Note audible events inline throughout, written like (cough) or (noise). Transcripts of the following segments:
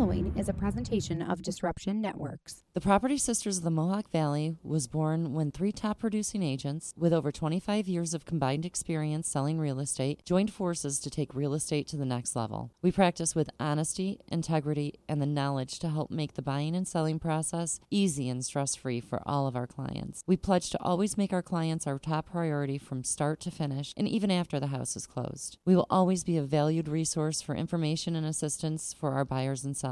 following is a presentation of Disruption Networks. The Property Sisters of the Mohawk Valley was born when three top producing agents with over 25 years of combined experience selling real estate joined forces to take real estate to the next level. We practice with honesty, integrity, and the knowledge to help make the buying and selling process easy and stress free for all of our clients. We pledge to always make our clients our top priority from start to finish and even after the house is closed. We will always be a valued resource for information and assistance for our buyers and sellers.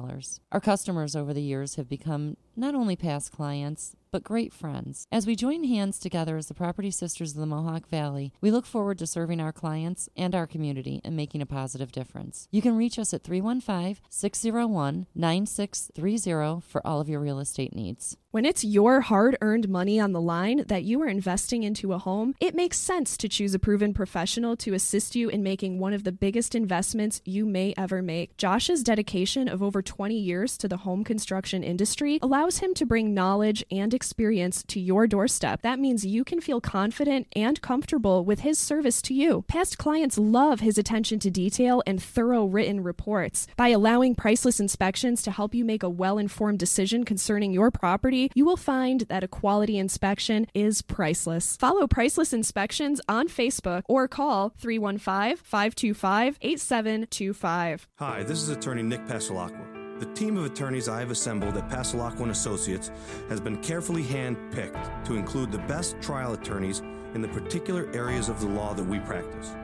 Our customers over the years have become not only past clients, but great friends. As we join hands together as the Property Sisters of the Mohawk Valley, we look forward to serving our clients and our community and making a positive difference. You can reach us at 315 601 9630 for all of your real estate needs. When it's your hard earned money on the line that you are investing into a home, it makes sense to choose a proven professional to assist you in making one of the biggest investments you may ever make. Josh's dedication of over 20 years to the home construction industry allows him to bring knowledge and experience to your doorstep. That means you can feel confident and comfortable with his service to you. Past clients love his attention to detail and thorough written reports. By allowing priceless inspections to help you make a well informed decision concerning your property, you will find that a quality inspection is priceless. Follow Priceless Inspections on Facebook or call 315 525 8725. Hi, this is attorney Nick Pasalacqua. The team of attorneys I have assembled at Pasalacqua Associates has been carefully hand-picked to include the best trial attorneys in the particular areas of the law that we practice.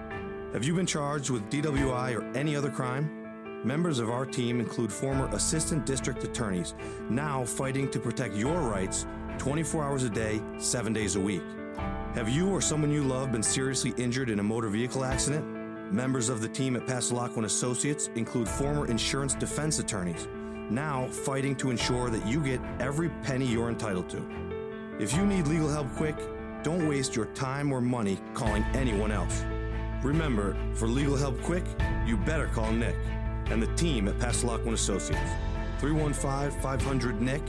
Have you been charged with DWI or any other crime? Members of our team include former assistant district attorneys, now fighting to protect your rights 24 hours a day, 7 days a week. Have you or someone you love been seriously injured in a motor vehicle accident? Members of the team at Pasalacqua Associates include former insurance defense attorneys, now fighting to ensure that you get every penny you're entitled to. If you need legal help quick, don't waste your time or money calling anyone else. Remember, for legal help quick, you better call Nick and the team at Pasalacqua Associates. 315 500 Nick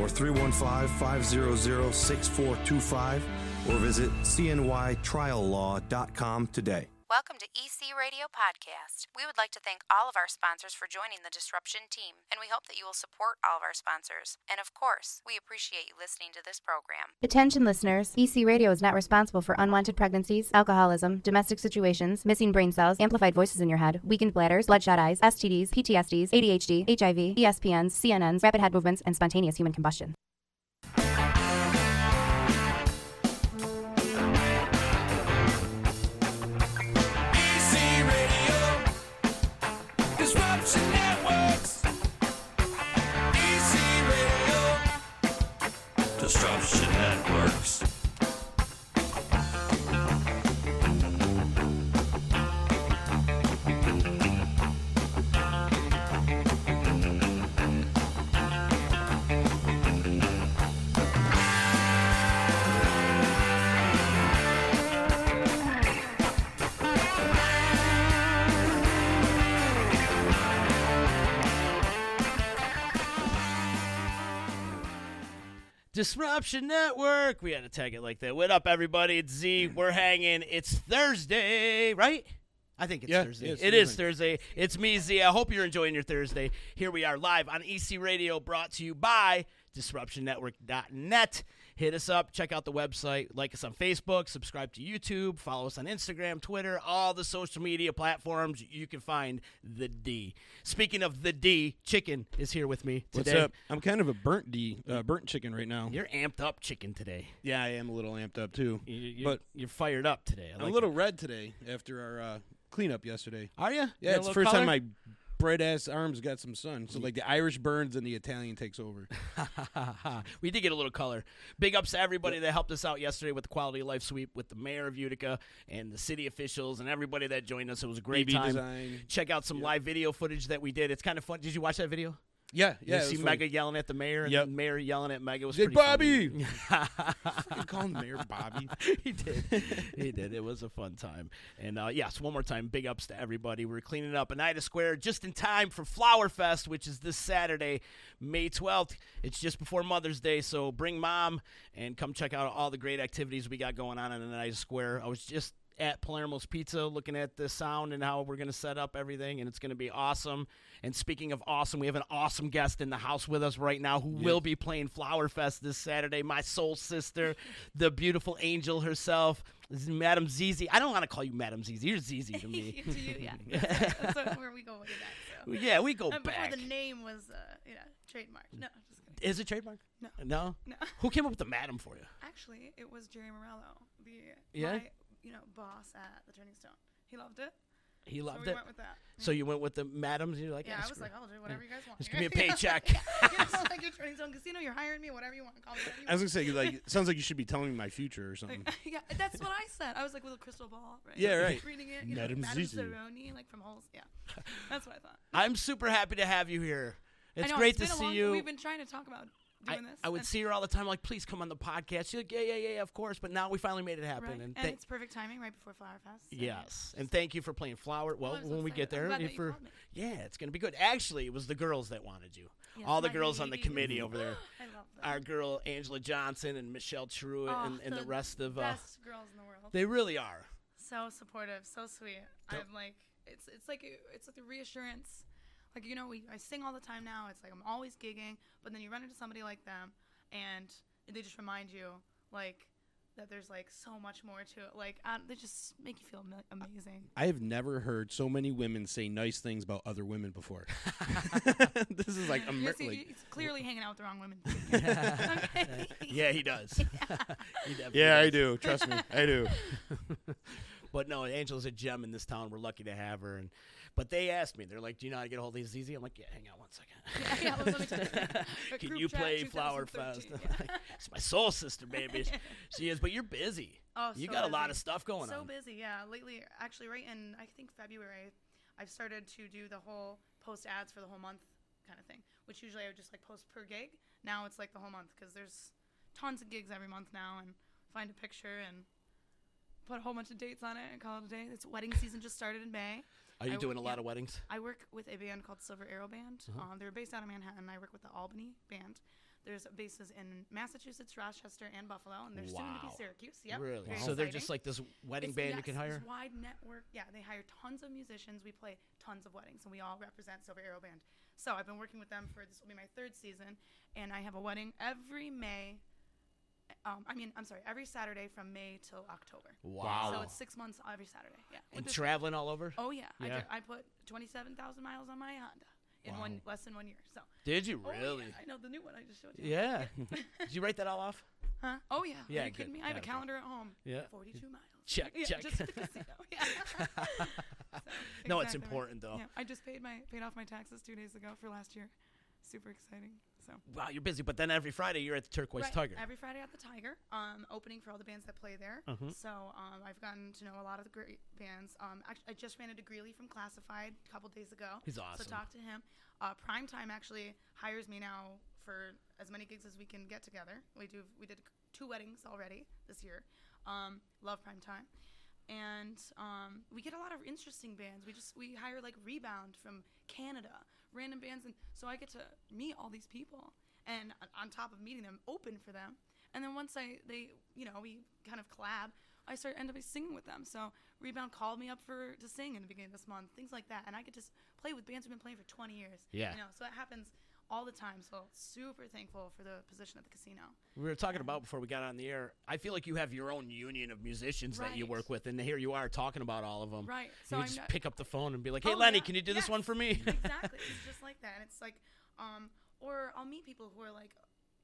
or 315 500 6425 or visit cnytriallaw.com today. Welcome to EC Radio Podcast. We would like to thank all of our sponsors for joining the Disruption team, and we hope that you will support all of our sponsors. And of course, we appreciate you listening to this program. Attention listeners, EC Radio is not responsible for unwanted pregnancies, alcoholism, domestic situations, missing brain cells, amplified voices in your head, weakened bladders, bloodshot eyes, STDs, PTSDs, ADHD, HIV, ESPNs, CNNs, rapid head movements, and spontaneous human combustion. Disruption Network. We had to tag it like that. What up, everybody? It's Z. We're hanging. It's Thursday, right? I think it's Yeah, Thursday. yes, it it is is. Thursday. It's me, Z. I hope you're enjoying your Thursday. Here we are live on EC Radio, brought to you by DisruptionNetwork.net. Hit us up. Check out the website. Like us on Facebook. Subscribe to YouTube. Follow us on Instagram, Twitter, all the social media platforms. You can find the D. Speaking of the D, Chicken is here with me today. What's up? I'm kind of a burnt D, uh, burnt chicken right now. You're amped up, Chicken, today. yeah, I am a little amped up too. You- you- But- you're fired up today. I I'm like a little it. red today after our uh, cleanup yesterday. Are you? Yeah, it's the first time my bright ass arms got some sun. So like the Irish burns and the Italian takes over. (laughs) we did get a little color. Big ups to everybody that helped us out yesterday with the quality of life sweep with the mayor of Utica and the city officials and everybody that joined us. It was a great BB time. design. Check out some Yep. live video footage that we did. It's kind of fun. Did you watch that video? Yeah, yeah. it see was funny. Mega yelling at the mayor and Yep. the mayor yelling at Mega. Was pretty Bobby! (laughs) You call him Mayor Bobby. (laughs) he did. He did. It was a fun time. And uh, yes, one more time, big ups to everybody. We're cleaning up Oneida Square just in time for Flower Fest, which is this Saturday, May 12th. It's just before Mother's Day, so bring mom and come check out all the great activities we got going on in Oneida Square. I was just at Palermo's Pizza, looking at the sound and how we're going to set up everything, and it's going to be awesome. And speaking of awesome, we have an awesome guest in the house with us right now who will be playing Flower Fest this Saturday. My soul sister, (laughs) the beautiful angel herself, Madam Zizi. I don't want to call you Madam Zizi. You're Zizi to (laughs) me. to you, yeah. (laughs) That's, that's where we go back. So. yeah, we go before back. the name was, uh, you know, trademarked. No. Is it trademark? No. No? No. Who came up with the Madam for you? Actually, it was Jerry Morello, the Yeah? my, you know, boss at the Turning Stone. He loved it. He so loved we it. went with that. So you went with the Madams? You're like, yeah, I was like. I'll do whatever you guys want. Just give me a (laughs) paycheck. yeah, (laughs) you know, like your (laughs) Turning Stone Casino, you're hiring me, whatever you want. Call me whatever you I was gonna say, like, sounds like you should be telling me my future or something. Like, yeah, that's what I said. I was like with a crystal ball, right? Yeah, right. Reading it, you Madame know, Madame Zizi. Zeroni, like from Holes. Yeah, that's what I thought. I'm super happy to have you here. It's know, great it's to see you. We've been trying to talk about I, this. I would and- see her all the time, like, please come on the podcast. She's like, yeah, yeah, yeah, yeah, of course. But now we finally made it happen. Right. And, And, it's perfect timing right before Flower Fest. so yes, and thank you for playing Flower. Well, I'm so when we get there, if that you we're- called me. yeah, it's gonna be good. Actually, it was the girls that wanted you. Yes, all the girls on the committee over there. (gasps) I love them. Our girl Angela Johnson and Michelle Truitt Oh, and, and the, rest of uh, best girls in the world. they really are. so supportive, so sweet. Don't- I'm like, it's it's like it's like the reassurance. Like you know, we I sing all the time now. It's like I'm always gigging, but then you run into somebody like them, and they just remind you like that there's like so much more to it. Like uh, they just make you feel amazing. I have never heard so many women say nice things about other women before. (laughs) (laughs) this is like, You're Amer- see, like it's clearly hanging out with the wrong women. okay. (laughs) Yeah, he does. he definitely yeah, I do. Trust me, I do. But no, Angela's a gem in this town. We're lucky to have her. And but they asked me, they're like, "Do you know how to get a hold of Zizi?" I'm like, "Yeah, hang on one second. (laughs) Yeah, yeah, let me tell (laughs) Can you play Flower Fest? 2013, yeah. (laughs) it's my soul sister, baby. she is, but you're busy. Oh, you so got a lot of stuff going so on. So busy, yeah. Lately, actually, right in I think February, I've started to do the whole post ads for the whole month kind of thing. Which usually I would just like post per gig. Now it's like the whole month because there's tons of gigs every month now, and find a picture and put a whole bunch of dates on it and call it a day. It's wedding season just started in May. Are you I- doing a lot yeah. of weddings? I work with a band called Silver Arrow Band. Uh-huh. Um, they're based out of Manhattan. I work with the Albany band. There's bases in Massachusetts, Rochester, and Buffalo, and there's soon to be Syracuse. Yep. really? very So they're just like this wedding It's- band yes, you can hire. wide network. Yeah, they hire tons of musicians. We play tons of weddings, and we all represent Silver Arrow Band. So I've been working with them for this will be my third season, and I have a wedding every May. Um, I mean, I'm sorry, every Saturday from May till October. Wow. So it's six months every Saturday. Yeah. and this- traveling all over. Oh yeah, I, Yeah. did, I put twenty-seven thousand miles on my Honda in one less than one year. So. Did you Oh, yeah, really? I know the new one I just showed you. Yeah. (laughs) Did you write that all off? Huh? Oh yeah. Yeah, Are you good. kidding me? I have a calendar at home. Yeah. Forty-two miles. Check, Yeah, check. Just for the casino. Yeah. (laughs) (laughs) So, No, it's exactly right. important, though. Yeah. I just paid my paid off my taxes two days ago for last year. Super exciting. So. Wow, you're busy. But then every Friday you're at the Turquoise Right, Tiger. Every Friday at the Tiger, um, opening for all the bands that play there. Mhm. So um, I've gotten to know a lot of the great bands. Um, actually, I just ran into Greeley from Classified a couple days ago. He's awesome. So talk to him. Uh, Primetime actually hires me now for as many gigs as we can get together. We do. We did two weddings already this year. Um, love Primetime. And um, we get a lot of interesting bands. We just we hire like Rebound from Canada, random bands, and so I get to meet all these people. And on- top of meeting them, open for them. And then once I they you know we kind of collab, I start end up singing with them. So Rebound called me up for to sing in the beginning of this month, things like that. And I get to play with bands who've been playing for 20 years. Yeah. You know, so it happens all the time. So super thankful for the position at the casino. We were talking about before we got on the air. I feel like you have your own union of musicians that you work with, and here you are talking about all of them. Right. You So I'm just not- pick up the phone and be like, "Hey, Oh, Lenny, yeah. can you do this one for me?" exactly. It's (laughs) just like that. And it's like, um, or I'll meet people who are like,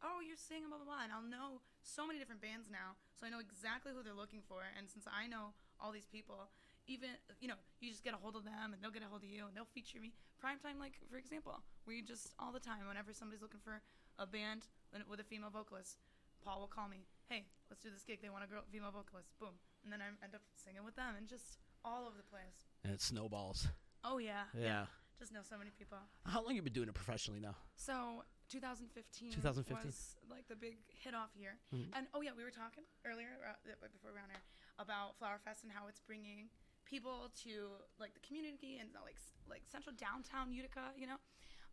oh, you're singing, blah, blah, blah. And I'll know so many different bands now. So I know exactly who they're looking for. And since I know all these people, even, you know, you just get a hold of them and they'll get a hold of you and they'll feature me. Primetime, like, for example, we just all the time, whenever somebody's looking for a band with- a female vocalist, Paul will call me, hey, let's do this gig. They want a girl, female vocalist. Boom. And then I end up singing with them and just all over the place. and it snowballs. Oh, yeah. Yeah. Just know so many people. How long you been doing it professionally now? So 2015, 2015. was like the big hit off year. Mhm. And oh yeah, we were talking earlier uh, right before we were on air about Flower Fest and how it's bringing people to like the community and uh, like like central downtown Utica, you know.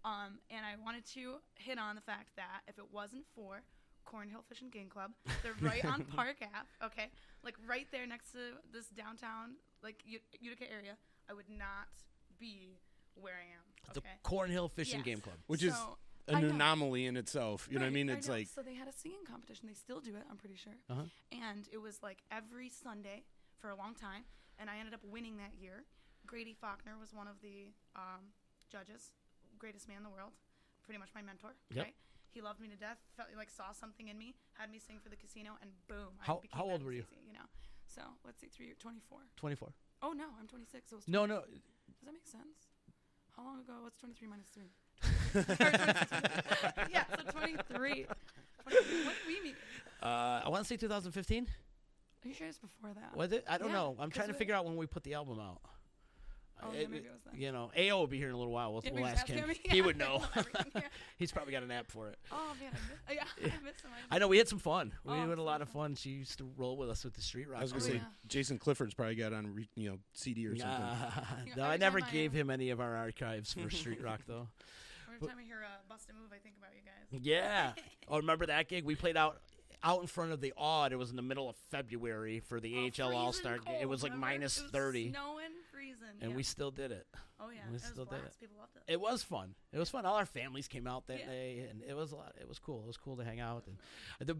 Um, and I wanted to hit on the fact that if it wasn't for Cornhill Fish and Game Club. They're (laughs) right on Park Ave. Okay, like right there next to this downtown like U- Utica area. I would not be where I am. The Okay. Cornhill Fishing Yes. Game Club. Which is an anomaly in itself. You know what I mean? It's know. like so they had a singing competition. They still do it. I'm pretty sure. Uh-huh. And it was like every Sunday for a long time, and I ended up winning that year. Grady Faulkner was one of the um, judges, greatest man in the world, pretty much my mentor. Yep. Right? He loved me to death. Felt like saw something in me, had me sing for the casino, and boom. I How- became how old were you? You know. So let's see, three, 24. 24. Oh no, I'm 26. So No, no. Does that make sense? How long ago? What's 23 minus 3? 23. (laughs) (laughs) yeah, so 23. 23. When did we meet? Uh, I want to say 2015. Are you sure it's before that? Was it? I don't Yeah, know. I'm trying to we- figure out when we put the album out. Oh, yeah, maybe it was then. You know, AO will be here in a little while. We'll, Yeah, we'll ask him. him. (laughs) He would know. know everything, yeah. He's probably got an app for it. Oh man, I miss, (laughs) yeah, I miss him. I, I know we had some fun. We Oh, had a lot of fun. She used to roll with us with the street rock. I was gonna Oh, say yeah. Jason Clifford's probably got on re, you know CD or something. (laughs) Nah. No, I never I, gave him any of our archives for street rock though. Every time I hear uh, "Bust a Move," I think about you guys. Yeah. oh, remember that gig? We played out out in front of the Aud. It was in the middle of February for the Oh, AHL All Star game. It was like remember? minus was 30. Snowing, freezing. And yeah. we still did it. Oh yeah, we it was still did it. People loved it. It was fun. It was fun. All our families came out that Yeah. day, and it was a lot. It was cool. It was cool to hang out. And the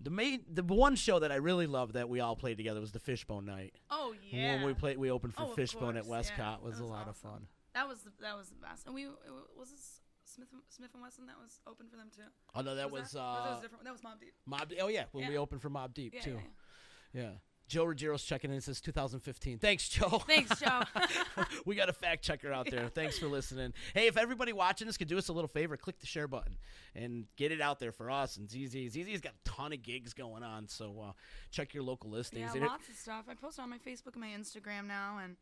the main the one show that I really loved that we all played together was the Fishbone Night. Oh yeah. When we played, we opened for Oh, Fishbone at course, yeah. Westcott. was That a was lot of fun. That was the, that was the best. And we it was this Smith and- Smith and Wesson that was open for them too. Oh no, that was, was, that? Or that uh, was different. That was Mobb Deep. Mob. Oh yeah, when we Yeah. opened for Mobb Deep Yeah, too. yeah, Yeah. Joe Rogero's checking in. It says 2015. Thanks, Joe. Thanks, Joe. (laughs) (laughs) we got a fact checker out there. Thanks for listening. Hey, if everybody watching this could do us a little favor, click the share button and get it out there for us and ZZ. ZZ's got a ton of gigs going on, so uh, check your local listings. Yeah, lots of stuff. I post on my Facebook and my Instagram now, and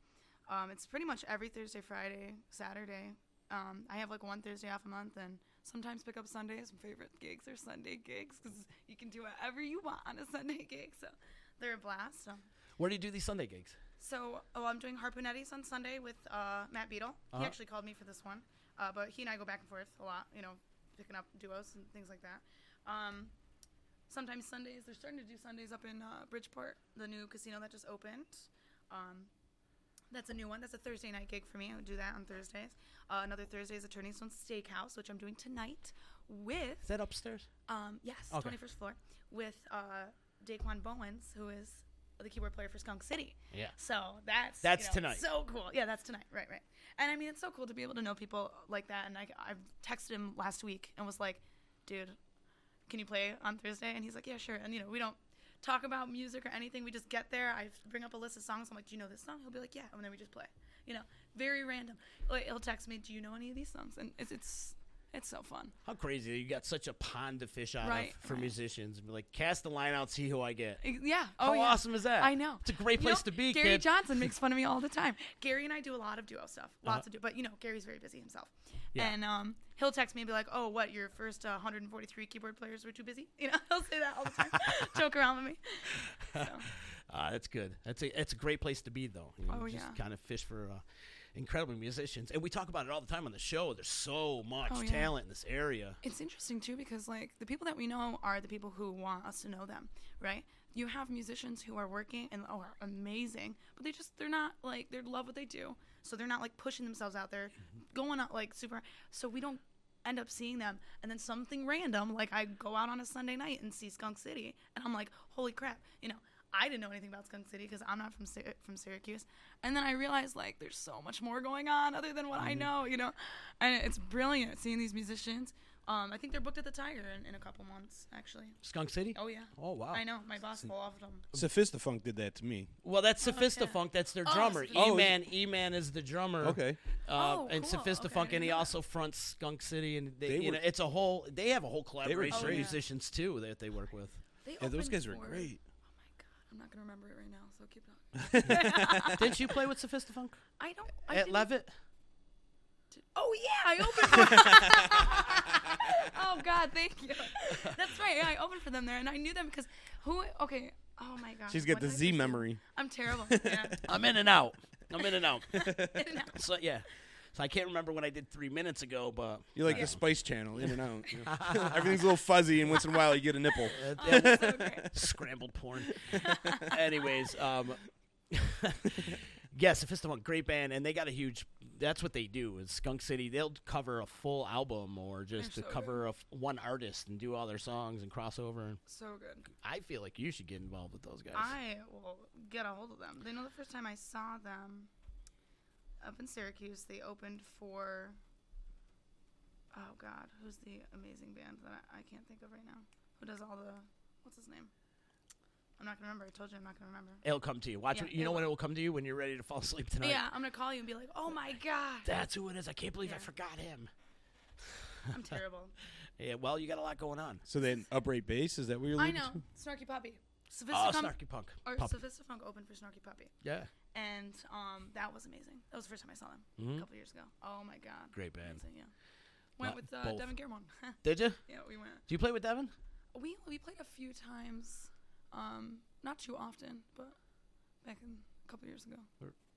um, it's pretty much every Thursday, Friday, Saturday. Um, I have like one Thursday off a month, and sometimes pick up Sundays. My favorite gigs are Sunday gigs because you can do whatever you want on a Sunday (laughs) gig, so they're a blast. Um, Where do you do these Sunday gigs? so, oh, I'm doing Harpoon Eddie's on Sunday with uh, Matt Beadle. Uh-huh. He actually called me for this one, uh, but he and I go back and forth a lot, you know, picking up duos and things like that. Um, sometimes Sundays, they're starting to do Sundays up in uh, Bridgeport, the new casino that just opened. Um, that's a new one. That's a Thursday night gig for me. I would do that on Thursdays. Uh, another Thursday is at Turning Stone Steakhouse, which I'm doing tonight with Is that upstairs? um, yes, Okay. 21st floor with uh, Daquan Bowens, who is the keyboard player for Skunk City. Yeah. So that's That's you know, tonight. So cool. Yeah, that's tonight. Right, right. And I mean, it's so cool to be able to know people like that. And I, I texted him last week and was like, "Dude, can you play on Thursday?" And he's like, "Yeah, sure." And you know, we don't talk about music or anything. We just get there. I bring up a list of songs. I'm like, "Do you know this song?" He'll be like, "Yeah," and then we just play. You know, very random. He'll text me, "Do you know any of these songs?" And it's it's it's so fun. How crazy you got such a pond to fish out Right, of for right. musicians. Be like, cast the line out, see who I get. Yeah. How Oh, yeah. awesome is that? I know. It's a great You place know, to be, Gary kid. Johnson makes (laughs) fun of me all the time. Gary and I do a lot of duo stuff, lots Uh-huh. of duo. But you know, Gary's very busy himself, Yeah. and um, he'll text me and be like, "Oh, what? Your first uh, 143 keyboard players were too busy?" (laughs) You know, he'll say that all the time, (laughs) joke around with me. So, Uh, that's good. That's a it's a great place to be though. You know, Oh, just yeah. kind of fish for uh, incredible musicians, and we talk about it all the time on the show. There's so much Oh, yeah. talent in this area. it's interesting too because like the people that we know are the people who want us to know them, right? You have musicians who are working and oh, are amazing, but they just they're not like they love what they do, so they're not like pushing themselves out there, going out like super. So we don't end up seeing them, and then something random like I go out on a Sunday night and see Skunk City, and I'm like, holy crap, you know. I didn't know anything about Skunk City because I'm not from Sy- from Syracuse, and then I realized like there's so much more going on other than what I know, you know, and it's brilliant seeing these musicians. Um, I think they're booked at the Tiger in, in a couple months, actually. Skunk City. Oh yeah. Oh wow. I know. My boss loved them. Sophistafunk did that to me. Well, that's Oh, okay. Sophistafunk. That's their Oh, drummer. Sophist- Oh, is E-Man. E-Man is the drummer. Okay. Uh, Oh, and cool. Okay, and he that. also fronts Skunk City, and they, They you were- know, it's a whole. They have a whole collaboration with great. musicians too that they work with. They Yeah, those guys were great. My god, I'm not gonna remember it right now, so keep talking. (laughs) (laughs) Didn't you play with Sophistafunk I don't. I at didn't- Levitt? Oh yeah, I opened. for (laughs) Oh god, thank you. That's right. Yeah, I opened for them there, and I knew them because who? Okay. Oh my god. She's got what the did I Z just do? memory. I'm terrible. Yeah. I'm in and out. I'm in and out. In and out. So yeah. So I can't remember what I did three minutes ago, but You're like the Spice Channel, in and out. you know. (laughs) Everything's a little fuzzy, and once in a while you get a nipple. (laughs) scrambled porn. (laughs) Anyways, um, yes, Sophistafunk, great band, and they got a huge. That's what they do. Is Skunk City? They'll cover a full album or just They're to so cover a f one artist and do all their songs and cross over. So good. I feel like you should get involved with those guys. I will get a hold of them. They know the first time I saw them up in Syracuse, they opened for. Oh God, who's the amazing band that I, I can't think of right now? Who does all the? What's his name? I'm not gonna remember. I told you I'm not gonna remember. It'll come to you. Watch. Yeah, it, you it know when it will. will come to you when you're ready to fall asleep tonight. yeah, I'm gonna call you and be like, "Oh my God, That's who it is. I can't believe I forgot him. (laughs) I'm terrible." (laughs) Yeah, well, you got a lot going on. So then, upright bass is that what you're? I alluding know, to? Snarky Puppy. Ah, oh, Sophistafunk, Snarky Punk. or Puppy. Sophistafunk opened for Snarky Puppy, Yeah, and um, that was amazing. That was the first time I saw them Mhm. a couple years ago. Oh my God, great band. Amazing, yeah. Went Not with uh, both. Devin Garmon. (laughs) Did you? yeah, we went. Do you play with Devin? We we played a few times, um, not too often, but back in a couple years ago,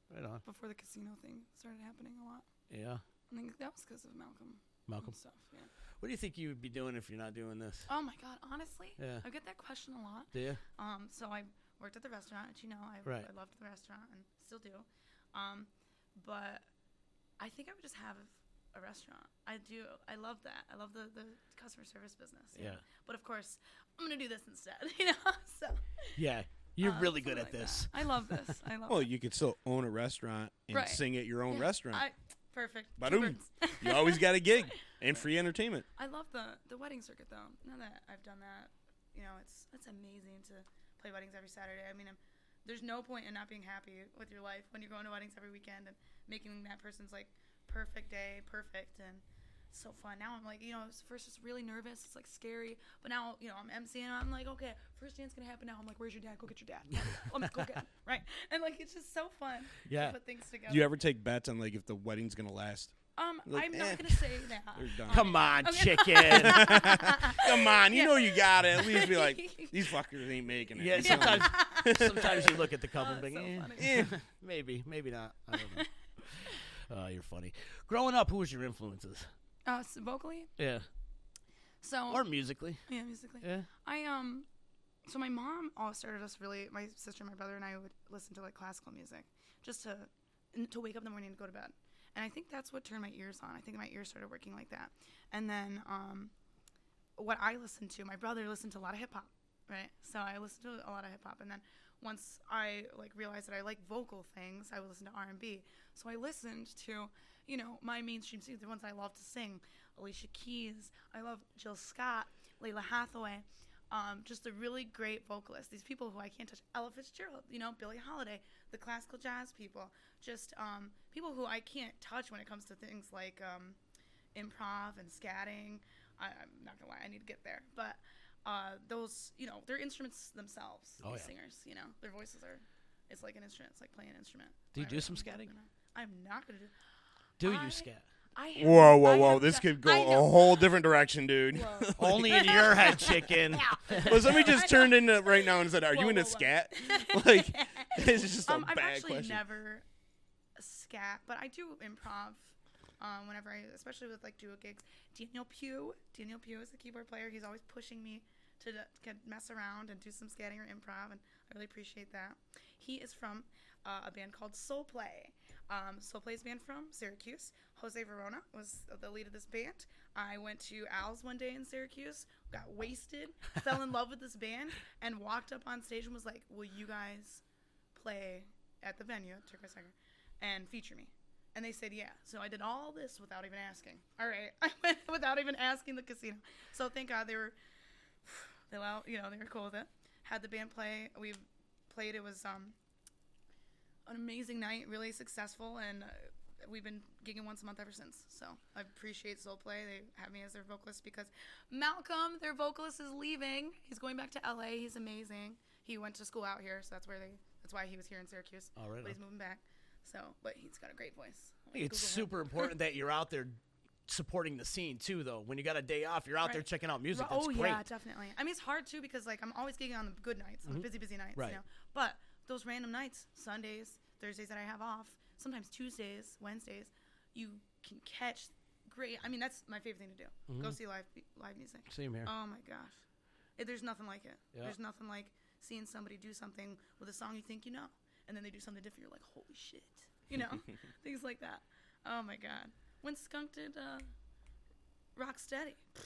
Right on. before the casino thing started happening a lot. Yeah, I think that was because of Malcolm. Malcolm. Stuff. Yeah. What do you think you would be doing if you're not doing this? Oh my God, honestly, Yeah. I get that question a lot. Do you? Um, so I worked at the restaurant, as you know, I, Right. I loved the restaurant and still do. Um, but I think I would just have a restaurant. I do. I love that. I love the, the customer service business. you know. Yeah. But of course, I'm gonna do this instead. (laughs) You know. (laughs) So Yeah, you're uh, really good at like this. that. I love this. I love. (laughs) Well, it. you could still own a restaurant and Right. sing at your own Yeah, restaurant. I, perfect. Two you always got a gig and free entertainment. I love the the wedding circuit though. Now that I've done that, you know, it's it's amazing to play weddings every Saturday. I mean, I'm, there's no point in not being happy with your life when you're going to weddings every weekend and making that person's like perfect day perfect and so fun. Now I'm like, you know, first it's really nervous, it's like scary, but now you know I'm emceeing. and I'm like, okay, first dance gonna happen now. I'm like, where's your dad? Go get your dad. Let me go get him. right, and like it's just so fun. Yeah. put things together. Do you ever take bets on like if the wedding's gonna last? Um, like, I'm eh, not gonna say that. (laughs) Come on, Okay. chicken. (laughs) Come on, you Yeah. know you got to At least be like, (laughs) these fuckers ain't making it. yeah, sometimes sometimes you look at the couple Oh, and think, so eh, eh, maybe, maybe not. I don't know. Oh, you're funny. Growing up, who was your influences? Uh, so vocally, Yeah, so or musically? yeah, musically. Yeah. I um, so my mom all started us really. My sister, my brother, and I would listen to like classical music just to to wake up in the morning and go to bed. And I think that's what turned my ears on. I think my ears started working like that. And then um, what I listened to, my brother listened to a lot of hip hop, right? So I listened to a lot of hip hop, and then once I like realized that I like vocal things, I would listen to R and B. So I listened to, you know, my mainstream singers, the ones I love to sing, Alicia Keys. I love Jill Scott, Lalah Hathaway. Um, just a really great vocalist. These people who I can't touch. Ella Fitzgerald, you know, Billie Holiday, the classical jazz people. Just um, people who I can't touch when it comes to things like um, improv and scatting. I, I'm not gonna lie, I need to get there. But uh, those, you know, they're instruments themselves. Oh, these yeah. singers, you know, their voices are. It's like an instrument. It's like playing an instrument. Do you do some don't scatting? I'm not gonna do. Do I- you scat? I have- Whoa, whoa, I whoa! have This done- could go a whole different direction, dude. Whoa. (laughs) Only in your head, chicken. (laughs) (laughs) well, somebody just turned into right now and said, "Are you Whoa, into whoa, whoa. scat?" like, it's just a um, I've bad actually question. never scat, but I do improv. Um, whenever I, especially with like duo gigs, Daniel Pugh. Daniel Pugh is the keyboard player. He's always pushing me to, to mess around and do some scatting or improv, and I really appreciate that. He is from uh, a band called Soul Play. Um, Soul Play's band from Syracuse. Jose Verona was the lead of this band. I went to Al's one day in Syracuse, got wasted, (laughs) fell in love with this band, and walked up on stage and was like, "Will you guys play at the venue at Turquoise Tiger and feature me?" And they said, "Yeah." So I did all this without even asking. All right, (laughs) I went (laughs) without even asking the casino. So thank God they were, (sighs) they well, you know, they were cool with it. Had the band play. We played. It was um an amazing night, really successful, and uh, we've been gigging once a month ever since. So I appreciate Soul Play. They have me as their vocalist because Malcolm, their vocalist, is leaving. He's going back to LA. He's amazing. He went to school out here, so that's where they. That's why he was here in Syracuse. Oh, right But he's moving back. So, but he's got a great voice. It's super (laughs) important that you're out there supporting the scene too, though. When you got a day off, you're out there checking out music. That's oh great. yeah, definitely. I mean, it's hard too because like I'm always gigging on the good nights, on the busy, busy nights. Mm-hmm. Right. You know? But those random nights, Sundays, Thursdays that I have off, sometimes Tuesdays, Wednesdays, you can catch great. I mean, that's my favorite thing to do. Go Mhm. see live live music. Same here. Oh my gosh, it, there's nothing like it. Yeah. There's nothing like seeing somebody do something with a song you think you know, and then they do something different. You're like, holy shit, you know, (laughs) things like that. Oh my god, when Skunk did uh, Rocksteady, pff,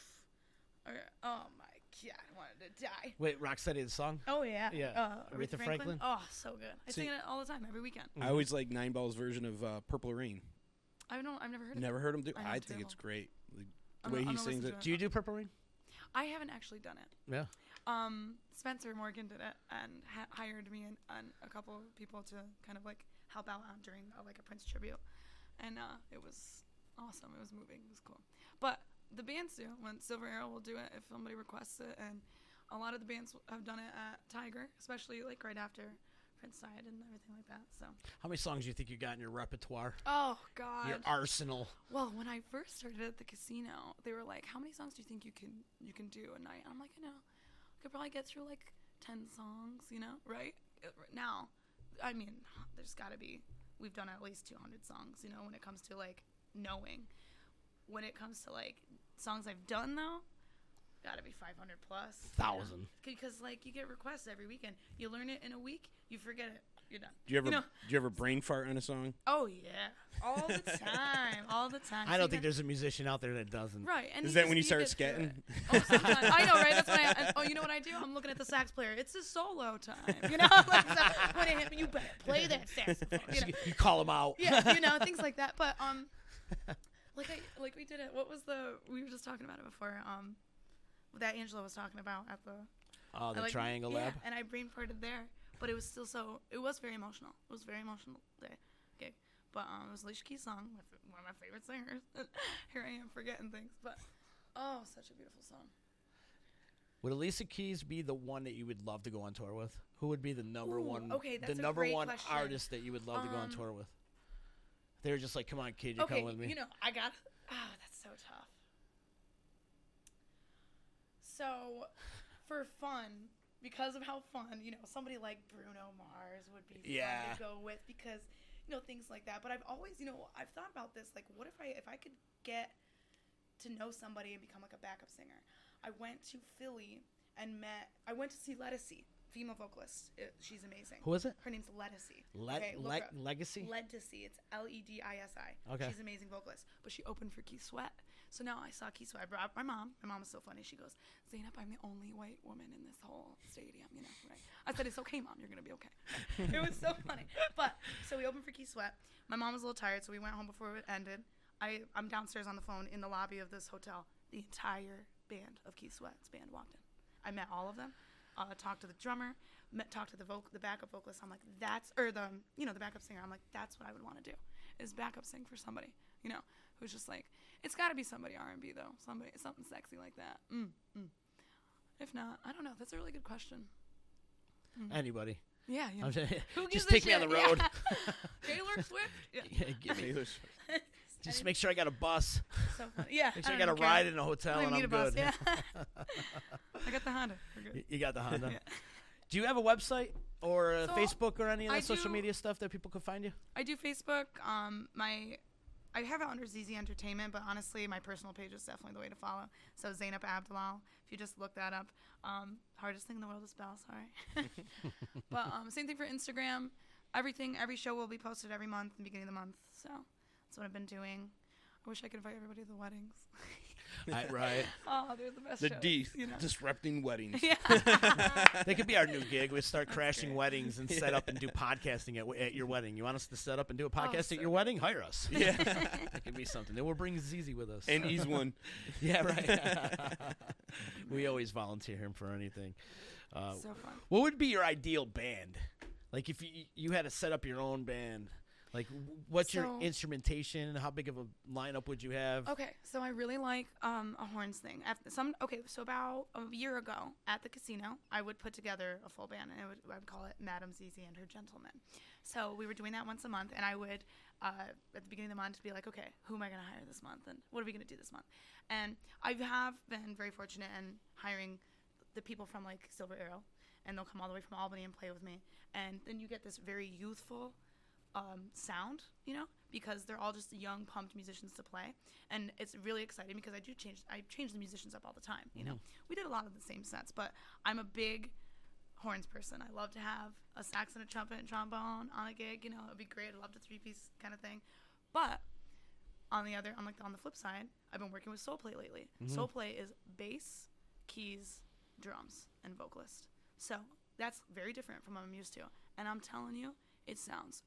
or, oh my god, I wanted to die. Wait, Rocksteady the song? Oh yeah, Yeah. Uh, Aretha Franklin? Oh, so good. I See- sing it all the time, every weekend. I always like Nine Ball's version of uh, Purple Rain. I don't. I've never heard. Never it. heard him do. I I, think it's great. The, I'm the way gonna- he I'm sings listen it. Do you do Purple Rain? I haven't actually done it. Yeah. Um, Spencer Morgan did it and ha- hired me and, and a couple of people to kind of like help out on during uh, like a Prince tribute, and uh, it was awesome. It was moving. It was cool. But the bands do. When Silver Arrow will do it if somebody requests it, and a lot of the bands have done it at Tiger, especially like right after Prince died and everything like that. So. How many songs do you think you got in your repertoire? Oh God. Your arsenal. Well, when I first started at the casino, they were like, "How many songs do you think you can you can do a night?" I'm like, "I know, could probably get through like ten songs, you know, right? Uh, Now, I mean, there's got to be. We've done at least 200 songs, you know, when it comes to like knowing. When it comes to like songs I've done though, got to be 500 plus. you know? Thousand. Because like you get requests every weekend, you learn it in a week, you forget it, you're done. Do you ever know? do you ever brain fart on a song? Oh yeah, all the time, all the time. (laughs) I don't you think got- there's a musician out there that doesn't. Right. And Is that just- when you start get scatting? Oh. (laughs) I know, right? That's when I. and- Oh, you know what I do? I'm looking at the sax player. It's a solo time. You know, (laughs) like so when it hit, you better play that saxophone. You know? You call them out. Yeah, you know things like that. But um, like I like we did it. What was the? We were just talking about it before. Um, that Angela was talking about at the. Oh, the like- Triangle yeah, Lab. and I brain farted there, but it was still so. It was very emotional. It was a very emotional day. Okay, but um, it was Alicia Keys' song, one of my favorite singers. (laughs) Here I am forgetting things, but oh, such a beautiful song. Would Alicia Keys be the one that you would love to go on tour with? Who would be the number Ooh, one? okay, that's the a number great one question. artist that you would love to go on Um, tour with. They were just like, "Come on, kid, you okay, come with me." you know, I got. Oh, that's so tough. So, for fun, because of how fun, you know, somebody like Bruno Mars would be Yeah. fun to go with because, you know, things like that. But I've always, you know, I've thought about this. Like, what if I if I could get to know somebody and become like a backup singer? I went to Philly and met. I went to see Ledisi, female vocalist. It, she's amazing. Who is it? Her name's Ledisi. Le- okay, Le-. Legacy. Legacy. It's L E D I S I. Okay. She's an amazing vocalist, but she opened for Keith Sweat. So now I Sweat. I brought my mom. My mom was so funny. She goes, Zainab, I'm the only white woman in this whole stadium. You know, right? I said, it's okay, mom. You're gonna be okay. (laughs) it was so funny. But so we opened for Keith Sweat. My mom was a little tired, so we went home before it ended. I I'm downstairs on the phone in the lobby of this hotel. The entire band of Keith Sweat's band walked in. I met all of them. Uh, talked to the drummer, met, talked to the voc- the backup vocalist. I'm like, that's or the you know the backup singer. I'm like, that's what I would want to do, is backup sing for somebody, you know, who's just like, it's got to be somebody R&B though, somebody something sexy like that. Mm, mm. If not, I don't know. That's a really good question. Anybody. Yeah, yeah. I'm just, Who (laughs) gives just a take me on the shit? Yeah. road. (laughs) Taylor Swift. (laughs) Yeah. Yeah, give me- Taylor Swift. just make sure I got a bus. So funny. Yeah. Make sure I don't got a care. ride in a hotel I don't and even I'm need a bus. good. Yeah. I got the Honda. Good. You got the Honda. Yeah. Do you have a website or a So, Facebook or any of I the social do- media stuff that people could find you? I do Facebook. Um, my I have it under ZZ Entertainment, but honestly, my personal page is definitely the way to follow. So Zainab Abdalal, if you just look that up. Um, hardest thing in the world to spell. Sorry. but um, same thing for Instagram. Everything, every show will be posted every month, the beginning of the month. So that's what I've been doing. I wish I could invite everybody to the weddings. (laughs) I, (laughs) right. oh, they're the best. The shows, D, you know? disrupting weddings. Yeah. (laughs) That could be our new (laughs) gig. We start crashing great. weddings and set up and do podcasting at, at your wedding. You want us to set up and do a podcast Oh, at your wedding? Hire us. Yeah. that could be something. Then we'll bring Zizi with us. and he's one. yeah, right. we always volunteer him for anything. Uh, so fun. what would be your ideal band? Like if you you had to set up your own band, like what's your instrumentation? How big of a lineup would you have? Okay, so I really like um, a horns thing. After some okay, so about a year ago at the casino, I would put together a full band, and I would, I would call it Madame Zizi and her gentlemen. So we were doing that once a month, and I would uh, at the beginning of the month be like, okay, who am I going to hire this month, and what are we going to do this month? And I have been very fortunate in hiring the people from like Silver Arrow, and they'll come all the way from Albany and play with me, and then you get this very youthful um, sound, you know, because they're all just young, pumped musicians to play, and it's really exciting because I do change. I change the musicians up all the time. You know, we did a lot of the same sets, but I'm a big horns person. I love to have a sax and a trumpet and trombone on a gig. You know, it'd be great. I love the three piece kind of thing. But on the other, on like on the flip side, I've been working with soul play lately. Soul play is bass, keys, drums, and vocalist. So that's very different from what I'm used to. And I'm telling you, it sounds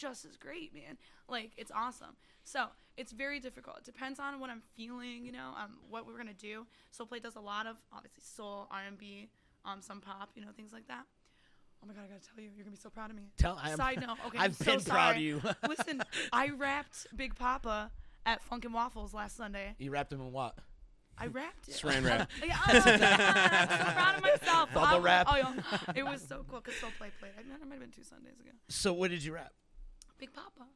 just as great, man. Like it's awesome. So it's very difficult. It depends on what I'm feeling, you know, um, what we're gonna do. Soul play does a lot of obviously soul, R&B, um, some pop, you know, things like that. Oh my god, I gotta tell you, you're gonna be so proud of me. Tell I'm, Side note, okay, (laughs) I've I'm so been proud of you. (laughs) Listen, I rapped Big Poppa at Funk 'n Waffles last Sunday. you wrapped him in what? I rapped it. Saran wrap. (laughs) yeah, oh, yeah, I'm so proud of myself. Bubble Um, wrap. Oh, yeah. It was so cool because Soul Play played. I, might have been two Sundays ago. So what did you rap? Big Poppa.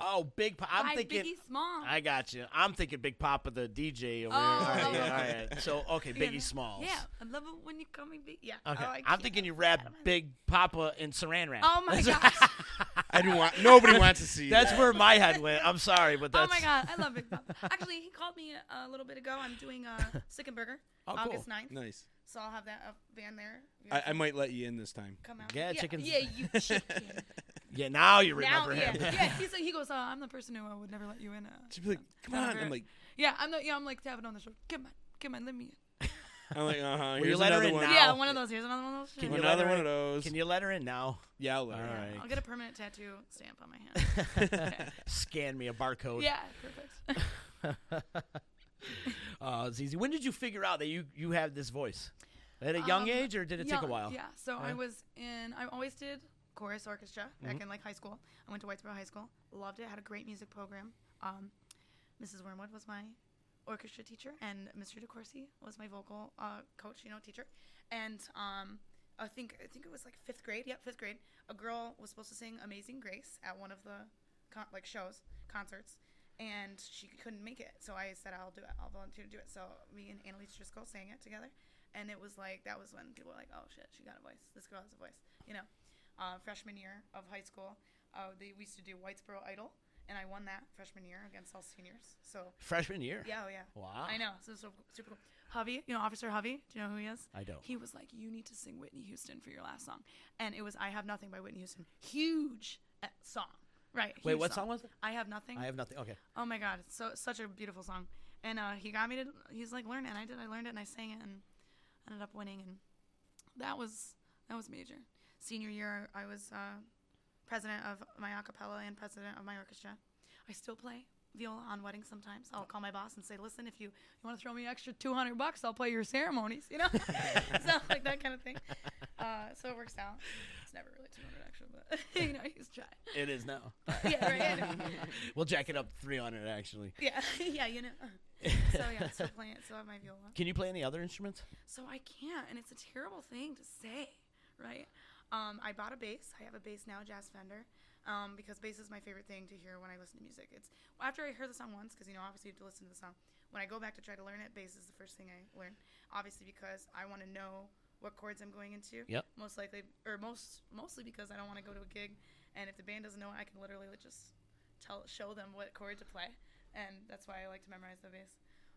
Oh, Big Poppa. I'm By thinking. Biggie Small. I got you. I'm thinking Big Papa, the DJ over Oh. All right, oh, yeah, okay. all right. So (laughs) okay, Yeah, Biggie Smalls. Yeah, I love it when you call me Big. Yeah. Okay. Oh, I I'm thinking you rap Big Papa in Saran wrap. Oh my (laughs) gosh. I didn't want. Nobody wants to see. (laughs) That's that. where my head went. I'm sorry, but oh that's. my god, I love Big Papa. Actually, he called me a, a little bit ago. I'm doing a Sick and Burger Oh, cool. August 9th. nice. So I'll have that uh, band there. I, I might let you in this time. come out. Yeah, yeah, chickens- Yeah, you chicken. (laughs) Yeah, now you remember yeah, him. yeah. He's like, he goes, uh, I'm the person who uh, would never let you in. Uh, She'd be like, "Come on!" I'm like, yeah, I'm the, yeah, I'm like tapping on the shoulder. Come on, come on, let me in. (laughs) I'm like, uh huh. you Here's another in one. now? Yeah, one of those. Here's another one of those. Can you Another let her one in? of those. Can you let her in now? Yeah, I'll let her. All in. right. I'll get a permanent tattoo stamp on my hand. (laughs) Scan me a barcode. yeah, perfect. (laughs) Uh, Zizi, when did you figure out that you you have this voice? At a young Um, age, or did it take a while? Yeah. So Yeah. I was in. I always did chorus orchestra back Mm-hmm. in like high school. I went to Whitesboro High School. Loved it. Had a great music program. Um, Mrs. Wormwood was my orchestra teacher, and Mr. DeCourcy was my vocal uh, coach. You know, teacher. And um, I think I think it was like fifth grade. Yep, fifth grade. A girl was supposed to sing "Amazing Grace" at one of the con- like shows, concerts. And she couldn't make it, so I said I'll do it. I'll volunteer to do it. So me and Annalise Driscoll sang it together, and it was like that was when people were like, "Oh shit, she got a voice. This girl has a voice." You know, uh, freshman year of high school, uh, they we used to do Whitesboro Idol, and I won that freshman year against all seniors. So Freshman year. yeah, oh yeah, Wow. I know. So, so super cool. Hovey, you know Officer Hovey. Do you know who he is? I don't. He was like, "You need to sing Whitney Houston for your last song," and it was "I Have Nothing" by Whitney Houston. Huge uh, song, right? Wait, what song was it? I have nothing. I have nothing. Okay. Oh my god, it's so such a beautiful song. And uh, he got me to. He's like, learn it. And I did. I learned it and I sang it and ended up winning. And that was that was major. Senior year, I was uh, president of my a cappella and president of my orchestra. I still play viola on weddings sometimes. I'll call my boss and say, listen, if you, you want to throw me an extra 200 bucks, I'll play your ceremonies, you know? (laughs) so like that kind of thing. Uh, so it works out. It's never really 200 extra, but (laughs) you know, he's try. It is now. (laughs) Yeah, right. (laughs) we'll jack it up to 300 actually. Yeah, yeah, you know. So yeah, still playing it. Still have my viola. Can you play any other instruments? So I can't, and it's a terrible thing to say, right? Um, I bought a bass. I have a bass now, Jazz Fender, um, because bass is my favorite thing to hear when I listen to music. It's after I heard the song once, because you know obviously you have to listen to the song. When I go back to try to learn it, bass is the first thing I learn. Obviously because I want to know what chords I'm going into. Yep. Most likely, or most mostly because I don't want to go to a gig, and if the band doesn't know, I can literally just tell show them what chord to play, and that's why I like to memorize the bass.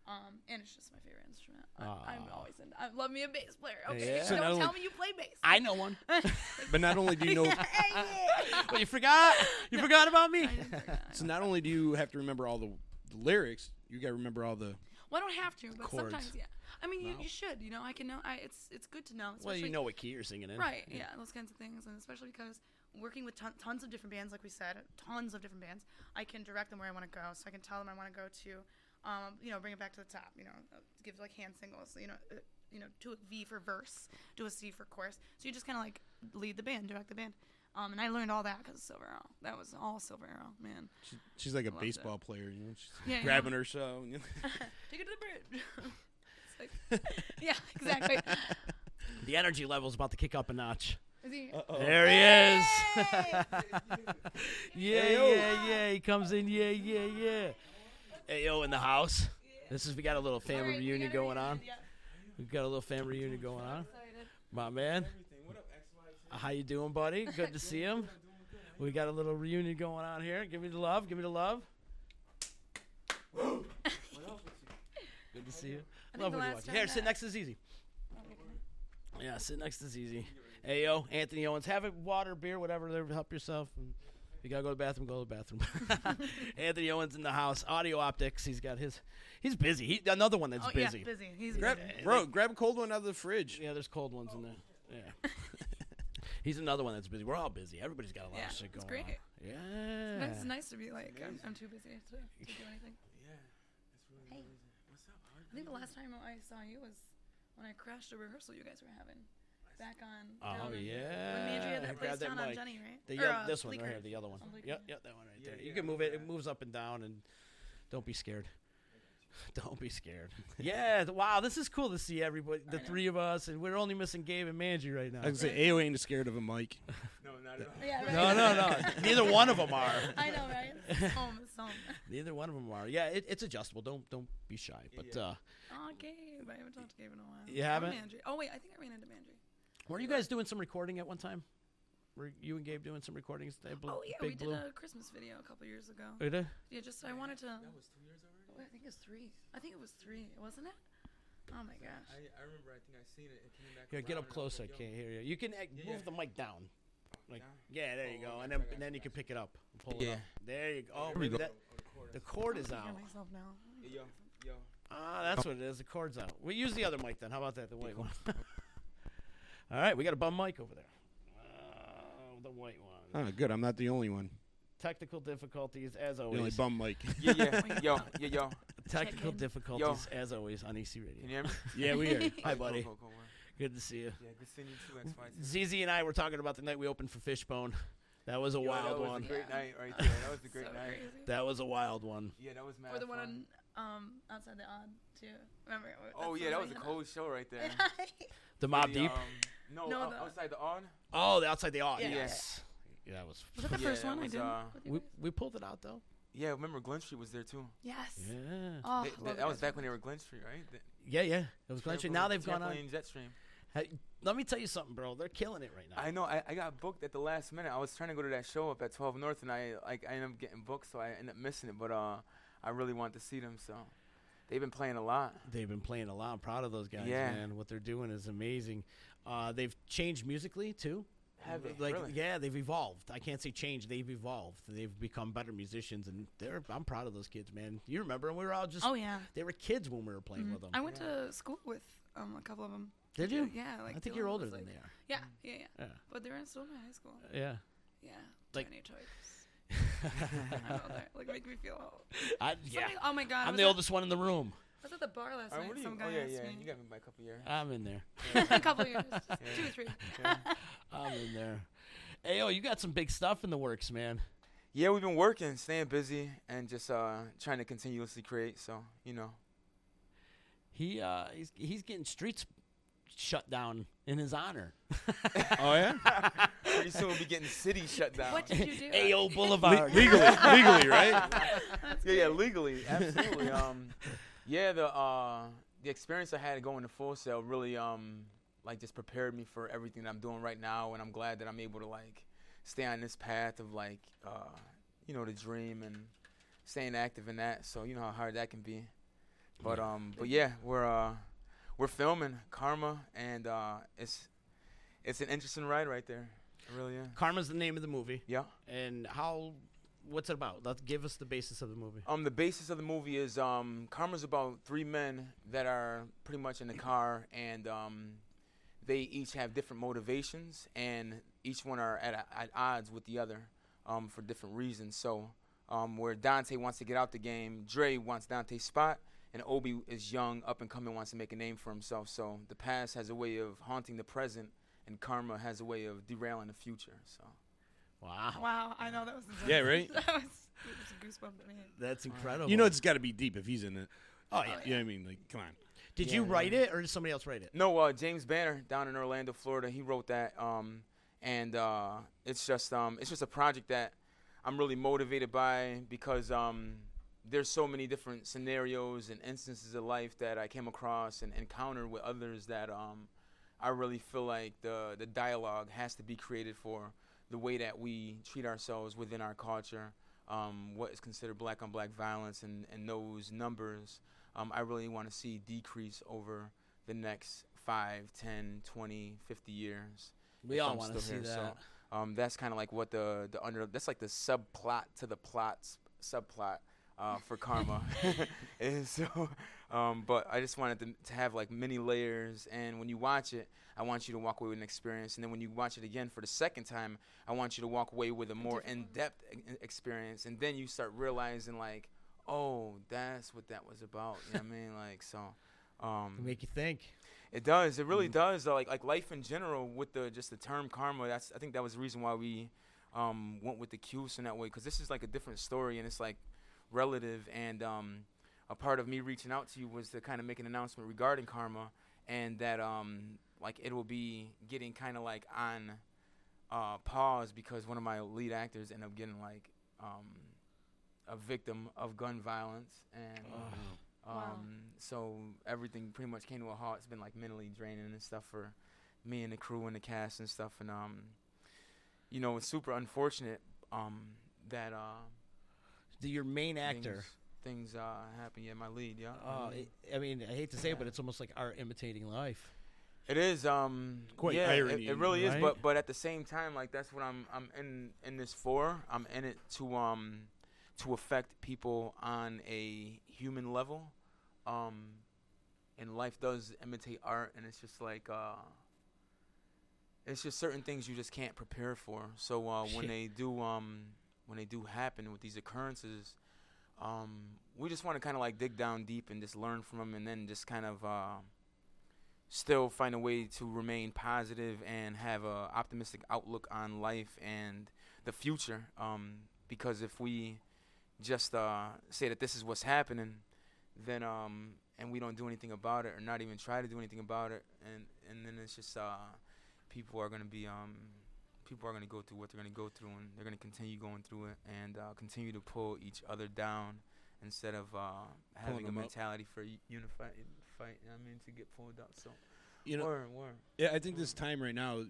Um, and it's just my favorite instrument. I, I'm always in. I love me a bass player. Okay, Yeah. So not don't only- tell me you play bass. I know one. (laughs) But not only do you know, (laughs) well, you forgot. You forgot about me. I didn't forget. I so know. not only do you have to remember all the, the lyrics, you got to remember all the. Well, I don't have to, but Chords. sometimes, yeah. I mean, you, you should. You know, I can know. I, it's it's good to know. Well, you especially- know what key you're singing in. Right. Yeah. Those kinds of things, and especially because working with ton- tons of different bands, like we said, tons of different bands, I can direct them where I want to go. So I can tell them I want to go to, um, you know, bring it back to the top. You know, uh, give like hand singles. You know. Uh, you know, do a V for verse, do a C for chorus. So you just kind of like lead the band, direct the band. Um, and I learned all that because of Silver Arrow. That was all Silver Arrow, man. She, she's like a Loved it. baseball player, you know. She's Yeah, yeah. grabbing her so. know. (laughs) Take it to the bridge. (laughs) it's (laughs) like, yeah, exactly. (laughs) The energy level's about to kick up a notch. Is he- There he is. (laughs) yeah, Hey, yeah, yeah. He comes in. Yeah, yeah, yeah. Hey, yo, in the house. This is we got a little family Alright, we reunion got a going on. yeah. We've got a little family reunion going on. My man. How you doing, buddy? Good to see him. We got a little reunion going on here. Give me the love. Give me the love. (gasps) Good to see you. I Love think the when you last watch. Here, time sit next to Zizi. Yeah, sit next to Zizi. Hey, yo, Anthony Owens. Have a water, beer, whatever. There, help yourself. And if you gotta go to the bathroom, go to the bathroom. (laughs) Anthony Owens in the house. Audio optics. He's got his. He's busy. He another one that's Oh busy. yeah, busy. He's Grab, busy. bro, grab a cold one out of the fridge. Yeah, there's cold ones in there. Oh. Yeah. (laughs) He's another one that's busy. We're all busy. Everybody's got a lot Yeah, of shit going great. on. Yeah. It's nice to be like I'm, I'm too busy to, to do anything. (laughs) Yeah. Hey, I think the last time I saw you was when I crashed a rehearsal you guys were having back on. Oh down in- yeah. When Mandry had that Grab place down on mic. Jenny, right? The, Or, yep, uh, this one right Bleecker. here, the other one. On Bleecker. Yep, yep, that one right there. You can move it. It moves up and down, and don't be scared. (laughs) Don't be scared. (laughs) yeah. Wow. This is cool to see everybody, the three of us, and we're only missing Gabe and Manji right now. I was gonna say, AO ain't scared of a mic. (laughs) No, not at all. Yeah, right. No, no, no. Neither one of them are. I know, right? It's home, home. Neither one of them are. Yeah, it, it's adjustable. Don't don't be shy. But uh, Oh, Gabe. I haven't talked to Gabe in a while. You Or haven't? Mandry. Oh wait, I think I ran into Mandry. were you guys doing some recording at one time? Were you and Gabe doing some recordings? At Blue, Oh yeah, Big we Blue? did a Christmas video a couple years ago. Oh, you did? Yeah, just I wanted to. That was two years already. I think it's three. I think it was three, wasn't it? Oh my gosh. I, I remember. I think I seen it. It came back. Here, get up and I was close. I like, yo, can't hear you. You can uh, Yeah, move yeah. the mic down. Like, Down? yeah, there you Oh, go, okay, and then and then you, you can pick it up. and Pull it Yeah. up. There you go. Oh, There we maybe go. that the cord is out. can myself now. Yo, yo. Ah, that's what it is. The cord's out. We use the other mic then. How about that? The white one. (laughs) All right, we got a bum mic over there. Uh, the white one. Oh, good. I'm not the only one. Technical difficulties as The only always. bum mic. (laughs) Yeah, yeah. (laughs) yo, yeah, yo. Technical in. difficulties as always on EC Can Radio. you hear me? (laughs) yeah, we are. Hi, buddy. Cool, cool, cool. Good to see you. Yeah, good seeing you too, X5. ZZ and I were talking about the night we opened for Fishbone. That was a Yo, wild that was one. a great night right there. That was a great so night. crazy. That was a wild one. Yeah, that was mad Or the one fun. on um outside the Aud too. Remember? Oh yeah, that was a cold show right there. The Mob The, Deep. Um, no, No, out- the- outside the on. Oh, the outside the Aud. Yeah. Yes. Yeah, that was. Was that the Yeah, first that one I was, did? uh, with you We guys? we pulled it out though. Yeah, remember Glen Street was there too. Yes. Yeah. Oh, They- love that, that was guys back when they were Glen Street, right? The- Yeah, yeah. It was Glen Street. Now they've gone on. Trampoline Jetstream. Hey, let me tell you something, bro. They're killing it right now. I know. I, I got booked at the last minute. I was trying to go to that show up at 12 North, and I like I ended up getting booked, so I ended up missing it. But uh, I really wanted to see them, so they've been playing a lot. They've been playing a lot. I'm proud of those guys, Yeah. man. What they're doing is amazing. Uh, they've changed musically too. Have they? Like, Really? yeah, they've evolved. I can't say change. They've evolved. They've become better musicians, and they're. I'm proud of those kids, man. You remember, and we were all just. Oh yeah. They were kids when we were playing Mhm. with them. I went to school with um a couple of them. Did you? Yeah, like I think you're was, older than like- they are. Yeah, yeah, yeah. Yeah. But they're in still in high school. Yeah. Yeah. Like- Tiny types. (laughs) (laughs) I know that. Like make me feel old. I, yeah. Somebody- oh my god. I I'm the at- oldest one in the room. I was at the bar last All right, night. what are Some you? guy Oh yeah, asked yeah. me. You got me by a couple years. I'm in there. (laughs) a couple years, (laughs) two or three. (laughs) I'm in there. Hey, yo, you got some big stuff in the works, man. Yeah, we've been working, staying busy, and just uh, trying to continuously create. So you know. He uh, he's he's getting streets shut down in his honor. Oh yeah. Pretty soon we'll be getting city shut down. What did you do? AO Boulevard. legally, legally, right? yeah, yeah, legally, absolutely. um, yeah, the uh, the experience I had going to Full Sail really um, like just prepared me for everything that I'm doing right now, and I'm glad that I'm able to like stay on this path of like uh, you know the dream and staying active in that. So you know how hard that can be. But um, but yeah, we're uh, we're filming Karma, and uh, it's it's an interesting ride right there. It really is. Karma's the name of the movie. Yeah. And how? What's it about? Let's give us the basis of the movie. Um, the basis of the movie is um, Karma's about three men that are pretty much in the car, and um, they each have different motivations, and each one are at, at odds with the other um, for different reasons. So, um, where Dante wants to get out the game, Dre wants Dante's spot, and Obi is young, up and coming, wants to make a name for himself. So the past has a way of haunting the present, and Karma has a way of derailing the future. So. Wow. Wow, I know that was. Intense. Yeah, right? (laughs) that was, it was a goosebump to me. That's incredible. You know it's got to be deep if he's in it. Oh yeah. You know what I mean? Like, come on. Did you write yeah. it or did somebody else write it? No, uh, James Banner down in Orlando, Florida. He wrote that, um, and uh, it's just um, it's just a project that I'm really motivated by because um, there's so many different scenarios and instances of life that I came across and encountered with others that um, I really feel like the the dialogue has to be created for the way that we treat ourselves within our culture, um, what is considered black on black violence, and, and those numbers, um, I really want to see decrease over the next 5, 10, 20, 50 years. We all wanna see here. that. So, um, that's kind of like what the the under that's like the subplot to the plots subplot uh, for karma. (laughs) (laughs) and so, um, but I just wanted to, to have like many layers, and when you watch it, I want you to walk away with an experience, and then when you watch it again for the second time, I want you to walk away with a more in-depth e- experience, and then you start realizing like, oh, that's what that was about. You know what I mean? (laughs) Like so. Um, Can make you think. it does. It really does. Though. Like like life in general, with the just the term karma. That's I think that was the reason why we um, went with the cues in that way because this is like a different story and it's like relative. And um, a part of me reaching out to you was to kind of make an announcement regarding karma and that um, like it will be getting kind of like on uh, pause because one of my lead actors ended up getting like um, a victim of gun violence and. Um, Wow. So everything pretty much came to a halt. It's been like mentally draining and stuff for me and the crew and the cast and stuff. And um, you know, it's super unfortunate um that uh The- Your main actor. Things, things uh happen. Yeah, my lead. Yeah. Uh, Mhm. it, I mean, I hate to say it, but it's almost like art imitating life. It is um Quite yeah, it- irony, It, really is, but but at the same time, like that's what I'm I'm in in this for. I'm in it to um to affect people on a human level. Um and life does imitate art and it's just like uh it's just certain things you just can't prepare for. So uh when (laughs) they do um when they do happen with these occurrences, um we just want to kind of like dig down deep and just learn from them and then just kind of uh still find a way to remain positive and have a optimistic outlook on life and the future. Um, because if we just uh, say that this is what's happening, then um, and we don't do anything about it or not even try to do anything about it, and and then it's just uh, people are gonna be um, people are gonna go through what they're gonna go through, and they're gonna continue going through it and uh, continue to pull each other down instead of uh, having a them up. mentality for unified fight. You know what I mean, to get pulled up. So You know, word, word. Yeah, I think this time right now,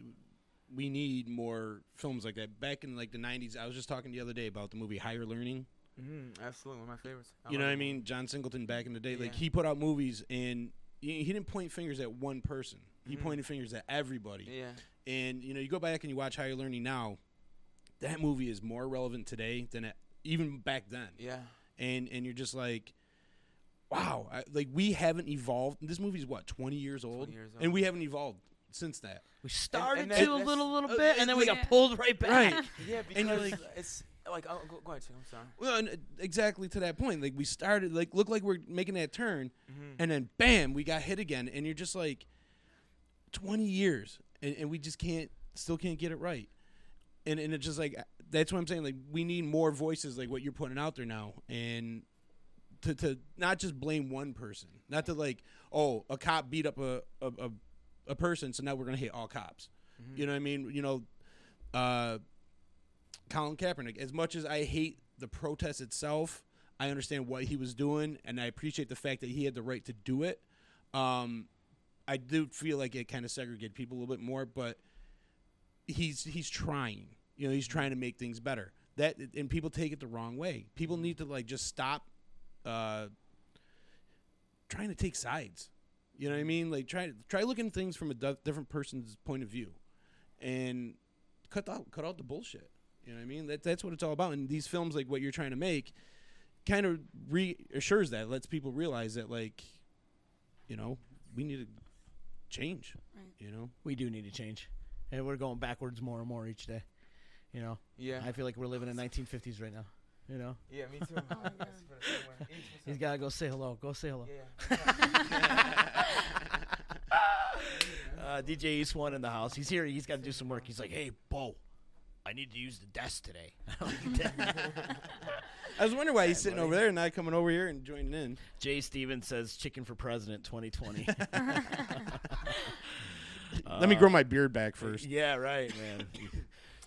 we need more films like that. Back in like the '90s, I was just talking the other day about the movie Higher Learning. Mm-hmm, absolutely, one of my favorites. You know what I mean? John Singleton back in the day, like he put out movies and he, he didn't point fingers at one person. He Mhm. pointed fingers at everybody. Yeah. And you know, you go back and you watch Higher Learning now. That movie is more relevant today than it, even back then. Yeah. And and you're just like, wow, I, like we haven't evolved. This movie's what 20 years old, 20 years and we haven't evolved since that. We started and to a that's- little, little uh, bit, and then we yeah. got pulled right back. Right. (laughs) Yeah, And you're because like- it's like oh, go, go ahead, Tim, I'm sorry. Well, and uh, exactly to that point. Like we started, like look like we're making that turn, Mhm. and then bam, we got hit again, and you're just like, twenty years, and, and we just can't, still can't get it right, and and it's just like that's what I'm saying. Like we need more voices, like what you're putting out there now, and to to not just blame one person, not to like, oh, a cop beat up a a, a, a person, so now we're gonna hate all cops. You know what I mean? You know, uh, Colin Kaepernick. As much as I hate the protest itself, I understand what he was doing, and I appreciate the fact that he had the right to do it. Um, I do feel like it kind of segregated people a little bit more, but he's he's trying. You know, he's trying to make things better. That and people take it the wrong way. People need to like just stop uh, trying to take sides. You know what I mean? Like try try looking at things from a different person's point of view, and cut out cut out the bullshit. You know what I mean? That that's what it's all about. And these films, like what you're trying to make, kind of reassures that, lets people realize that, like, you know, we need to change. Right. You know, We do need to change, and we're going backwards more and more each day. You know, Yeah. I feel like we're living in 1950s right now. You know, yeah, me too. (laughs) Oh my God. That's for the same one. Each he's percent. gotta go say hello. Go say hello. Yeah. (laughs) Uh, DJ East One in the house. He's here. He's got to do some work. He's like, "Hey, Bo, I need to use the desk today." (laughs) (laughs) (laughs) I was wondering why he's sitting over there and not coming over here and joining in. Jay Stevens says, "Chicken for president 2020." Let me grow my beard back first. yeah, right, man.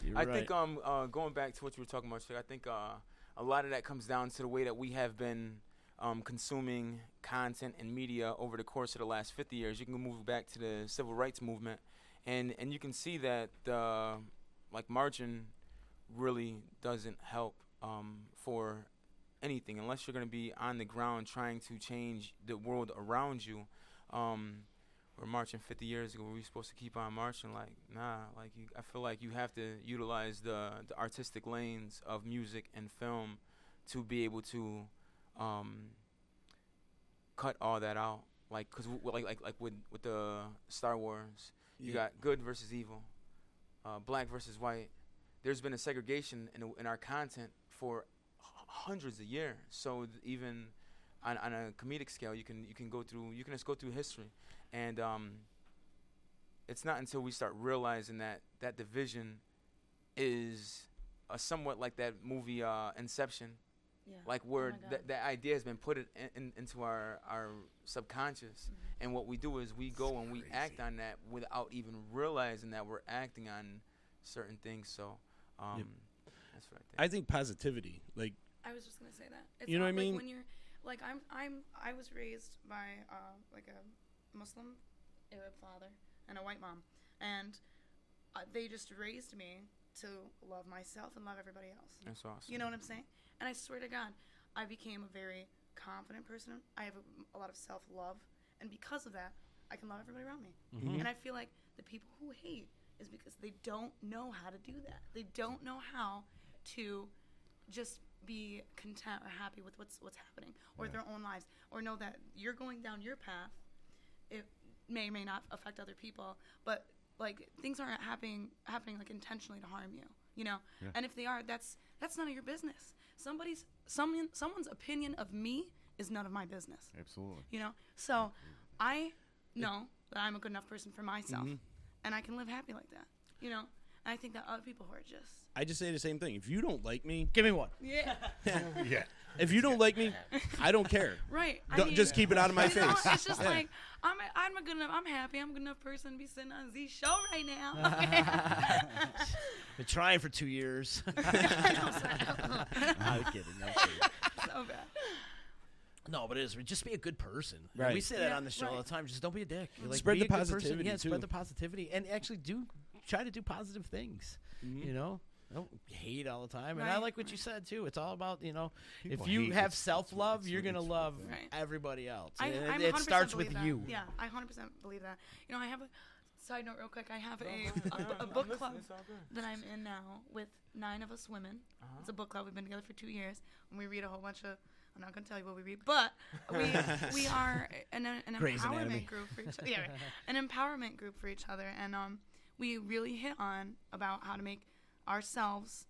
You're I right. think um uh, going back to what you were talking about, Chick, I think uh, a lot of that comes down to the way that we have been um, consuming content and media over the course of the last 50 years. You can move back to the civil rights movement, and and you can see that uh, like marching really doesn't help um, for anything unless you're going to be on the ground trying to change the world around you. Um, we're marching 50 years ago. Were we supposed to keep on marching? Like, nah. Like, you, I feel like you have to utilize the the artistic lanes of music and film to be able to um, cut all that out. Like, cause w- like like like with with the Star Wars, you got good versus evil, uh, black versus white. There's been a segregation in in our content for hundreds of years. So even on, on a comedic scale, you can you can go through you can just go through history, and um, it's not until we start realizing that that division is somewhat like that movie uh, Inception, Yeah. like Oh where my God. that that idea has been put in, in, into our our subconscious, Mm-hmm. and what we do is we go and we act on that without even realizing that we're acting on certain things. So, um, that's what I think. I think positivity, like I was just gonna say that. It's You know what I mean? like mean? When you're like I'm I'm I was raised by uh, like a Muslim Arab father and a white mom, and uh, they just raised me to love myself and love everybody else. That's awesome. You know what I'm saying? And I swear to God, I became a very confident person. I have a, a lot of self love, and because of that, I can love everybody around me. Mhm. And I feel like the people who hate is because they don't know how to do that. They don't know how to just be content or happy with what's what's happening or Yeah. their own lives or know that you're going down your path it may or may not affect other people but like things aren't happening happening like intentionally to harm you you know Yeah. and if they are that's that's none of your business somebody's someone someone's opinion of me is none of my business Absolutely. you know so i know that i'm a good enough person for myself Mhm. and i can live happy like that you know and i think that other people who are just I just say the same thing. If you don't like me, give me one. yeah (laughs) yeah. If you don't like me, I don't care. (laughs) Right. I Don't- mean, just keep it out of my you know, face. it's just Yeah. like I'm. A, I'm a good enough. I'm happy. I'm a good enough person to be sitting on Z's show right now. (laughs) Been trying for two years. (laughs) I know, sorry. I'm kidding. I'm kidding. so bad. No, but it is. Just be a good person. We Right. say that Yeah, on the show all right. the time. Just don't be a dick. Like, Spread be the a good person. positivity, Yeah, too. spread the positivity, and actually do try to do positive things. Mhm. You know, don't hate all the time. And I like what you said too. It's all about you know, People if you have self love, you're gonna love Right. everybody else. I, And I'm it starts with that. you. Yeah, I 100% believe that. You know, I have a side note real quick. I have a, No, a, go ahead. a, I'm a book club It's all good. that I'm in now with nine of us women. Uh-huh. It's a book club. We've been together for two years, and we read a whole bunch of. I'm not gonna tell you what we read, but we (laughs) we are an, an empowerment group for each other. Yeah, right. an empowerment group for each other, and um, we really hit on about how to make ourselves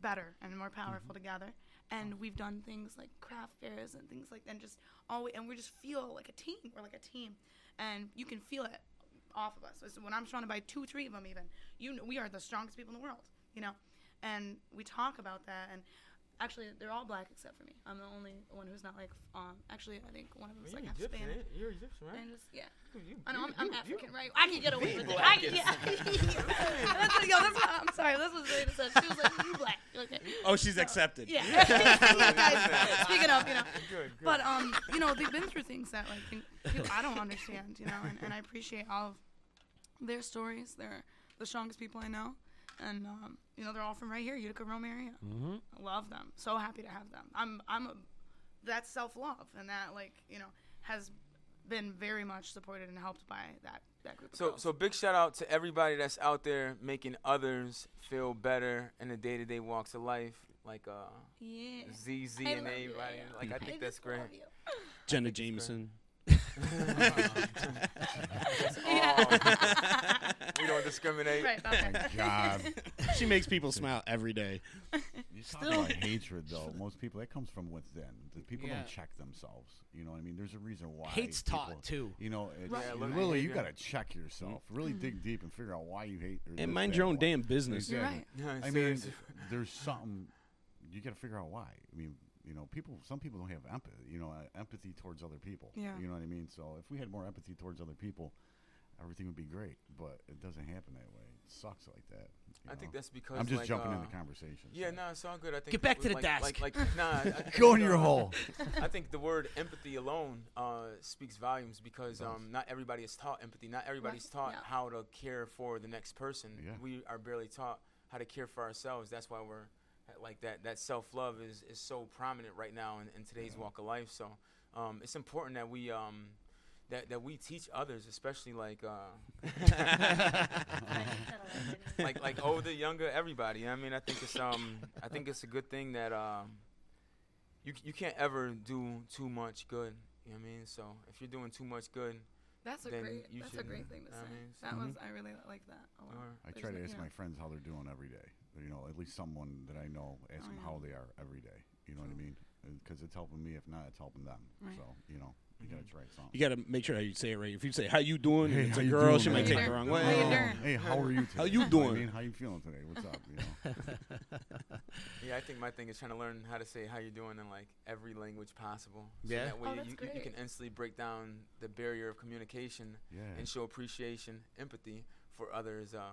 better and more powerful mm-hmm. together. And we've done things like craft fairs and things like that, and just always and we just feel like a team. We're like a team, and you can feel it off of us. So when I'm surrounded by two, three of them, even you, know, we are the strongest people in the world. You know, and we talk about that. And actually, they're all black except for me. I'm the only one who's not like. Um, actually, I think one of them is like half Egyptian, Spanish. ain't- You're Egyptian, right? And just yeah. You- I know I'm, I'm you- you- African, right? I can get away with it. I, is- yeah. (laughs) (laughs) that's what, yo, that's what, I'm sorry. That's what Zayda said. She was like, "You black." Okay. Oh, she's accepted. Yeah. Yeah, guys, speaking of, you know. Good, good. But um, you know, they've been through things that like think, people, I don't understand, you know, and, and I appreciate all of their stories. They're the strongest people I know, and um, you know, they're all from right here, Utica, Rome area. Mm-hmm. I love them. So happy to have them. I'm I'm a, that's self love, and that like you know has been very much supported and helped by that that group. Of So, girls. so big shout out to everybody that's out there making others feel better in the day to day walks of life, like uh, yeah. ZZ I and love you, everybody. Like I think that's great. Jenna Jameson. Yeah. (laughs) we don't discriminate. Right, about Thank. God. She makes people smile every day. You talk Still- about hatred, though. Most people, that comes from within. The people Yeah. don't check themselves. You know what I mean? There's a reason why. Hate's people, taught too. You know, it's, Right. Yeah, you look, literally, you got to check yourself. Mm-hmm. Really dig deep and figure out why you hate. Or And mind that, your own why. damn business. Exactly. right. Yeah, I mean, seriously. there's something you got to figure out why. I mean, you know, people. Some people don't have empathy. You know, uh, empathy towards other people. Yeah. You know what I mean? So if we had more empathy towards other people, everything would be great. But it doesn't happen that way. It sucks like that. you I think that's because I'm just like, jumping uh, into conversation. Yeah, so. no, it's all good. I think Get back to the like, desk. Like, like nah, I- I (laughs) think, Go in your uh, hole. (laughs) I think the word empathy alone uh, speaks volumes because um, not everybody is taught empathy. Not everybody's Right, taught yeah. how to care for the next person. Yeah. We are barely taught how to care for ourselves. That's why we're like that. That self love is is so prominent right now in, in today's walk of life. So um, it's important that we um, that that we teach others, especially like uh, (laughs) like like older, younger, everybody. I mean, I think it's um I think it's a good thing that um you you can't ever do too much good. You know what I mean? So if you're doing too much good, That's a then great. you That's a should- great thing to I say. mean, that so- was. I really like that a lot. I There's try to ask yeah. my friends how they're doing every day. You know, at least someone that I know, ask Oh, them yeah. how they are every day. You know what I mean? Because it's helping me. If not, it's helping them. Right. So you know, you gotta try something. You got to make sure how you say it right. If you say "How you doing," Hey, and it's how a you girl, doing, she might take it the wrong way. How you doing? Hey, how are you? Today? How you doing? I mean, how you feeling today? What's up? You know. (laughs) Yeah, I think my thing is trying to learn how to say how you doing in like every language possible. So Yeah. that way Oh, you, that's you, you can instantly break down the barrier of communication Yeah. and show appreciation, empathy for others' uh,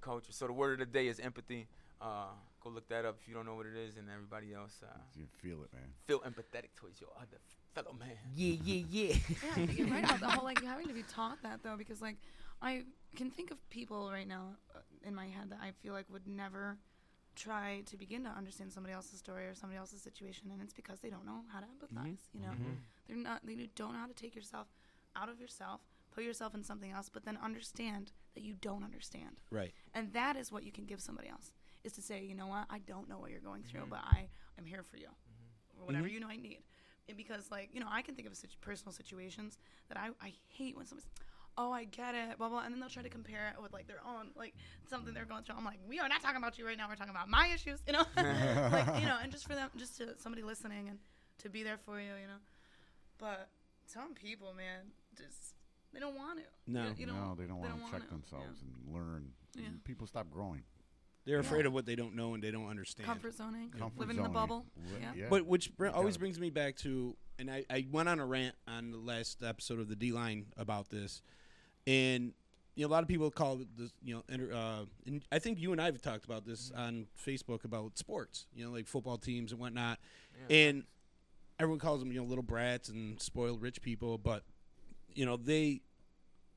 culture. So the word of the day is empathy. Uh, go look that up if you don't know what it is, and everybody else uh, You feel it, man. feel empathetic towards your other fellow man. Yeah, yeah, yeah. (laughs) Yeah, you're right about the whole like having to be taught that though, because like I can think of people right now uh, in my head that I feel like would never try to begin to understand somebody else's story or somebody else's situation, and it's because they don't know how to empathize. You know, they're not they don't know how to take yourself out of yourself, put yourself in something else, but then understand that you don't understand. Right. And that is what you can give somebody else is to say, you know what, I don't know what you're going through, mm-hmm. but I am here for you, mm-hmm. or whatever mm-hmm. you know I need. And because like you know, I can think of situ- personal situations that I I hate when someone's. Oh, I get it, blah blah, and then they'll try to compare it with like their own, like something they're going through. I'm like, we are not talking about you right now. We're talking about my issues, you know, (laughs) like you know, and just for them, just to somebody listening and to be there for you, you know. But some people, man, just they don't want to. No. You, you no, they don't want to wanna, check yeah. themselves and learn. Yeah. People stop growing. They're afraid of what they don't know and they don't understand. Comfort zoning, Comfort living in the zoning. bubble. Li- Yeah. yeah. But which br- always brings me back to, and I, I went on a rant on the last episode of the D line about this, and you know a lot of people call it this, you know, inter, uh, and I think you and I have talked about this on Facebook about sports, you know, like football teams and whatnot, and everyone calls them you know little brats and spoiled rich people, but you know they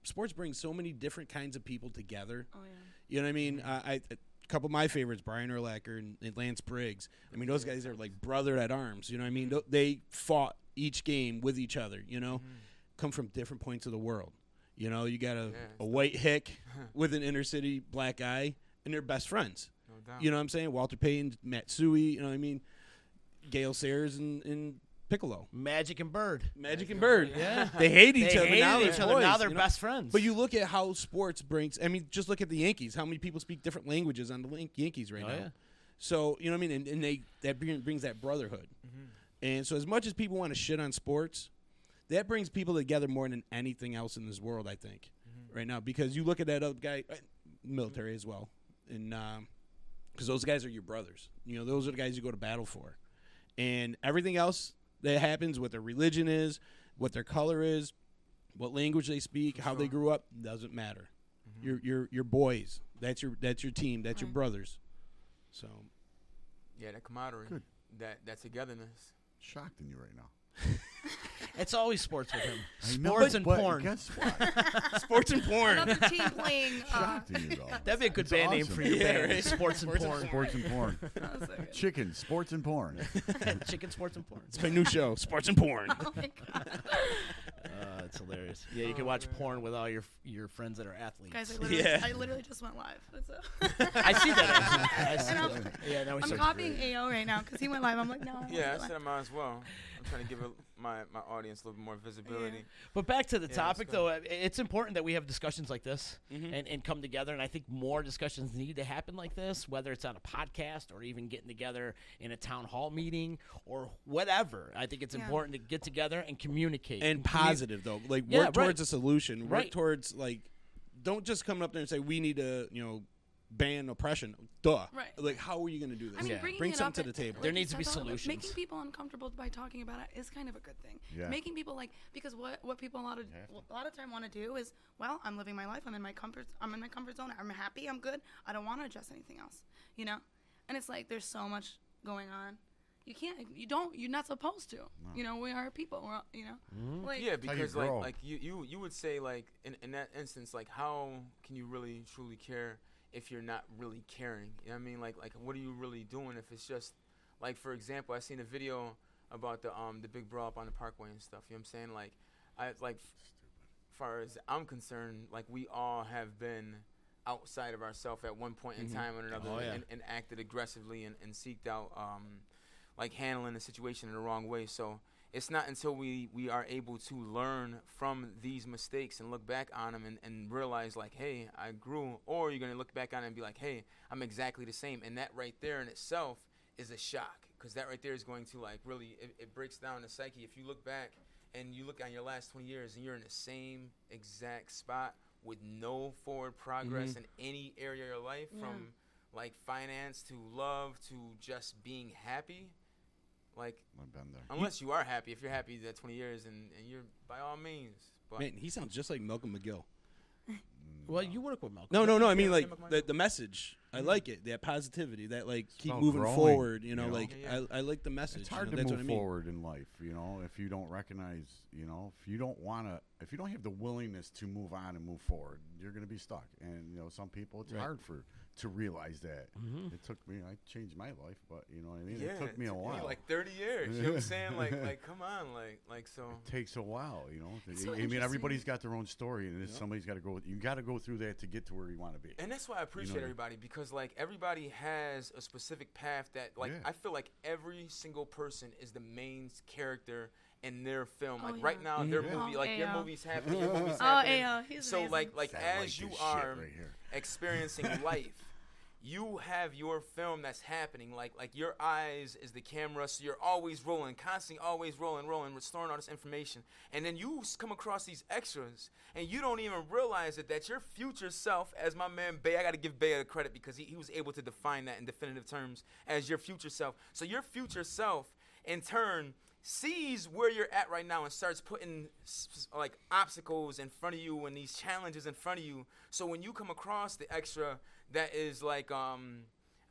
sports bring so many different kinds of people together. Oh yeah. You know what I mean? I, I a couple of my favorites, Brian Urlacher and, and Lance Briggs. I mean, those guys are like brother at arms. You know what I mean? Mm-hmm. They fought each game with each other. You know, mm-hmm. come from different points of the world. You know, you got a, a white hick (laughs) with an inner city black guy, and they're best friends. No doubt. You know what I'm saying? Walter Payton, Matsui. You know what I mean? Gale Sayers and, and Piccolo. Magic and Bird. Magic and Bird. (laughs) Yeah. They hate each They other. hated now each they're other. Now they're you know? best friends. But you look at how sports brings. I mean, just look at the Yankees. How many people speak different languages on the Yan- Yankees right Oh, now? yeah. So you know what I mean, and, and they that bring, brings that brotherhood. Mm-hmm. And so, as much as people want to shit on sports, that brings people together more than anything else in this world. I think Mm-hmm. right now because you look at that other guy, uh, military as well, and because those guys are your brothers. You know, those are the guys you go to battle for, and everything else that happens, what their religion is, what their color is, what language they speak, how they grew up, doesn't matter. Mm-hmm. You're you're you're boys. That's your that's your team. That's your brothers. So Yeah, that camaraderie, Good. that that togetherness. Shocked in you right now. It's always sports with him. I know, Sports and but porn. Guess what? (laughs) sports and porn. Another team playing. Uh, Shocked in you though. That'd be a good It's band name for your Yeah, band. right. Sports and Sports and porn. Sports and porn. (laughs) so. Chicken, sports and porn. (laughs) Chicken, sports, and porn. It's my new show, Sports and Porn. Oh my god. Uh, it's hilarious. Yeah, you can Oh, watch man. porn with all your your friends that are athletes. Guys, I literally, Yeah. I literally just went live. That's a- I see that. I see that. Yeah, now we I'm start- copying AO right now because he went live. I'm like, no. I Yeah, I said I might as well. I'm trying to give it, my my audience a little bit more visibility. But back to the Yeah, topic, though, it's important that we have discussions like this Mhm. and, and come together. And I think more discussions need to happen like this, whether it's on a podcast or even getting together in a town hall meeting or whatever. I think it's Yeah. important to get together and communicate. and commu- positive though. Like Yeah, work right. towards a solution. Work Right. towards like don't just come up there and say we need to, you know, ban oppression. Duh. Right. Like how are you going to do this? I mean, Yeah. bringing Bring it something up to the table. There you needs to be said, though, like, solutions. Making people uncomfortable by talking about it is kind of a good thing. Yeah. Making people like because what what people a lot of You a lot of time want to do is well, I'm living my life. I'm in my comfort. I'm in my comfort zone. I'm happy. I'm good. I don't want to address anything else. You know, and it's like there's so much going on. You can't. You don't. You're not supposed to. You know, we are people. We're all- you know. Mm-hmm. Like, Yeah, how you because like grow. like you, you you would say like in, in that instance like how can you really truly care if you're not really caring. You know what I mean? Like like what are you really doing if it's just like for example, I seen a video about the um the big brawl up on the parkway and stuff. You know what I'm saying? Like I like f- far as I'm concerned, like we all have been outside of ourselves at one point in Mhm. time or another Oh, yeah. and, and acted aggressively and, and seeked out um like handling the situation in the wrong way. So it's not until we, we are able to learn from these mistakes and look back on them and, and realize like, hey, I grew, or you're gonna look back on it and be like, hey, I'm exactly the same, and that right there in itself is a shock, because that right there is going to like really it, it breaks down the psyche. If you look back and you look on your last 20 years and you're in the same exact spot with no forward progress Mhm. in any area of your life, Yeah. from like finance to love to just being happy, like I've been there. unless you are happy, if you're happy that 20 years and, and you're by all means. But Man, he sounds just like Malcolm McGill. (laughs) Well, you work with Malcolm. No, no, no. I mean, yeah, like Malcolm the, the message. I mm-hmm. like it. That positivity. That like keep about moving growing, forward. You know, you know? like Yeah, I, I like the message. It's you hard know, to that's move what I mean. forward in life, you know, if you don't recognize, you know, if you don't want to, if you don't have the willingness to move on and move forward, you're going to be stuck. And you know, some people it's Right. hard for to realize that. Mhm. It took me. I changed my life, but you know what I mean. yeah, it took me a while. like 30 years. You know what I'm saying? Like, (laughs) like, come on, like, like so. it takes a while, you know. It's I- so I mean, everybody's got their own story, and it's somebody's got to go. You got to go through that to get to where you want to be. And that's why I appreciate know- everybody because like everybody has a specific path that like Yeah. I feel like every single person is the main character in their film. Oh, Like right now, their Yeah. movie, Oh, like your movie's (laughs) happening, your movie's Oh, happening. Ayo, he's so amazing. like like Satellite as you are right here. experiencing (laughs) life, you have your film that's happening. Like like your eyes is the camera, so you're always rolling, constantly always rolling, rolling, restoring all this information. And then you come across these extras, and you don't even realize it that your future self, as my man Bay, I got to give Bay the credit because he, he was able to define that in definitive terms as your future self. So your future self, in turn, sees where you're at right now and starts putting like obstacles in front of you and these challenges in front of you. So when you come across the extra that is like um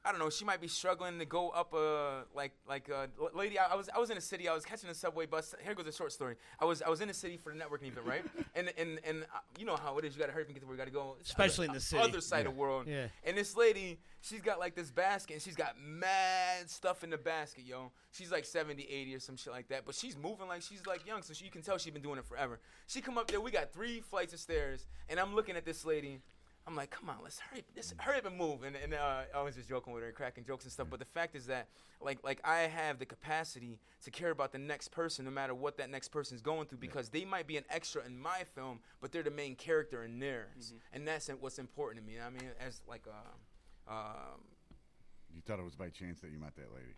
I don't know, she might be struggling to go up a like like a lady. I, I was I was in a city. I was catching a subway bus. Here goes a short story. I was I was in a city for the networking event, right? (laughs) and and and uh, you know how it is. You gotta hurry up and get to where you gotta go. Especially other, in the city. other side of the world. Yeah. And this lady, she's got like this basket and she's got mad stuff in the basket, yo. She's like 70, 80 or some shit like that. But she's moving like she's like young, so she, you can tell she's been doing it forever. She come up there, we got three flights of stairs, and I'm looking at this lady. I'm like, come on, let's hurry, let's hurry up and move. And, and uh, I was just joking with her, and cracking jokes and stuff. But the fact is that, like, like I have the capacity to care about the next person, no matter what that next person's going through, because they might be an extra in my film, but they're the main character in theirs, and that's what's important to me. I mean, as like a, um, You thought it was by chance that you met that lady.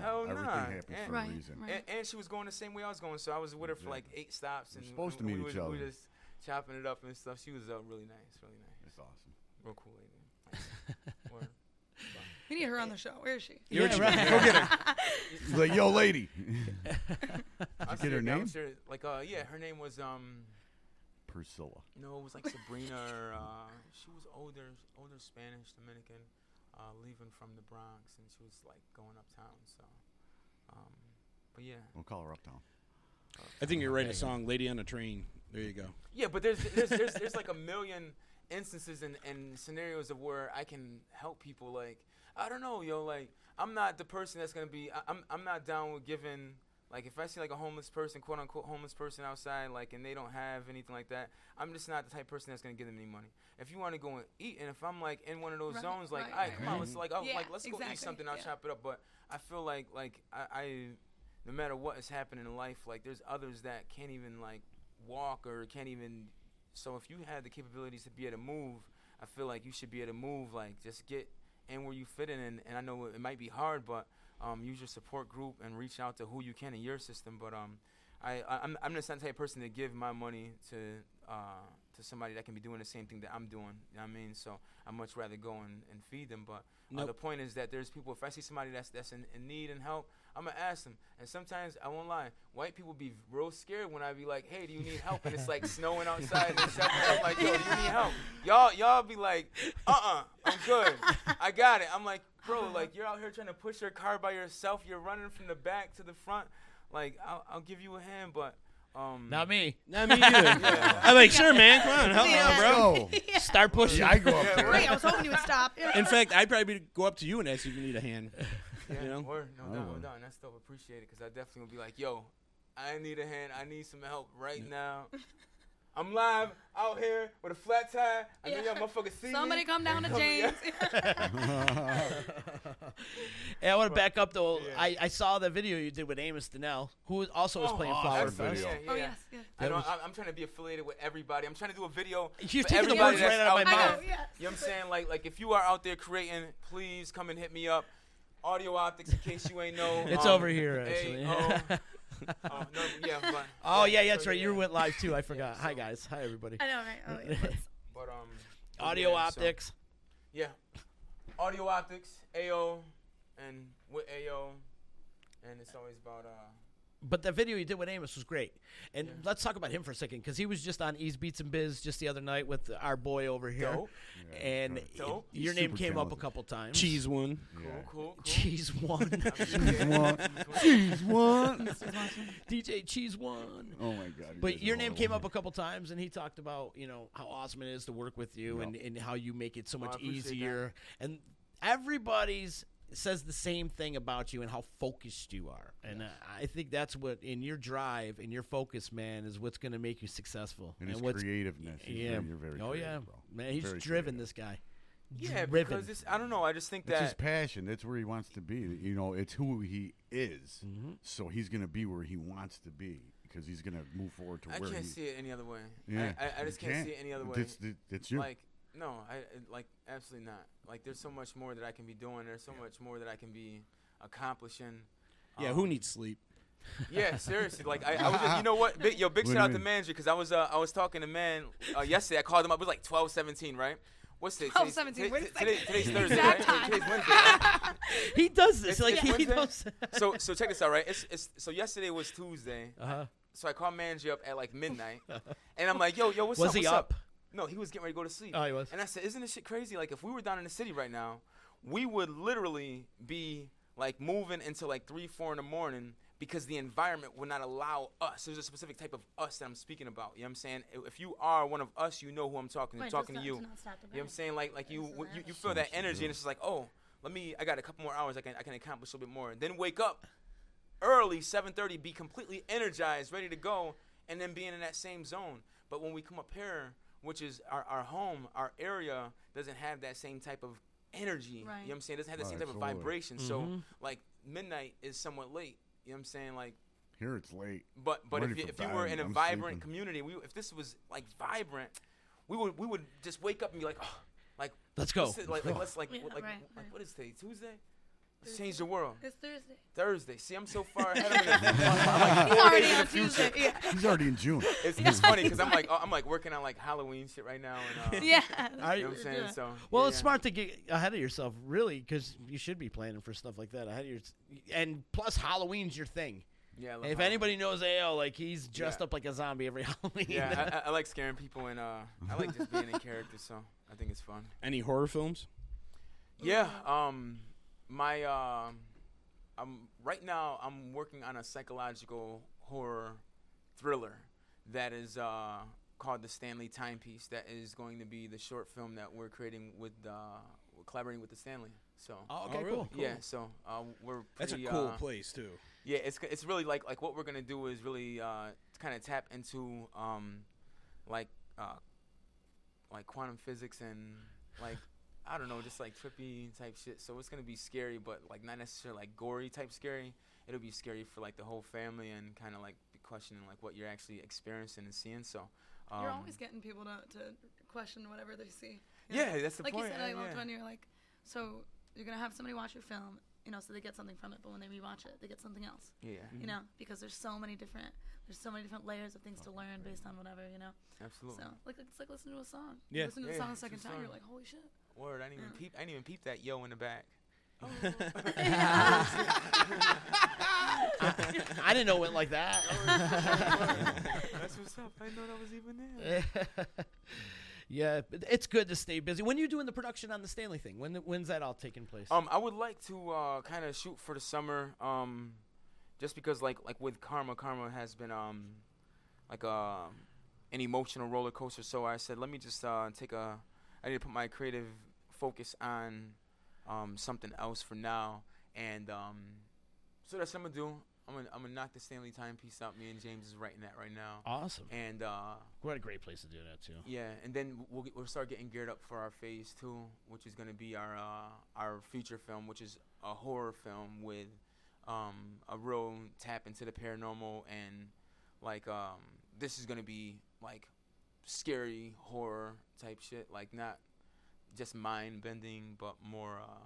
Hell everything nah. happens And- for Right, a reason. right. and, and she was going the same way I was going, so I was with her for like eight stops, We're and supposed to meet we each was, we other. just chopping it up and stuff. She was uh, really nice, really nice, That's awesome. real cool lady. (laughs) We need her on the show. Where is she? Yeah, You're- right. Go get her. (laughs) He's like, yo, lady. (laughs) I'll get her yeah, I'm name? sure- like, uh, yeah, her name was um, Priscilla. no, it was like Sabrina. Or, uh, she was older, older Spanish Dominican, uh, leaving from the Bronx, and she was like going uptown. So, um, but yeah, We'll call her uptown. I think you write There a song, "Lady on a Train." There you go. Yeah, but there's there's there's, there's like a million instances and, and scenarios of where I can help people. Like I don't know, yo. Like I'm not the person that's gonna be. I, I'm I'm not down with giving. Like if I see like a homeless person, quote unquote homeless person outside, like and they don't have anything like that, I'm just not the type of person that's gonna give them any money. If you want to go and eat, and if I'm like in one of those Right, zones, like, right, all right, right, come on, right. let's like, oh, Yeah, like let's go eat something. I'll yeah. chop it up. But I feel like like I, I, no matter what is happening in life, like there's others that can't even like walk or can't even. So if you have the capabilities to be able to move, I feel like you should be able to move. Like just get in where you fit in, and, and I know it might be hard, but um, use your support group and reach out to who you can in your system. But um, I, I I'm I'm just not the type of person to give my money to uh to somebody that can be doing the same thing that I'm doing. You know what I mean? So I'd much rather go and, and feed them. But uh, Nope. the point is that there's people. If I see somebody that's that's in, in need and help, I'm gonna ask them. And sometimes I won't lie, white people be real scared when I be like, "Hey, do you need help?" And it's like snowing outside, and it's I'm like, "Yo, do you need help?" Y'all y'all be like, "Uh-uh, I'm good. I got it." I'm like, "Bro, like you're out here trying to push your car by yourself. You're running from the back to the front. Like I'll, I'll give you a hand, but." Um, Not me. Not me either. (laughs) I'm like, sure, man. Come on, help me Yeah. out, bro. Go. (laughs) Start pushing. Yeah, I go up (laughs) there. Great. I was hoping you would stop. In fact, I'd probably go up to you and ask if you need a hand. Yeah, You know? word, no I doubt, no doubt. And that's dope. Appreciate it, cause I definitely will be like, yo, I need a hand. I need some help right now. (laughs) I'm live out here with a flat tire. I know y'all motherfuckers (laughs) see Somebody me. come down to (laughs) James. Hey, I want to back up though. I, I saw the video you did with Amos Donnell, who also was Oh, playing oh, Flower that's Fest. video. Oh, yeah, oh yes, yes. I know. was- I'm, I'm trying to be affiliated with everybody. I'm trying to do a video You're for taking the words right out of my out I mouth. know. Yes. You know what I'm saying? Like, like if you are out there creating, please come and hit me up. Audio optics, in case you ain't know. (laughs) It's um, over here, actually. A-O. (laughs) oh, no, yeah, but, Oh yeah, so, that's right. yeah. You went live too. I (laughs) forgot. Hi so- guys. Hi everybody. I know, right? Oh, yeah. But um, Audio yeah, so- optics. yeah, audio optics, AO, and with AO, and it's always about uh. But the video you did with Amos was great. And let's talk about him for a second because he was just on Ease Beats and Biz just the other night with our boy over here. Dope. And Dope. your He's name super came up a couple times. Cheese one. Cool, cool, cool. Cheese one. (laughs) Cheese one. Cheese one. DJ Cheese one. Oh my god. But your name came up a couple times, and he talked about you know how awesome it is to work with you, and, and how you make it so I much appreciate that. easier. And everybody's says the same thing about you and how focused you are. And uh, I think that's what in your drive and your focus, man, is what's going to make you successful. And his what's creativeness. He's yeah, very- you're very oh yeah, bro. man, he's Very driven. creative. This guy, Yeah, driven. because it's, I don't know. I just think It's his passion. That's where he wants to be. You know, it's who he is. Mm-hmm. So he's going to be where he wants to be because he's going to move forward to I where I can't he. see it any other way. Yeah, I, I, I just can't, see it any other way. It's, it's you. Like no, I like absolutely not. Like there's so much more that I can be doing. There's so much more that I can be accomplishing. Yeah, Um, who needs sleep? (laughs) Yeah, seriously. Like I, I was just, you (laughs) know what? Big, yo, big What shout you out to mean? manager because I was uh, I was talking to man uh, yesterday. I called him up. It was like 12, 17, right? What's today? 12, Today's- 17, today- wait today- Today's Thursday, right? time. Today's Wednesday, right? (laughs) he does this It's- like it's he Wednesday? knows. so so check this out, right? It's, it's so yesterday was Tuesday. Uh-huh. So I called manager up at like midnight, and I'm like, yo, yo, what's Was up? he what's up? No, he was getting ready to go to sleep. Oh, he was. And I said, isn't this shit crazy? Like, if we were down in the city right now, we would literally be like moving until like three, four in the morning because the environment would not allow us. There's a specific type of us that I'm speaking about. You know what I'm saying? If- If you are one of us, you know who I'm talking to. Right, talking to not- you. not stop the you know what I'm saying? Like, like you, you, you feel that energy, and it's just like, oh, let me. I got a couple more hours. I can, I can accomplish a little bit more. And Then wake up early, 7:30, be completely energized, ready to go, and then being in that same zone. But when we come up here, which is our, our home, our area doesn't have that same type of energy. Right. You know what I'm saying? It doesn't have the same type of absolutely. vibration. So mm-hmm. like midnight is somewhat late. You know what I'm saying? Like Here it's late. but but if you, if you were in a I'm vibrant sleeping. community, we if this was like vibrant, we would we would just wake up and be like, oh, like Let's go. let's- like, like let's like Yeah, what- like, right, like right. what is today? Tuesday? Let's change the world. It's Thursday. Thursday. See, I'm so (laughs) far ahead of me. I'm like He's four already days in on the future. Yeah. He's already in June. (laughs) It's, it's funny because I'm like oh, I'm like working on like Halloween shit right now. And, uh, (laughs) Yeah. Are You know what I'm saying? Yeah. So Well, yeah, it's yeah. smart to get ahead of yourself, really, because you should be planning for stuff like that ahead of your. And plus, Halloween's your thing. Yeah. If Halloween. anybody knows AO, like he's dressed Yeah. up like a zombie every Halloween. Yeah, I, I, I like scaring people and uh, I like just being in character. So I think it's fun. Any horror films? Yeah. Um, my um, I'm right now. I'm working on a psychological horror thriller that is uh called the Stanley Timepiece. That is going to be the short film that we're creating with uh, we're collaborating with the Stanley. So. Oh, okay, Oh, really? cool. Yeah, so uh, we're That's a cool uh, place too. Yeah, it's it's really like like what we're gonna do is really uh, kind of tap into um, like uh, like quantum physics and like I don't know, just like trippy type shit. So it's gonna be scary, but like not necessarily like gory type scary. It'll be scary for like the whole family and kind of like be questioning like what you're actually experiencing and seeing. So um, You're always getting people to, to question whatever they see. you know? yeah, that's the like point. Like you said, uh, I loved yeah. when you're like, so you're gonna have somebody watch your film, you know, so they get something from it, but when they rewatch it, they get something else. yeah, You know, because there's so many different, there's so many different layers of things to learn based on whatever, you know. absolutely. So like it's like listening to a song. You Yeah. listen to the Yeah, song a second just time, you're like, holy shit. Word, I didn't even peep. I didn't even peep that yo in the back. (laughs) I didn't know it went like that. (laughs) That's what's up. I didn't know that was even there. (laughs) yeah, but it's good to stay busy. When are you doing the production on the Stanley thing? When when's that all taking place? Um, I would like to uh, kind of shoot for the summer. Um, just because like like with Karma, Karma has been um, like a an emotional roller coaster. So I said, let me just uh, take a. I need to put my creative focus on um, something else for now, and um, so that's what I'm gonna do. I'm gonna I'm gonna knock the Stanley timepiece out. Me and James is writing that right now. Awesome. And uh, What a great place to do that too. yeah, and then we'll get, we'll start getting geared up for our phase two, which is gonna be our uh, our feature film, which is a horror film with um, a real tap into the paranormal and like um, this is gonna be like scary horror type shit, like not just mind bending, but more uh,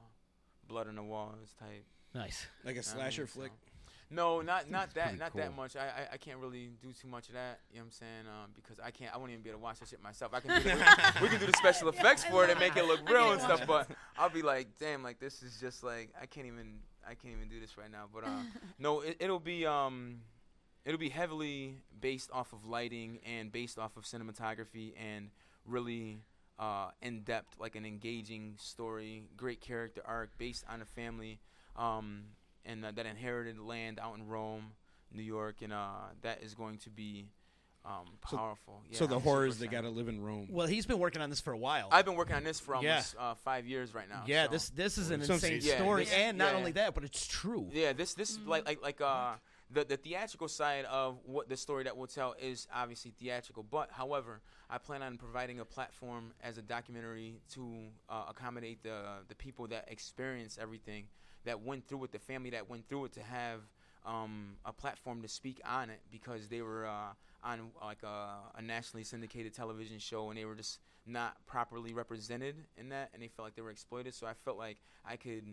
blood on the walls type. Nice. Like a slasher mean, flick? so- No, not not that pretty not that much. I, I I can't really do too much of that. You know what I'm saying? Um, because I can't. I won't even be able to watch that shit myself. I can do the, we can do the special effects for it and make it look (laughs) real and stuff. watch But I'll be like, damn, like this is just like I can't even I can't even do this right now. But uh, (laughs) no, it, it'll be um, it'll be heavily based off of lighting and based off of cinematography and really uh, in depth, like an engaging story, great character arc based on a family um, and uh, that inherited land out in Rome, New York, and uh, that is going to be um, powerful. so Yeah, the I'm horrors they gotta live in Rome. Well, he's been working on this for a while. I've been working on this for Yeah. almost uh, five years right now. yeah, so- this this is an So- insane Yeah, story, this- and not yeah. only that, but it's true. Yeah, this this like like like uh the the theatrical side of what the story that we'll tell is obviously theatrical. But however, I plan on providing a platform as a documentary to uh, accommodate the the people that experience everything that went through it, the family that went through it, to have um, a platform to speak on it because they were uh, on like a, a nationally syndicated television show and they were just not properly represented in that, and they felt like they were exploited. So I felt like I could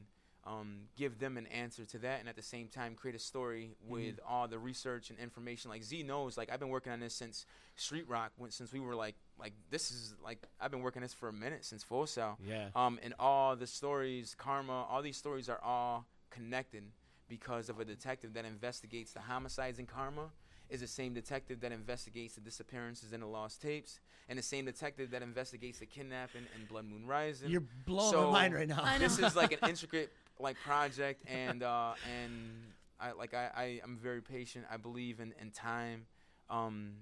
um, give them an answer to that, and at the same time create a story with all the research and information. Like Z knows, like I've been working on this since Street Rock, when, since we were like, like this is like I've been working this for a minute since Full Sail. Yeah. Um, and all the stories, karma, all these stories are all connected because of a detective that investigates the homicides in karma. Is the same detective that investigates the disappearances in the lost tapes, and the same detective that investigates the kidnapping and Blood Moon Rising. You're blowing so my mind right now. This is like an intricate like project, and uh, and I like I, I am very patient. I believe in in time, um,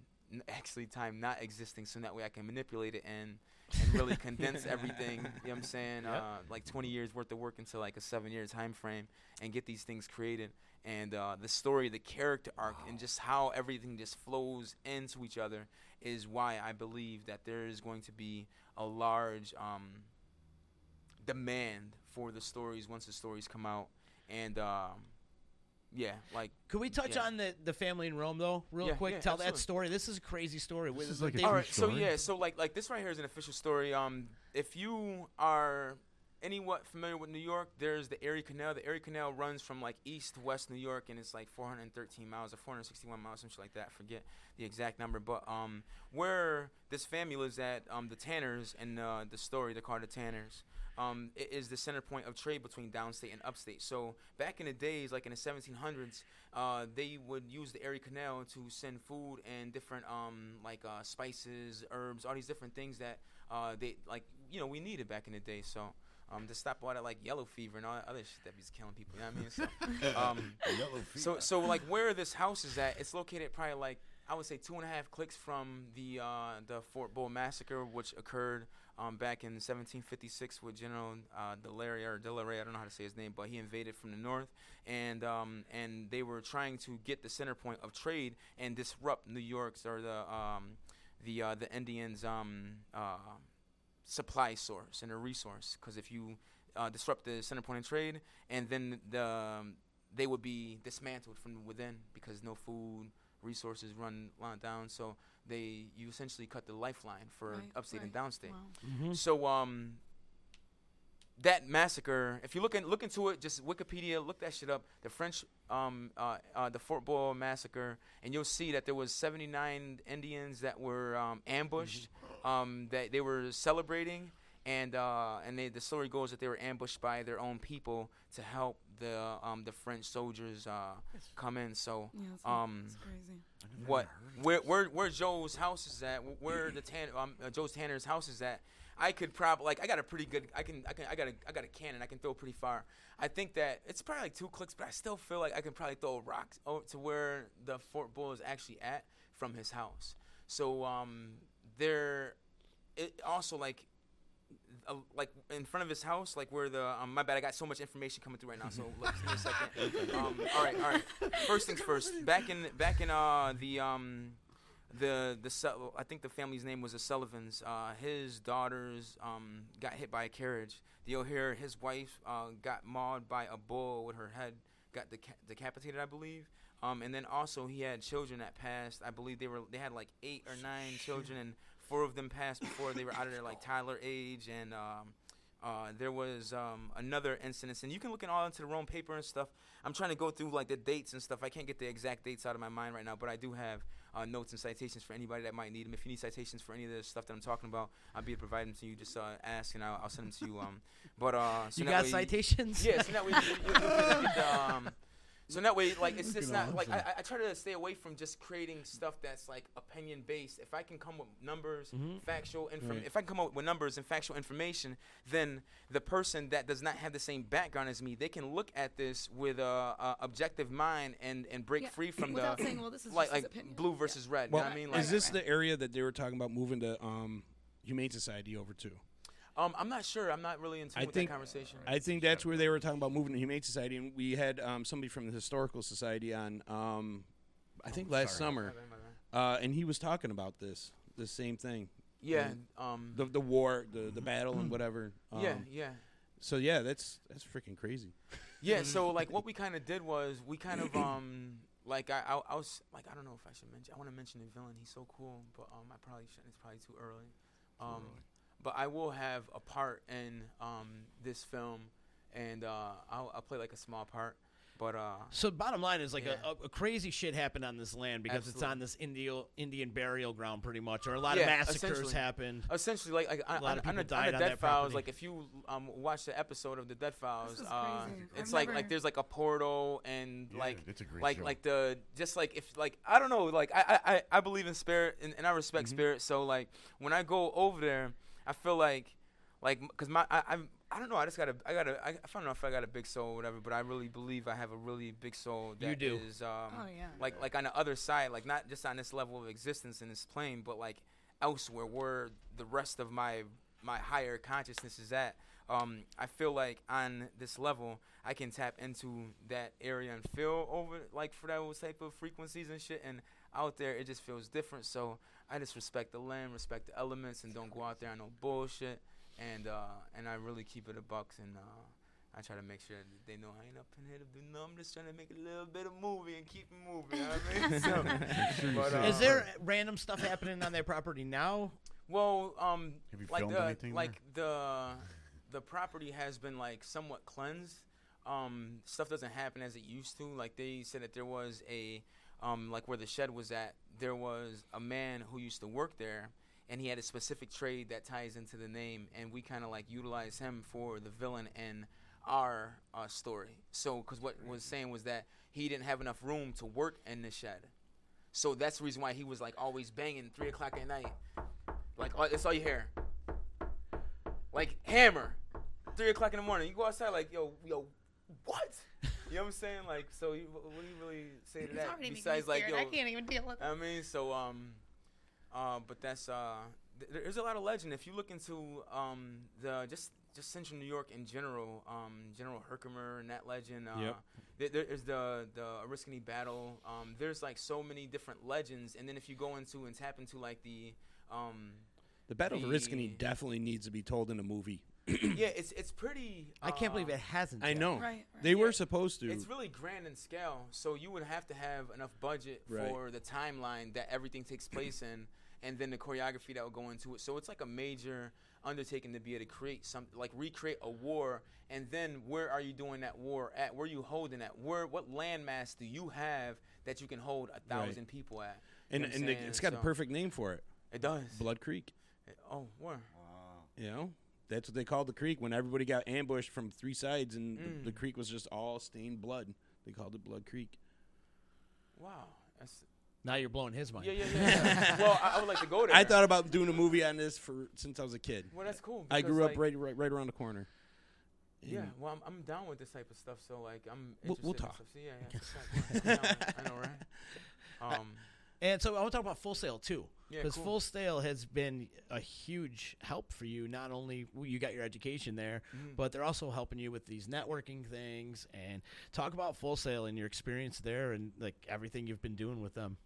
actually time not existing, so that way I can manipulate it and and really condense (laughs) everything. You know what I'm saying? Yep. Uh, like 20 years worth of work into like a seven year time frame and get these things created. And uh, the story, the character arc, and just how everything just flows into each other is why I believe that there is going to be a large um, demand for the stories once the stories come out. And um, yeah, like Could we touch yeah. on the, the family in Rome though, real Yeah, quick? yeah, Tell that story. This is a crazy story. This is like a they, true All right, so yeah, so like like this right here is an official story. Um, if you are anyone familiar with New York, there's the Erie Canal. The Erie Canal runs from like east to west New York, and it's like 413 miles or 461 miles, something like that. I forget the exact number, but um, where this family lives at, um, the Tanners, and uh, the story, they're called the Tanners. Um, it is the center point of trade between downstate and upstate. So back in the days, like in the 1700s, uh, they would use the Erie Canal to send food and different um, like uh, spices, herbs, all these different things that uh, they like you know we needed back in the day. So um, to stop all that like yellow fever and all that other shit that was killing people. You know what I mean? So, (laughs) um, Yellow so so like where this house is at, it's located probably like I would say two and a half clicks from the uh, the Fort Bull massacre, which occurred um, back in 1756 with General uh, Delaria or Delaray, I don't know how to say his name, but he invaded from the north, and um, and they were trying to get the center point of trade and disrupt New York's or the um, the uh, the Indians' um, uh, supply source and a resource. Because if you uh, disrupt the center point of trade, and then the they would be dismantled from within because no food resources run run down. So they you essentially cut the lifeline for Right, upstate and downstate. Wow. Mhm. So um that massacre, if you look in, look into it, just Wikipedia, look that shit up. The French, um, uh, uh, the Fort Bull massacre, and you'll see that there was 79 Indians that were um, ambushed. Um, that they were celebrating, and uh, and they, the story goes that they were ambushed by their own people to help the um, the French soldiers uh, come in. So Yeah, um, crazy. what where where where Joe's house is at, where the Tan um, uh, Joe's Tanner's house is at. I could probably like I got a pretty good I can I can I got a I got a cannon I can throw pretty far. I think that it's probably like two clicks, but I still feel like I can probably throw a rock to where the Fort Bull is actually at from his house. So um, there, it also like. Uh, like in front of his house, like where the um, my bad, I got so much information coming through right now. So let's give me a second. (laughs) Um, all right, all right. First things first. (laughs) Back in back in uh the um the the I think the family's name was the Sullivans. Uh, his daughters um, got hit by a carriage. The O'Hare, his wife, uh, got mauled by a bull with her head, got deca- decapitated, I believe. Um, and then also he had children that passed. I believe they were they had like eight or nine children, and four of them passed before they were out of their like Tyler age. And um, uh, there was um, another incident, and you can look it all into the Rome paper and stuff. I'm trying to go through like the dates and stuff. I can't get the exact dates out of my mind right now, but I do have uh, notes and citations for anybody that might need them. If you need citations for any of the stuff that I'm talking about, I'll be provide them to you. Just uh, ask, and I'll, I'll send them to you. Um, but uh, so You got citations? Yeah, so that way you, you, you can um, so that way, like, it's (laughs) just not like I. I- I try to stay away from just creating stuff that's like opinion based. If I can come with numbers, factual inform, Right. if I can come up with numbers and factual information, then the person that does not have the same background as me, they can look at this with a, a objective mind and and break Yeah, free from (clears throat) without the saying, well, this is like like blue versus red. Well, you know what I mean? Like, is this the area that they were talking about moving the um, Humane Society over to? Um, I'm not sure. I'm not really in tune I with think that conversation. I think that's where they were talking about moving the Humane Society, and we had um, somebody from the Historical Society on. Um, I think last sorry. summer, uh, and he was talking about this, the same thing. yeah. Um, Um. the the war, the the battle, and whatever. Um, yeah. Yeah. So yeah, that's that's freaking crazy. Yeah, so (laughs) like what we kind of did was we kind of um like I, I I was like I don't know if I should mention I want to mention the villain he's so cool but um I probably shouldn't it's probably too early um but I will have a part in um this film and uh I'll, I'll play like a small part but uh So bottom line is like Yeah. a, a, a crazy shit happened on this land because it's on this Indian Indian burial ground pretty much, or a lot Yeah, of massacres essentially. happened. essentially like, like A lot on, of on, people the, on died the on Dead that Files property. like if you um watch the episode of the Dead Files uh crazy. it's I've like never- like there's like a portal and Yeah, like it's a great like show. like the just like if like I don't know like I I, I- I believe in spirit and, and I respect Mm-hmm. spirit so like when I go over there I feel like like because my I I'm, I don't know I just got a I got a I, I don't know if I got a big soul or whatever but I really believe I have a really big soul You do. is, um Oh yeah. like like on the other side like not just on this level of existence in this plane but like elsewhere where the rest of my my higher consciousness is at um i feel like on this level i can tap into that area and feel over like for those type of frequencies and shit and out there it just feels different so i just respect the land respect the elements and don't go out there on no bullshit and uh and i really keep it a bucks and uh I try to make sure that they know I ain't up in here to do no. I'm just trying to make a little bit of movie and keep it moving. You know what I mean? (laughs) So, but, is uh, there random stuff happening on their property now? Well, um, Have you like the anything like the the property has been like somewhat cleansed. Um, stuff doesn't happen as it used to. Like they said that there was a um, like where the shed was at, there was a man who used to work there, and he had a specific trade that ties into the name, and we kind of like utilize him for the villain in our uh, story. So, because what was saying was that he didn't have enough room to work in the shed. So that's the reason why he was like always banging three o'clock at night. Like all, that's all you hear. Like hammer, three o'clock in the morning. You go outside like yo yo, what? You know what I'm saying? Like so, you, what do you really say to It's that? already making me Besides like yo, I can't even deal with it. I mean, so um, uh, but that's uh, th- there's a lot of legend. If you look into um the just just Central New York in general, um, General Herkimer and that legend. Uh, Yep. there, there is the the Oriskany battle. Um, there's like so many different legends, and then if you go into and tap into like the um, The Battle of The- Oriskany definitely needs to be told in a movie. (clears throat) yeah, it's it's pretty. I can't believe uh, it hasn't. I yet. know Right, right. they were supposed to. It's really grand in scale, so you would have to have enough budget Right. for the timeline that everything takes place in, and then the choreography that will go into it. So it's like a major undertaking to be able to create some, like recreate a war, and then where are you doing that war at? Where are you holding at? Where what landmass do you have that you can hold a thousand people at? You and know what I'm and the, it's got a So- perfect name for it, It does. Blood Creek. Oh, where? You know, that's what they called the creek when everybody got ambushed from three sides, and the, the Mm. creek was just all stained blood. They called it Blood Creek. Wow, that's Now you're blowing his mind. Yeah, yeah, yeah. yeah. well, I, I would like to go (laughs) there. I thought about doing a movie on this for since I was a kid. Well, that's cool. I because, grew up like- right, right right around the corner. Yeah, And- well, I'm, I'm down with this type of stuff. So like, I'm We'll- interested we'll in talk. Stuff. So, yeah, yeah. that's what's up. Yeah, I know, right? Um, And so I want to talk about Full Sail too, Yeah, because cool. Full Sail has been a huge help for you. Not only you got your education there, Mhm. but they're also helping you with these networking things. And talk about Full Sail and your experience there, and like everything you've been doing with them.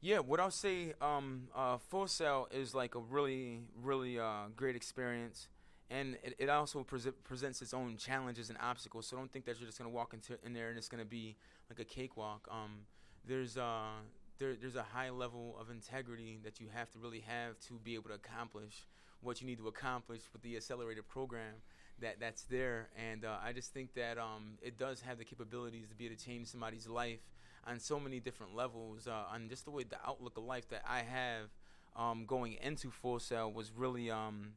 Yeah, what I'll say, um, uh, Full Sail is like a really, really uh, great experience, and it, it also prese- presents its own challenges and obstacles. So don't think that you're just gonna walk into in there and it's gonna be like a cakewalk. Um, there's uh, there, there's a high level of integrity that you have to really have to be able to accomplish what you need to accomplish with the accelerated program that that's there. And uh, I just think that um, it does have the capabilities to be able to change somebody's life on so many different levels. Uh, on just the way the outlook of life that I have um, going into Full Sail was really. Um,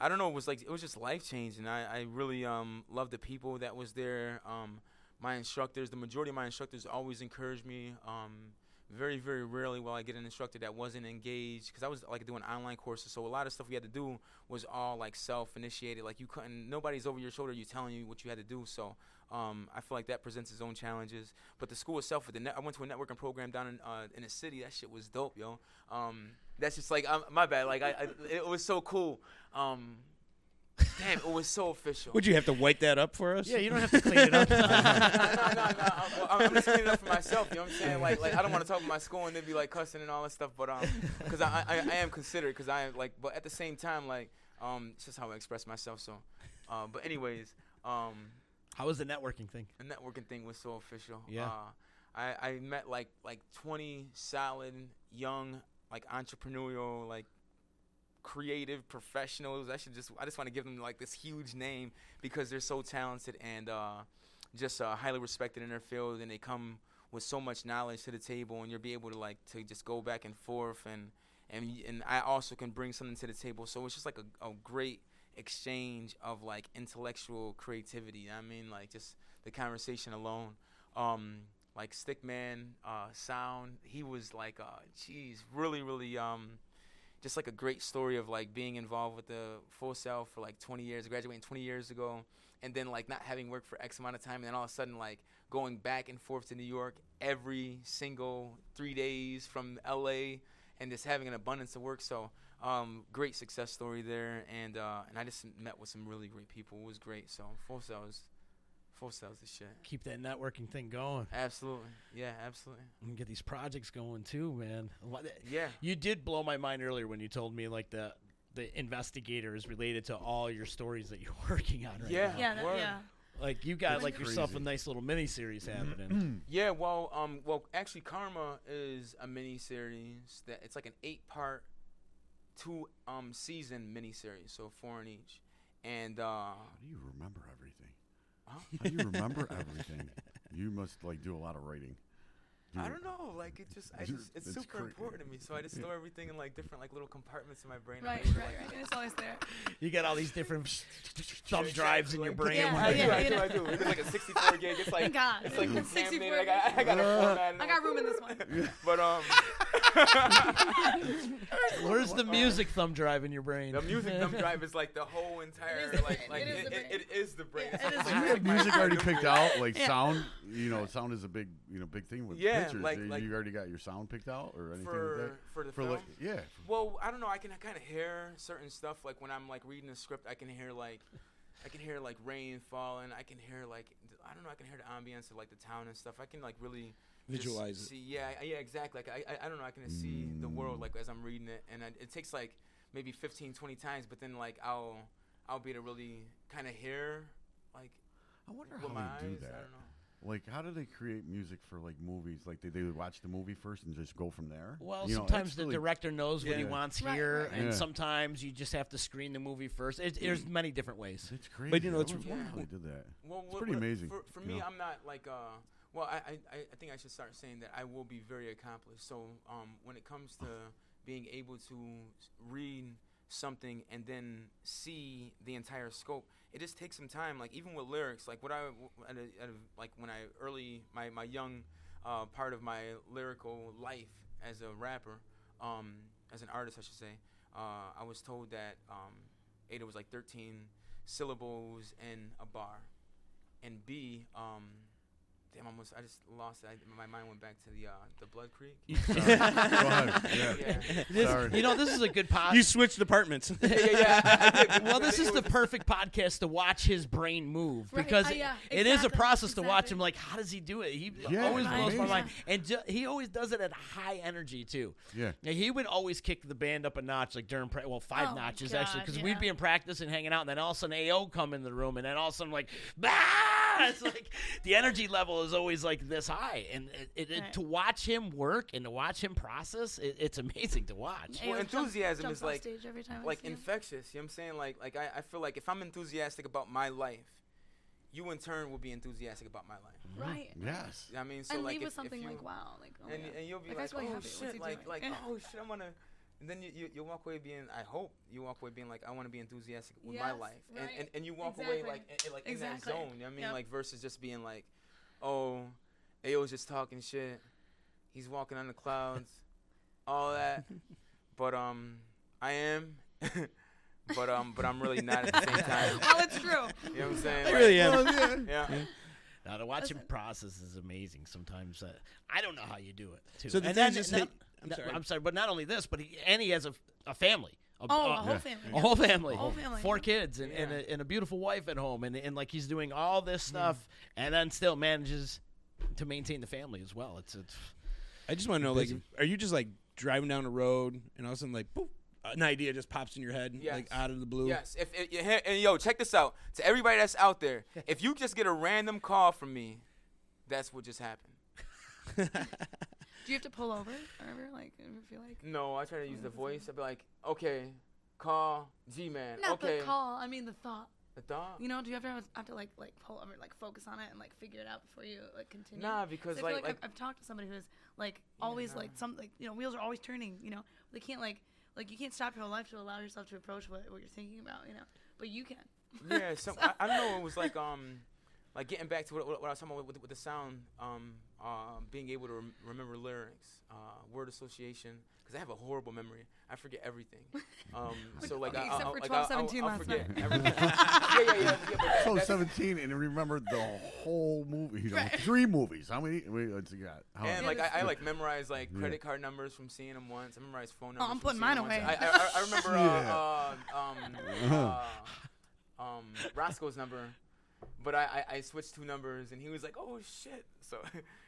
I don't know. It was like it was just life changing. I, I really um, loved the people that was there. Um, my instructors, the majority of my instructors, always encouraged me. Um, very very rarely will I get an instructor that wasn't engaged because I was like doing online courses. So a lot of stuff we had to do was all like self initiated. Like you couldn't. Nobody's over your shoulder. You telling you what you had to do. So um, I feel like that presents its own challenges. But the school itself, the net, I went to a networking program down in uh, in the city. That shit was dope, yo. Um, that's just like um, my bad. Like I, I, it was so cool. Um, damn, it was so official. Would you have to wipe that up for us? Yeah, you don't have to clean it up. no, (laughs) no, no, no. I'm, well, I'm just cleaning it up for myself. You know what I'm saying? Like, like I don't want to talk about my school and then be like cussing and all that stuff. But um, because I, I, I am considerate. Because I am like, but at the same time, like, um, it's just how I express myself. So, uh, but anyways, um, How was the networking thing? the networking thing was so official. Yeah. Uh, I, I met like like 20 solid young like entrepreneurial like creative professionals. I should just I just want to give them like this huge name because they're so talented and uh, just uh, highly respected in their field, and they come with so much knowledge to the table, and you'll be able to like to just go back and forth, and and and I also can bring something to the table. So it's just like a, a great exchange of like intellectual creativity. I mean, like just the conversation alone. Um, like Stickman, uh, sound. He was like, uh, geez, really, really, um, just like a great story of like being involved with the Full Sail for like 20 years, graduating 20 years ago, and then like not having worked for X amount of time, and then all of a sudden like going back and forth to New York every single three days from LA, and just having an abundance of work. So um, great success story there, and uh, and I just met with some really great people. It was great. So Full Sail is Full Sail's the shit. Keep that networking thing going. Absolutely, yeah, absolutely. And get these projects going too, man. Yeah. You did blow my mind earlier when you told me like the the investigator is related to all your stories that you're (laughs) working on right Yeah. now. Yeah, that, yeah. Like you got When like you're- yourself a nice little mini series happening. Yeah, well, um, well, actually, Karma is a mini series that it's like an eight-part, two um season mini series, so four in each, and uh, How do you remember everything? How do you remember everything? You must like do a lot of writing. I Do- don't know, like it just, I just, it's, it's super cra- important to me, so I just store everything in like different like little compartments in my brain. I'm Right, right, right. And it's always there. (laughs) You got all these different thumb drives in your brain. Yeah, I do, yeah, I yeah. do, I do. It's like a 64 gig. It's like, Thank God. it's like 64 contaminated. I got, I got a format. I got room in this one. (laughs) But um, (laughs) Where's the music thumb drive in your brain? the music thumb drive is like the whole entire, the like, like It is it, the it, brain. it is the brain. Yeah, It's it like- is it's the Do you have music already picked out? Like Yeah. sound, you know, sound is a big, you know, big thing with Yeah, pictures. like- you, like- you already got your sound picked out or anything like for that? for the For film. like, yeah. Well, I don't know. I can kind of hear certain stuff. Like when I'm like reading a script, I can hear like, I can hear like rain falling. I can hear like, I don't know. I can hear the ambience of like the town and stuff. I can like really just Visualize it. See, yeah, yeah, exactly. Like I, I, I don't know. I can just see the world like as I'm reading it, and I, it takes like maybe 15, 20 times, but then like I'll, I'll be able to really kind of hear like I wonder with how my they do eyes. that. I don't know. Like, how do they create music for like movies? Like, they, they watch the movie first and just go from there. Well, You sometimes that's the really- director knows what he wants Right, here, right, and Yeah. sometimes you just have to screen the movie first. It, there's many different ways. It's crazy. But you know, it's- was wondering Yeah. how they did that. Well, It's what- pretty what- amazing, For, for me, know? I'm not like uh. Well, I, I I I think I should start saying that I will be very accomplished. So um, when it comes to being able to read something and then see the entire scope, it just takes some time. Like even with lyrics, like what i at a, at a, like when I early my my young uh, part of my lyrical life as a rapper, um, as an artist, I should say, uh, I was told that um, A, there was like 13 syllables in a bar, and B, um, damn, I almost I just lost it. I, my mind went back to the uh, the Blood Creek. (laughs) Sorry. (laughs) Go ahead. Yeah. Yeah. This- you know, this is a good pod. You switched departments. (laughs) yeah, yeah. I did. well, this is the perfect podcast to watch his brain move Right, because uh, yeah, it is a exactly, process to watch him. Like, how does he do it? He Yeah, always it's blows my amazing. mind, and ju- he always does it at high energy too. Yeah. Now, he would always kick the band up a notch, like during pra- well, five Oh my notches actually, because yeah. we'd be in practice and hanging out, and then all of a sudden AO come in the room, and then all of a sudden like, bah! (laughs) It's like the energy level is always like this high, and it, it, it- Right. to watch him work and to watch him process, it, it's amazing to watch. Ayo Well, jump- enthusiasm is like stage every time like infectious. You know what I'm saying? Like like I, I feel like if I'm enthusiastic about my life, you in turn will be enthusiastic about my life. Mm-hmm. Right. Yes. I mean, so and like leave if, with something you, like, wow, like, oh and, yeah. and you'll be That like, oh shit, like like oh, oh shit, I'm gonna. And then you, you you walk away being I hope you walk away being like I want to be enthusiastic with my life and, right. and and you walk away like in, like in that zone. You know what I mean? Yep. Like versus just being like, oh, Ayo's just talking shit. He's walking on the clouds, (laughs) all that. but um, I am. (laughs) but um, but I'm really not at the same time. (laughs) well, it's true. You know what I'm saying? I Like, really am. Yeah. Now the watching process is amazing. Sometimes uh, I don't know how you do it. Too. So the and thing then is just not- hate- I'm not- sorry. I'm sorry, but not only this, but he and he has a, a family. A, Oh, a- a whole family. a whole family, A whole family. four kids, and, and, a, and a beautiful wife at home, and, and like he's doing all this mm. stuff, and then still manages to maintain the family as well. It's, it's I just want to know, like, are you just like driving down the road and all of a sudden, like, boop, an idea just pops in your head, Yes. like out of the blue? Yes. If, if, and, and yo, check this out. To everybody that's out there, (laughs) if you just get a random call from me, that's what just happened. (laughs) Do you have to pull over or ever? Like, ever feel like? No, I try to use the voice. I'd be like, okay, call G Man. Not Okay. the call. I mean the thought. The dog. You know, do you ever have, have to like like pull over, like focus on it and like figure it out before you like continue? Nah, because, I feel like- like, like- I've, I've talked to somebody who's like always like some like you know wheels are always turning. You know, they can't like like you can't stop your whole life to allow yourself to approach what, what you're thinking about. You know, but you can. yeah, (laughs) so I, I don't know. It was like um, like getting back to what, what, what I was talking about with, with the sound, um, uh, being able to rem- remember lyrics, uh, word association. Because I have a horrible memory. I forget everything. (laughs) Um, so like, Okay, I, except I'll, for like 12, I'll, I'll, 17 I'll last forget night. everything. (laughs) yeah, yeah, yeah. yeah but So that's- 17 and remember the whole movie. You know, Right. three movies. How many? Wait, what's he got? How And many? like I, I like memorize like Yeah. credit card numbers from seeing them once. I memorize phone Oh, numbers. I'm putting mine away. I, I, I remember uh, (laughs) Yeah. uh, um, uh, um, Roscoe's number, but I, I, I switched two numbers, and he was like, "Oh shit!" So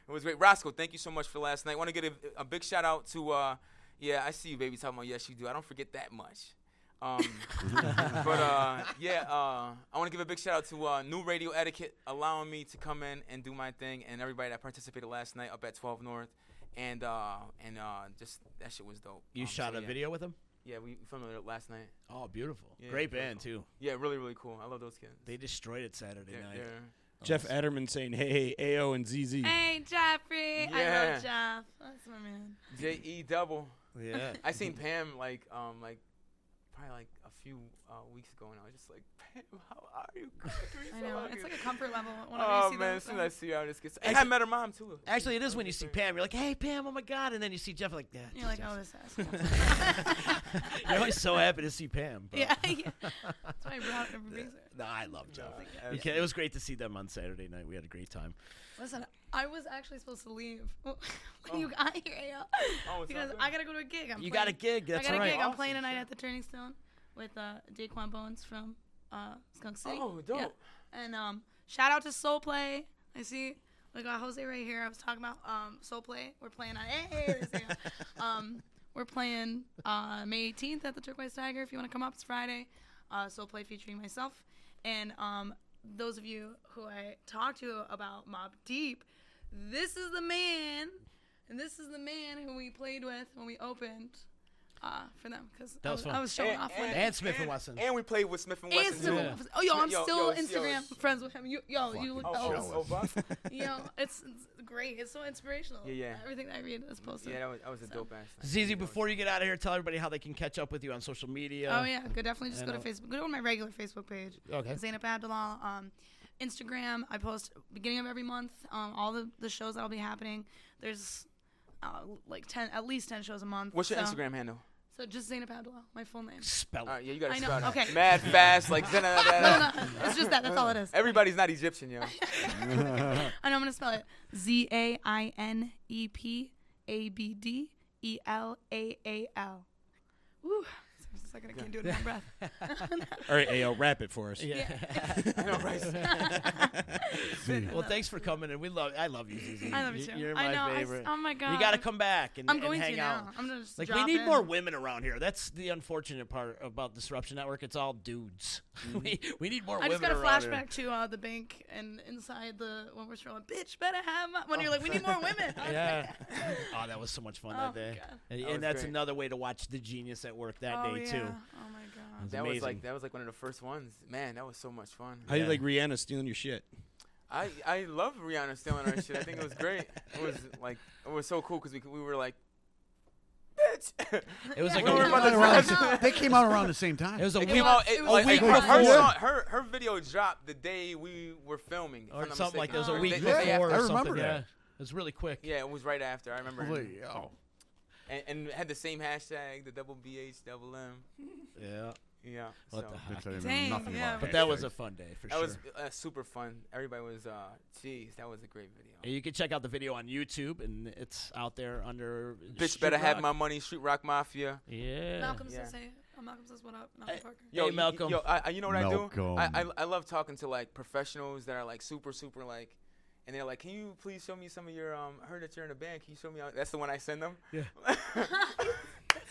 it was great. Roscoe, thank you so much for last night. Want to get a, a big shout out to uh, yeah, I see you, baby. Talking about yes, you do. I don't forget that much. Um, (laughs) but uh, yeah, uh, I want to give a big shout out to uh, New Radio Etiquette allowing me to come in and do my thing, and everybody that participated last night up at 12 North, and uh, and uh, just that shit was dope. you Um, shot so a yeah. video with them. Yeah, we filmed it last night. Oh, beautiful! Yeah, Great really band cool. too. Yeah, really, really cool. I love those kids. They destroyed it Saturday They're- night. they're- Jeff Adderman saying, "Hey, hey, AO and ZZ." Hey, Jeffrey. I Yeah. love Jeff. That's my man. J E double. Yeah. (laughs) I seen Pam like um like probably like a few uh, weeks ago, and I was just like, Pam, how are you? I know. It's like a comfort level whenever oh you see man, them. as soon as I see her, I just get. And I Actually- met her mom too. Actually, it is when you see Pam. You're like, "Hey, Pam! Oh my God!" And then you see Jeff, like, "Yeah." You're like, Jeff." oh, this (laughs) asshole. You're always so happy to see Pam. (laughs) but- yeah, yeah. That's why I brought her. Brings her. No, I love Jeff. Yeah. You can't- it was great to see them on Saturday night. We had a great time. Listen, I was actually supposed to leave (laughs) when Oh. you got here, yo. Oh, because. I gotta go to a gig. I'm You got a gig. That's I got right. a gig. I'm playing tonight shit. at the Turning Stone with uh, Daquan Bones from uh, Skunk City. Oh, dope. Yeah. And um, shout out to Soul Play. I see we got Jose right here. I was talking about um, Soul Play. We're playing on. Hey, there (laughs) um, we're playing uh, May 18th at the Turquoise Tiger. If you want to come up, it's Friday. Uh, Soul Play featuring myself and um, those of you who I talked to about Mobb Deep. This is the man, and this is the man who we played with when we opened uh, for them because That I was was, fun. I was showing And- off one and- day. And Smith and Wesson. And we played with Smith and And Wesson Smith too. and Wesson. Oh, yo, I'm Yo, still yo, yo. Instagram friends with him. You, yo, you look. Oh, Oh, oh, Buck? yo, it's, it's great. It's so inspirational. Yeah, yeah. Everything that I read is posted. Yeah, that was, that was a So- dope ass. night. Zizi, before you get out of here, tell everybody how they can catch up with you on social media. Oh yeah, good. Definitely just And, go to Facebook. Go to my regular Facebook page. Okay. Zaineb Abdelaal. Um, Instagram. I post beginning of every month. Um, all the the shows that'll be happening. There's uh, like ten, at least ten shows a month. What's your so- Instagram handle? So just Zaineb Abdelaal, my full name. Spell Uh, yeah, you gotta I know, spell it. okay. Mad fast, like. (laughs) Zaineb. no, no, it's just that. That's all it is. Everybody's not Egyptian, yo. (laughs) I know I'm gonna spell it Z A I N E P A B D E L A A L. Woo. For a second, I can't do it in one breath. (laughs) All right, Ao, wrap it for us. Yeah. (laughs) I know, right? (laughs) well, thanks for coming, and we love. I love you, ZZ. I love you too. You're I my know, I s- favorite. oh my god. You got to come back and, I'm and going to hang now. out. I'm gonna just like we drop need in. more women around here. That's the unfortunate part about Disruption Network. It's all dudes. (laughs) we, we need more I just got a around here. flashback to uh, the bank and inside the when we're scrolling, bitch, better have my. When you're like, we need more women. (laughs) Yeah. like, (laughs) oh, that was so much fun Oh, that day. God. And, That and that's great. another way to watch the genius at work that oh, day yeah. too. Oh my god. was That was like that was like one of the first ones. Man, that was so much fun. How do you like Rihanna stealing your shit? I I love Rihanna stealing our shit. I think it was great. It was like it was so cool because we we were like, bitch. It was like We a were about to Around (laughs) they came out around the same time. It was a It week, came out it it, like, week like, her, before. song, her her video dropped the day we were filming, if or I'm not something like that. It was a mistaken. week The the day before. after. or I remember something. that. Yeah. It was really quick. Yeah, it was right after. I remember. Holy- oh. And, and it had the same hashtag, the double BH double M. Yeah. Yeah. What so. the Bitch, Dang, nothing yeah. about But that was a fun day for sure. That sure. was uh, super fun. Everybody was, uh, jeez, that was a great video. And you can check out the video on YouTube, and it's out there under. Bitch Street better have my money, Street Rock Mafia. Yeah. Malcolm Yeah. says, "Hey, oh, Malcolm says, what up, Malcolm Hey, Parker." Yo, Hey, y- y- Malcolm. Yo, I, I, you know what I do? I, I I love talking to like professionals that are like super super like, and they're like, "Can you please show me some of your um? I heard that you're in a band. Can you show me?" Out? That's the one I send them. Yeah. (laughs) (laughs)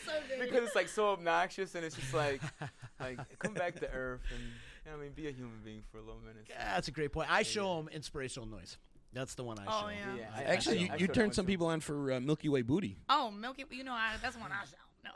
so good. because it's like so obnoxious and it's just like, like come back to earth and you know I mean, be a human being for a little minute. Yeah, that's a great point. I show them inspirational noise. That's the one I Oh, show. 'em. yeah. Yeah, I- I Actually, showed- you, I you turned some people on for uh, Milky Way Booty. Oh, Milky, you know, I, that's one I show. No.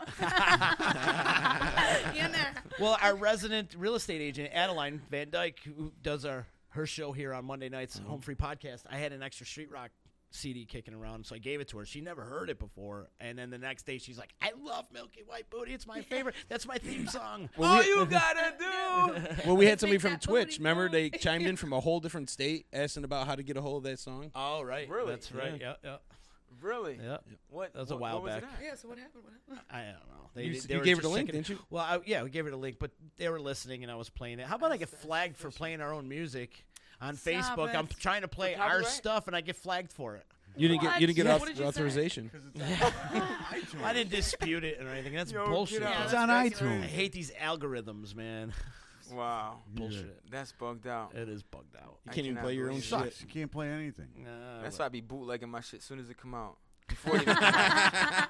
(laughs) you in there? Well, our resident real estate agent, Adeline Van Dyke, who does our her show here on Monday nights, Mm-hmm. Home Free Podcast, I had an extra Street Rock CD kicking around, so I gave it to her. She never heard it before, and then the next day she's like, "I love Milky White Booty. It's my favorite. That's my theme song." (laughs) All you (laughs) gotta do. (laughs) Well, we had somebody from Twitch. Remember, they chimed in from a whole different state, asking about how to get a hold of that song. Oh, right. Really? That's right. Yeah, yeah, Really? yeah. What? That was a what- while what was back. Yeah. So what happened? What happened? I don't know. They, You they- they you gave her just the link, checking- didn't you? Well, I, yeah, we gave her the link, but they were listening, and I was playing it. How about I get flagged for playing our own music on Stop Facebook? I'm trying to play our copyright? stuff, and I get flagged for it. You didn't get you didn't get What? auth- What did you say? authorization. (laughs) I didn't dispute it or anything. That's (laughs) Yo, bullshit. get out. It's that's on iTunes. I hate these algorithms, man. (laughs) Wow. Bullshit. That's bugged out. It is bugged out. You I can't even cannot play your own believe shit. Sucks. You can't play anything. Nah, That's well, why I be bootlegging my shit as soon as it come out. Before it even come out.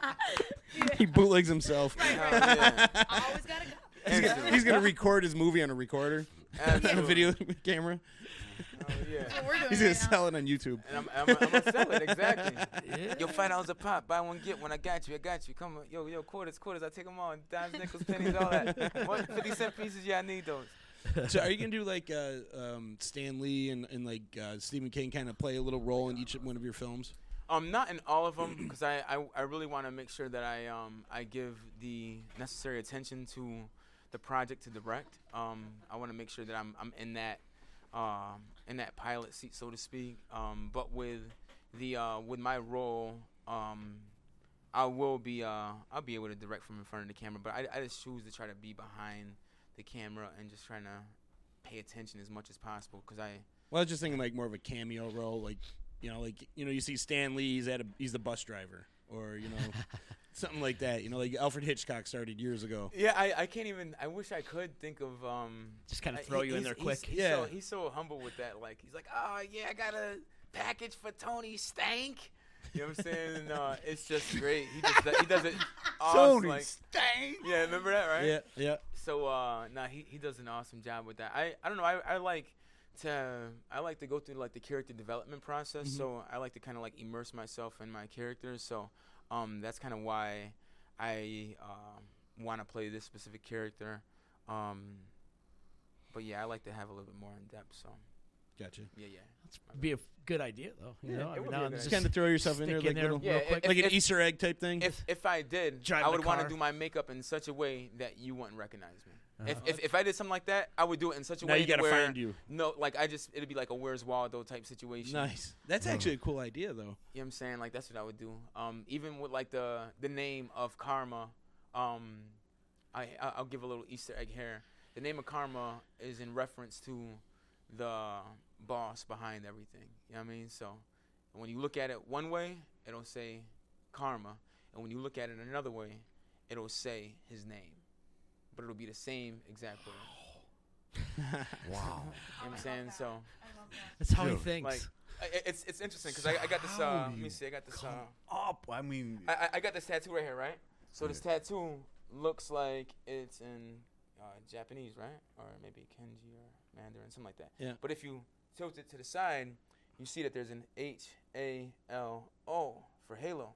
he bootlegs himself. Hell yeah. Always gotta go. He's gonna, he's gonna record his movie on a recorder, a video camera. Oh, yeah. That's we're doing He's gonna right now. sell it on YouTube. And I'm, I'm, I'm gonna sell it exactly. Yeah. Yo, five dollars a pop, buy one get one. I got you, I got you. Come on, yo, yo, quarters, quarters. I take them all. Dimes, nickels, pennies, all that. (laughs) What fifty cent pieces? Yeah, I need those. So, are you gonna do like uh, um, Stan Lee and, and like uh, Stephen King kind of play a little role in each one of your films? Um, not in all of them, because I, I, I really want to make sure that I um I give the necessary attention to the project to direct. Um, I want to make sure that I'm I'm in that um in that pilot seat, so to speak. Um, but with the uh with my role, um, I will be uh I'll be able to direct from in front of the camera, but I I just choose to try to be behind the camera and just trying to pay attention as much as possible, because I Well, I was just thinking like more of a cameo role, like you know, like you know, you see Stan Lee, he's at a he's the bus driver, or you know, (laughs) something like that. You know, like Alfred Hitchcock started years ago. Yeah, I, I can't even. I wish I could think of um. Just kinda throw he- you in there quick. He's Yeah. So, he's so humble with that. Like he's like, oh yeah, I got a package for Tony Stank. You know what I'm saying? And, uh, it's just great. He just does- he does it. (laughs) awesome, Tony like, Stank. Yeah, remember that, right? Yeah, yeah. So uh, nah, he he does an awesome job with that. I I don't know. I I like to I like to go through like the character development process. Mhm. So I like to kind of like immerse myself in my characters. So um, that's kind of why I uh, want to play this specific character. Um, but yeah, I like to have a little bit more in depth. So Gotcha. Yeah, yeah. Be a good idea though. You Yeah, know, it every would now be a and good then idea. Kind of throw yourself in there stick like little, Yeah, real quick, if- like an if- Easter egg type thing. If if I did, Drive I would want to do my makeup in such a way that you wouldn't recognize me. If, Uh-huh. if if I did something like that, I would do it in such a Now way you gotta where find you. no, like I just it'd be like a Where's Waldo type situation. nice. That's actually a cool idea, though. You know what I'm saying? Like that's what I would do. Um, even with like the the name of Karma, um, I I- I'll give a little Easter egg here. The name of Karma is in reference to the boss behind everything. You know what I mean? So when you look at it one way, it'll say Karma, and when you look at it another way, it'll say his name, but it'll be the same exact word. Wow. You know what I'm saying? So That's how he Dude. thinks. like I- I- it's it's interesting because I, I got this. Uh, do let me you see. I got this. Uh, Up. I mean, I, I- I got this tattoo right here, right? So this tattoo looks like it's in uh, Japanese, right? Or maybe Kanji or Mandarin, something like that. Yeah. But if you tilt it to the side, you see that there's an H A L O for Halo.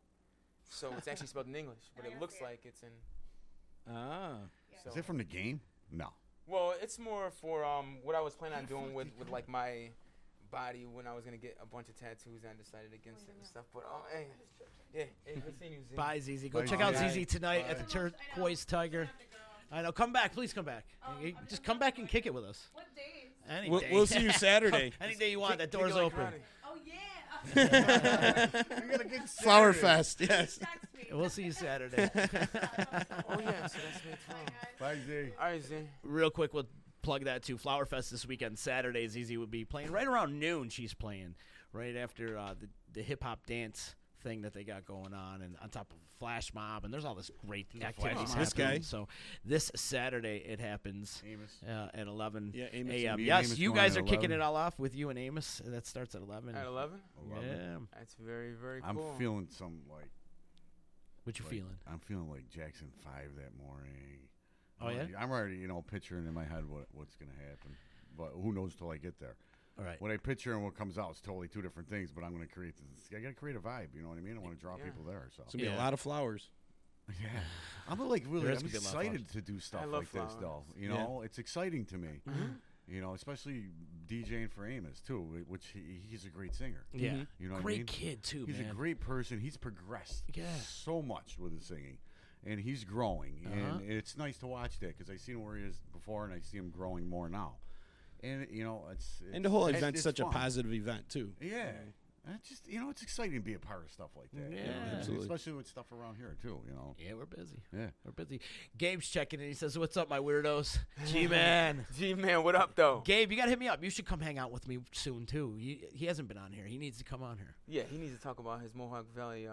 So it's actually spelled in English, but it looks like it's in. Ah. So. is it from the game? No. Well, it's more for um what I was planning on (laughs) doing with with like my body when I was gonna get a bunch of tattoos and I decided against it and stuff. But oh, hey, yeah, hey, good seeing you. Z. Bye, ZZ. Go Bye, check out ZZ. ZZ tonight at the Turquoise Tiger. I know. Come back, please. Come back. You- Just come back and kick it with us. What days? Any We'll- day. we'll see you (laughs) Saturday. Any day you want. That Kick it door's like open. Karate. (laughs) Flower Fest. Yes. (laughs) We'll see you Saturday. (laughs) Oh yeah, so that's me too. Bye, Z. All right, Z. Real quick, we'll plug that too. Flower Fest this weekend, Saturday. ZZ would be playing right around noon. She's playing right after uh, the the hip hop dance thing that they got going on, and on top of flash mob, and there's all this great There's a activities happening. This guy? So this Saturday it happens Amos. uh, at 11 Yeah, a.m. Me Yes, Amos you guys are kicking 11. it all off with you and Amos. That starts at 11. At 11? 11. Yeah. That's very very I'm feeling some like. What you like- feeling? I'm feeling like Jackson Five that morning. Oh, I'm yeah? already- I'm already, you know, picturing in my head what what's gonna happen, but who knows till I get there. All right. What I picture and what comes out is totally two different things. But I'm gonna create this. I gotta create a vibe. You know what I mean? I want to draw Yeah. people there. So It's gonna be Yeah. a lot of flowers. (laughs) yeah, I'm like really. I'm gonna be a lot of excited to do stuff love like this, though. flowers. You Yeah. know, it's exciting to me. Mm-hmm. You know, especially DJing for Amos too, which he, he's a great singer. Yeah. You know, what I Great mean? kid too, He's man. a great person. He's progressed Yeah. so much with his singing, and he's growing. Uh-huh. And it's nice to watch that because I seen where he is before, and I see him growing more now. And you know, it's, it's And the whole event's such a positive event too. Yeah. And it's just you know, it's exciting to be a part of stuff like that. you know, Yeah. Absolutely. Especially with stuff around here too. You know. Yeah, we're busy. Yeah. We're busy. Gabe's checking in. He says, "What's up, my weirdos?" (laughs) G man. G (laughs) man, what up though? Gabe, you gotta hit me up. You should come hang out with me soon too. You, he hasn't been on here. He needs to come on here. Yeah, he needs to talk about his Mohawk Valley uh,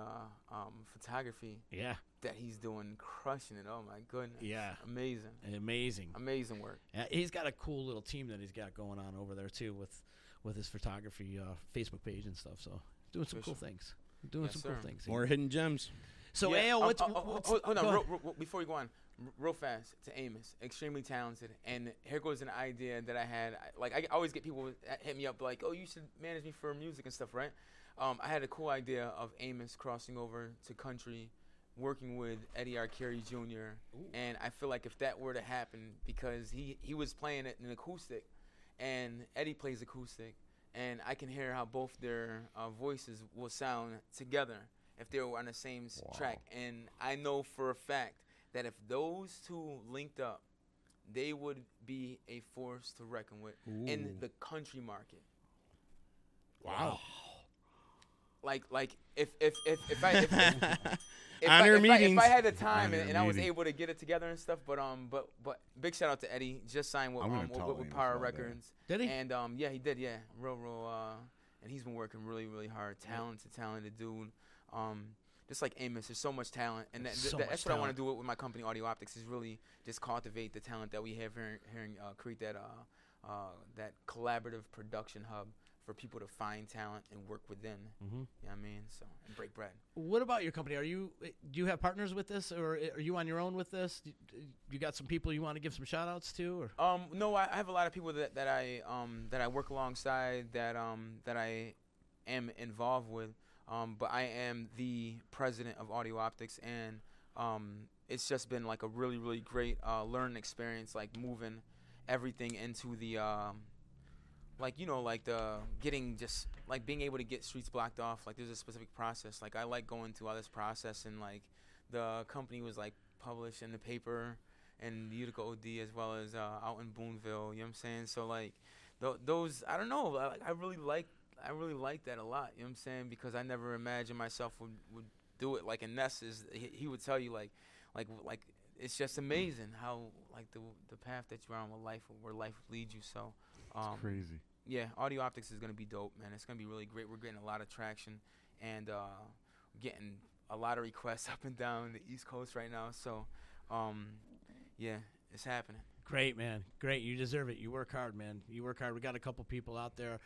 um, photography Yeah, that he's doing, crushing it. Oh my goodness. Yeah. Amazing. amazing. Amazing work. Yeah, he's got a cool little team that he's got going on over there too with with his photography uh, Facebook page and stuff. So doing some cool things. Doing Yes, some sir. cool things. More hidden gems. So Yeah, Ao, um, what's, uh, uh, what's hold, hold on, real, real- before you go on, real fast to Amos, extremely talented, and here goes an idea that I had. Like I always get people hit me up like, "Oh, you should manage me for music and stuff, right?" Um, I had a cool idea of Amos crossing over to country, working with Eddie Arcari Jr. And I feel like if that were to happen, because he he was playing it in acoustic, and Eddie plays acoustic, and I can hear how both their uh, voices will sound together if they were on the same s track. And I know for a fact that if those two linked up, they would be a force to reckon with in the country market. Wow. Like, like if if if if I if, if, (laughs) if, Honor I, if, I, if I had the time Honor and, and I was able to get it together and stuff, but um, but but big shout out to Eddie, just signed with um, with, with, with Power about that. Records. Did he? And um, yeah, he did. Yeah, real, real. Uh, and he's been working really, really hard. Talented, talented dude. Um, just like Amos, there's so much talent, and that, So that- that's what I want to do with my company, Audio Optics, is really just cultivate the talent that we have here, here and uh, create that uh, uh, that collaborative production hub for people to find talent and work within. Mhm. You know what I mean? So and break bread. What about your company? Are you do you have partners with this, or are you on your own with this? Do You got some people you want to give some shout outs to, or Um, no, I, I have a lot of people that, that I um that I work alongside that um that I am involved with. Um, but I am the president of Audio Optics, and um, it's just been like a really really great uh, learning experience, like moving everything into the um, like you know like the getting just like being able to get streets blocked off like there's a specific process. Like i like going through all this process and like the company was like published in the paper and utica od as well as uh, out in boonville you know what i'm saying? So like th- those i don't know I, I really like i really like that a lot you know what i'm saying? Because i never imagined myself would, would do it. Like and ness is he, he would tell you like like like it's just amazing how like the the path that you're on with life where life leads you. So um, crazy. Yeah, audio optics is gonna be dope, man. It's gonna be really great. We're getting a lot of traction and uh, getting a lot of requests (laughs) up and down the East Coast right now. So, um, yeah, it's happening. Great, man. Great. You deserve it. You work hard, man. You work hard. We got a couple people out there.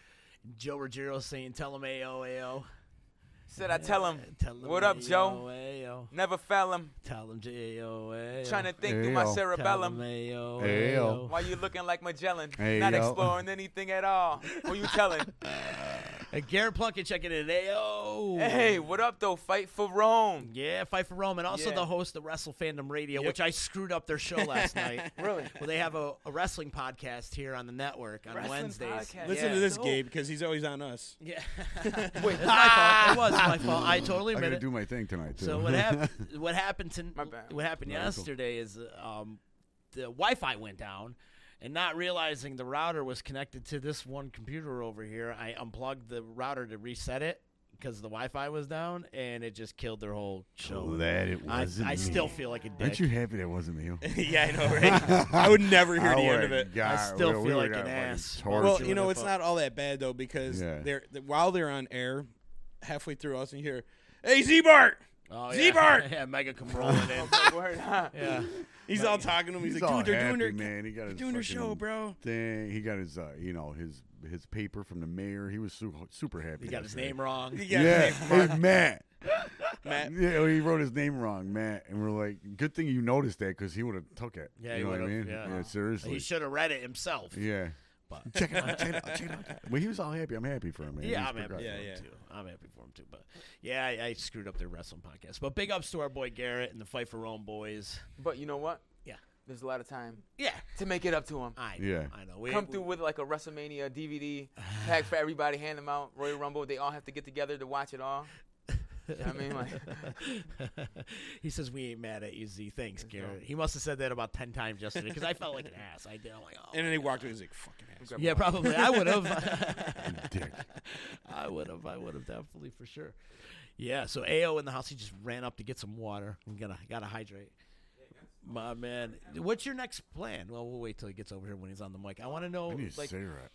Joe Ruggiero saying, tell him AO, AO. Said I tell him, Tell him what up, AO, Joe? AO. Never fell him. Tell him AO, AO. Trying to think through my cerebellum. Tell Ayo. Why you looking like Magellan? Hey, Not exploring anything at all. Who you telling? (laughs) And Garrett Plunkett checking in. AO. hey, what up though? Fight for Rome. Yeah, Fight for Rome, and also Yeah. the host of Wrestle Fandom Radio, Yep. which I screwed up their show last (laughs) night. Really? Well, they have a, a wrestling podcast here on the network on Wrestling Wednesdays. podcast. Listen Yeah. to this, Dope. Gabe, because he's always on us. Yeah. (laughs) (laughs) Wait, it's my fault. It was my fault. I totally admit I admit gotta it. do my thing tonight too. So what happened? What happened to My bad. what happened No, it's cool. yesterday is um, the Wi-Fi went down, and not realizing the router was connected to this one computer over here, I unplugged the router to reset it because the Wi-Fi was down, and it just killed their whole show. Glad it wasn't I me. still feel like a dick. Aren't you happy that wasn't me? (laughs) yeah, I know, right? (laughs) I would never hear the end of it. God, still we- we feel would like an ass. Well, you you know, it's thought- not all that bad though because Yeah. they're th- while they're on air, halfway through us, and you hear, "Hey, Z Bart," Oh, Z-Bart! yeah. (laughs) yeah, Mega come rolling in. (laughs) (laughs) Yeah. he's all talking to him. He's, He's like, all "Dude, they're happy, doing their man. He got his doing their show, bro." Thing. He got his, uh, you know, his his paper from the mayor. He was su- super happy. He got his name wrong. He got Yeah, his name hey, Matt. Matt. Yeah, he wrote his name wrong, Matt, and we're like, good thing you noticed that because he would have took it. Yeah, you he know what I would've, mean? yeah. seriously. He should have read it himself. Yeah. But (laughs) Check it out. Check it out. Check it out. Well, he was all happy. I'm happy for him, man. Yeah, He's I'm happy for Yeah, him yeah. too. I'm happy for him too. But yeah, I, I screwed up their wrestling podcast. But big ups to our boy Garrett and the Fight for Rome boys. But you know what? Yeah. There's a lot of time Yeah, to make it up to him. I know, Yeah. I know. We, Come through with like a WrestleMania DVD pack for everybody, hand them out. Royal Rumble, they all have to get together to watch it all. You know what I mean, like, (laughs) he says we ain't mad at you, Z. Thanks, Garrett. He must have said that about ten times yesterday because I felt like an ass. I did. I'm like, oh. And then oh he walked away. He's like, "Fucking ass." yeah, probably. I would have. (laughs) dick. (laughs) I would have. I would have definitely for sure. Yeah. So Ao in the house, he just ran up to get some water. We gotta gotta hydrate. My man, what's your next plan? Well, we'll wait till he gets over here when he's on the mic. I want to know, I need a like, cigarette.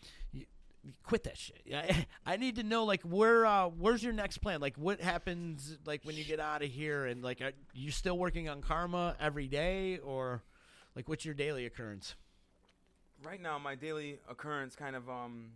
quit that shit. Yeah, (laughs) I need to know, like, where, uh, where's your next plan? Like, what happens, like, when you get out of here, and like, are you still working on karma every day, or like, what's your daily occurrence? Right now, my daily occurrence kind of, um,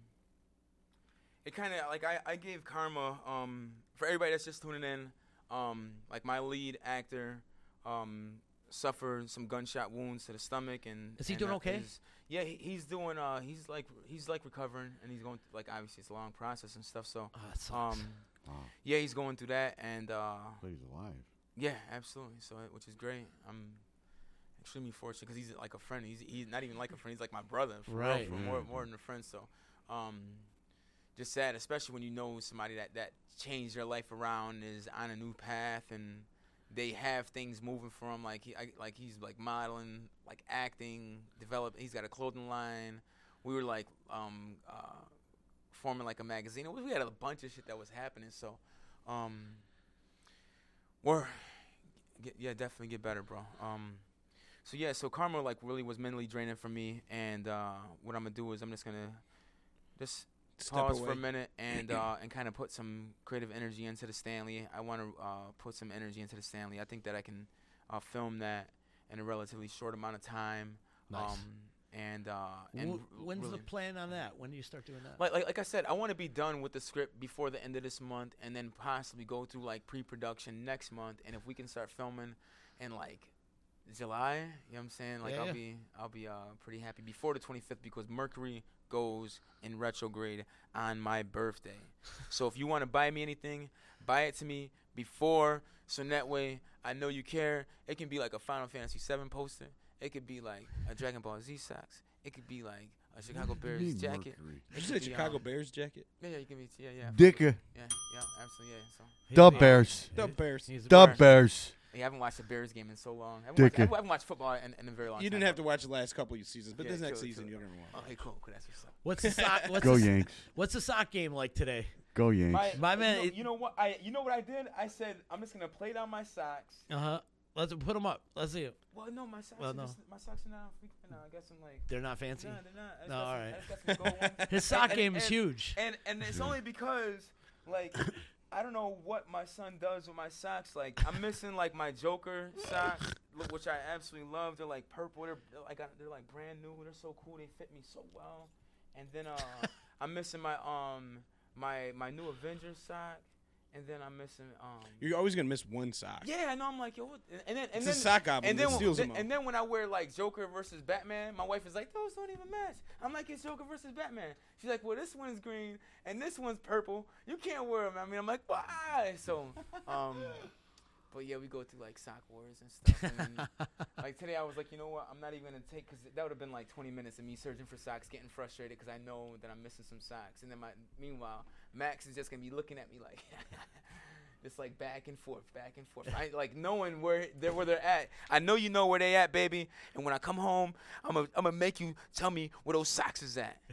it kind of, like, I, I gave Karma, um, for everybody that's just tuning in, um, like, my lead actor, um, suffered some gunshot wounds to the stomach and Is he and, doing okay? he's- yeah he, he's doing uh he's like he's like recovering and he's going like obviously it's a long process and stuff so Oh, that sucks. um Wow. yeah he's going through that and uh But he's alive. yeah absolutely so which is great i'm extremely fortunate because he's like a friend. He's he's not even like a friend. He's like my brother for real, Right. for Yeah. more more than a friend. So um just sad especially when you know somebody that that changed their life around is on a new path and they have things moving for him. Like he I, like he's like modeling like acting develop he's got a clothing line. We were like um uh forming like a magazine. We had a bunch of shit that was happening. So um we're get, yeah definitely get better bro. Um so yeah so karma like really was mentally draining for me and uh what i'm gonna do is i'm just gonna just Step pause for a minute and uh, (clears throat) and kind of put some creative energy into the Stanley. I want to uh, put some energy into the Stanley. I think that I can uh, film that in a relatively short amount of time. Nice. Um, and uh, and Wh- when's really- the plan on that? When do you start doing that? like, like like I said, I want to be done with the script before the end of this month, and then possibly go through like pre-production next month. And if we can start filming and like July, you know what I'm saying? Like Yeah, I'll yeah. be I'll be uh, pretty happy before the 25th because Mercury goes in retrograde on my birthday. so if you want to buy me anything, buy it to me before, so that way I know you care. It can be like a Final Fantasy VII poster. It could be like a Dragon Ball Z socks. It could be like a Chicago (laughs) Bears mean jacket. Mercury? Did you say The, Chicago um, Bears jacket? Yeah, yeah, you can be. Yeah, yeah. Dicker. Yeah, yeah, absolutely. Yeah. So. The Bears. The Bears. He's a The Bears. Yeah, I haven't watched a Bears game in so long. I haven't, watched, I haven't- watched football in, in a very long You time. didn't have to watch the last couple of seasons, but Yeah, this next true, season true. you're gonna watch. Okay, cool, cool. That's what's up. What's the sock? (laughs) What's Go the, Yanks. What's the sock game like today? Go Yanks. My, My you man, know, it- you know what? I you know what I did? I said I'm just gonna play down my socks. Uh huh. Let's put them up. Let's see it. Well, no, my socks. Well, are no. just, my socks are not. freaking- No, I got some like. They're not fancy. Nah, they're not. I No, got all some- right. I just got some gold (laughs) ones. His sock And- game is huge. And and it's only because like I don't know what my son does with my socks. Like I'm missing like my Joker socks, which I absolutely love. They're like purple. They're, they're like they're like brand new. They're so cool. They fit me so well. And then uh, (laughs) I'm missing my um my my new Avengers sock. And then I'm missing um. You're always gonna miss one sock. Yeah, I know. I'm like, yo, what? and- and then and It's a sock goblin and then when- steals then- them and then when I wear like Joker versus Batman, my wife is like, those don't even match. I'm like, it's Joker versus Batman. She's like, well, this one's green and this one's purple. You can't wear them. I mean, I'm like, why? So, um, (laughs) but yeah, we go through like sock wars and stuff. And (laughs) like today, I was like, you know what? I'm not even gonna take because that would have been like 20 minutes of me searching for socks, getting frustrated because I know that I'm missing some socks. And then my meanwhile, Max is just gonna be looking at me like. (laughs) It's like back and forth, back and forth. I like knowing where they're where they're at. I know you know where they at, baby. And when I come home, I'm gonna I'm gonna make you tell me where those socks is at. (laughs)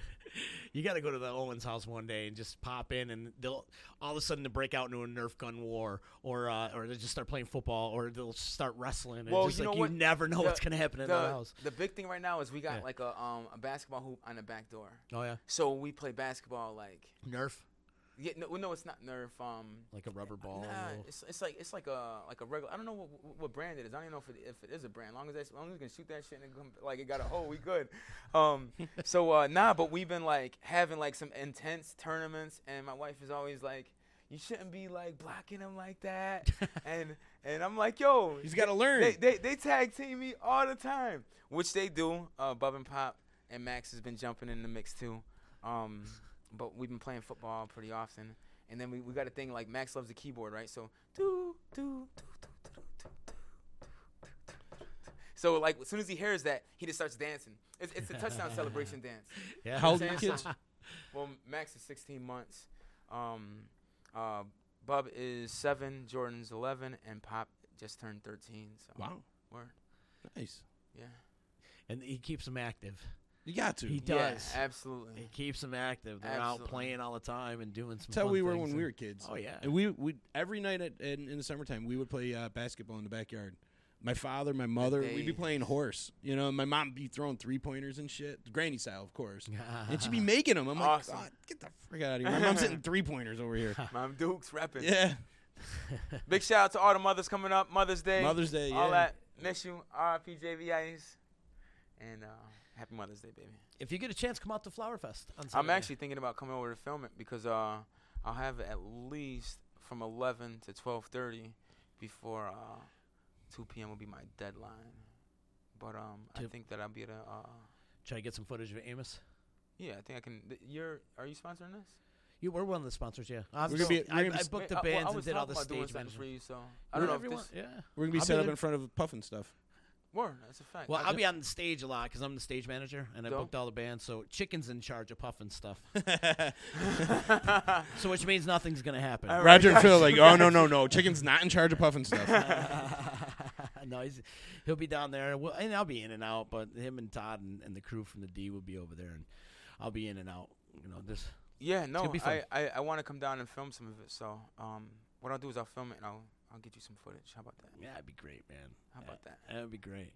You got to go to the Owens house one day and just pop in, and they'll all of a sudden to break out into a Nerf gun war, or uh, or they just start playing football, or they'll start wrestling. And Well, just you like know you never know The- what's gonna happen in the, the house. The big thing right now is we got Yeah. like a um a basketball hoop on the back door. Oh yeah, So we play basketball like Nerf, yeah no, no it's not Nerf um like a rubber ball. Nah, it's, it's like it's like a like a regular. I don't know what, what- brand it is. I don't even know if it, if it is a brand. Long as that's, long as we can shoot that shit and it come, like it got a hole, we good. Um, (laughs) so uh, nah, but we've been like having like some intense tournaments, and my wife is always like, "You shouldn't be like blocking him like that," (laughs) and and I'm like, "Yo, He's gotta learn. They, they they tag team me all the time, which they do. Uh, Bub and Pop and Max has been jumping in the mix too. Um, but we've been playing football pretty often. And then we, we got a thing like Max loves the keyboard, right? So do do do do do do do. So like as soon as he hears that, he just starts dancing. It's, it's a touchdown (laughs) celebration dance. Yeah, how old are kids? (laughs) well, Max is 16 months. Um, uh, Bub is seven. Jordan's 11, and Pop just turned 13. So wow, word. Nice. Yeah. And he keeps them active. You got to. He Yeah, does. absolutely. He keeps them active. They're out playing all the time and doing some. That's how fun we were when and- we were kids. Oh yeah. And we would every night at, in, in the summertime we would play uh, basketball in the backyard. My father, my mother, we'd be playing horse. You know, my mom would be throwing three pointers and shit, granny style, of course. (laughs) and she'd be making them. I'm like, Awesome. God, get the frick out of here. My mom's hitting (laughs) three pointers over here. (laughs) Mom Duke's repping. yeah, Big shout out to all the mothers coming up. Mother's Day. Mother's Day. All yeah. that. Miss you. R.I.P. JVIs. And uh, happy Mother's Day, baby. If you get a chance, come out to Flower Fest. On I'm actually thinking about coming over to film it because uh, I'll have it at least from 11 to 12:30 before uh, 2 p.m. will be my deadline. But um, I think that I'll be able to. Uh, try to get some footage of Amos. yeah, I think I can. Th- you're. Are you sponsoring this? You we're one of the sponsors, yeah. I'm We're gonna still- be- we're I, gonna be I s- booked the Wait, I- well, bands I and did all the talking about doing stage something for you, so I don't know if this. yeah. We're gonna be I'll set be up in front of Puff and stuff. Word, that's a fact. Well, I I'll be on the stage a lot because I'm the stage manager and I Dope. booked all the bands. So Chicken's in charge of puffing stuff. (laughs) so which means nothing's gonna happen. All right. Roger and Phil like, oh no no no, (laughs) Chicken's not in charge of puffing and stuff. (laughs) no, he's, he'll be down there. Well, and I'll be in and out, but him and Todd and, and the crew from the D will be over there, and I'll be in and out. You know, this. Yeah, no, be. I, I, I want to come down and film some of it. So um, what I'll do is I'll film it and I'll I'll get you some footage. How about that? Yeah, that'd be great, man. How about that? That would be great.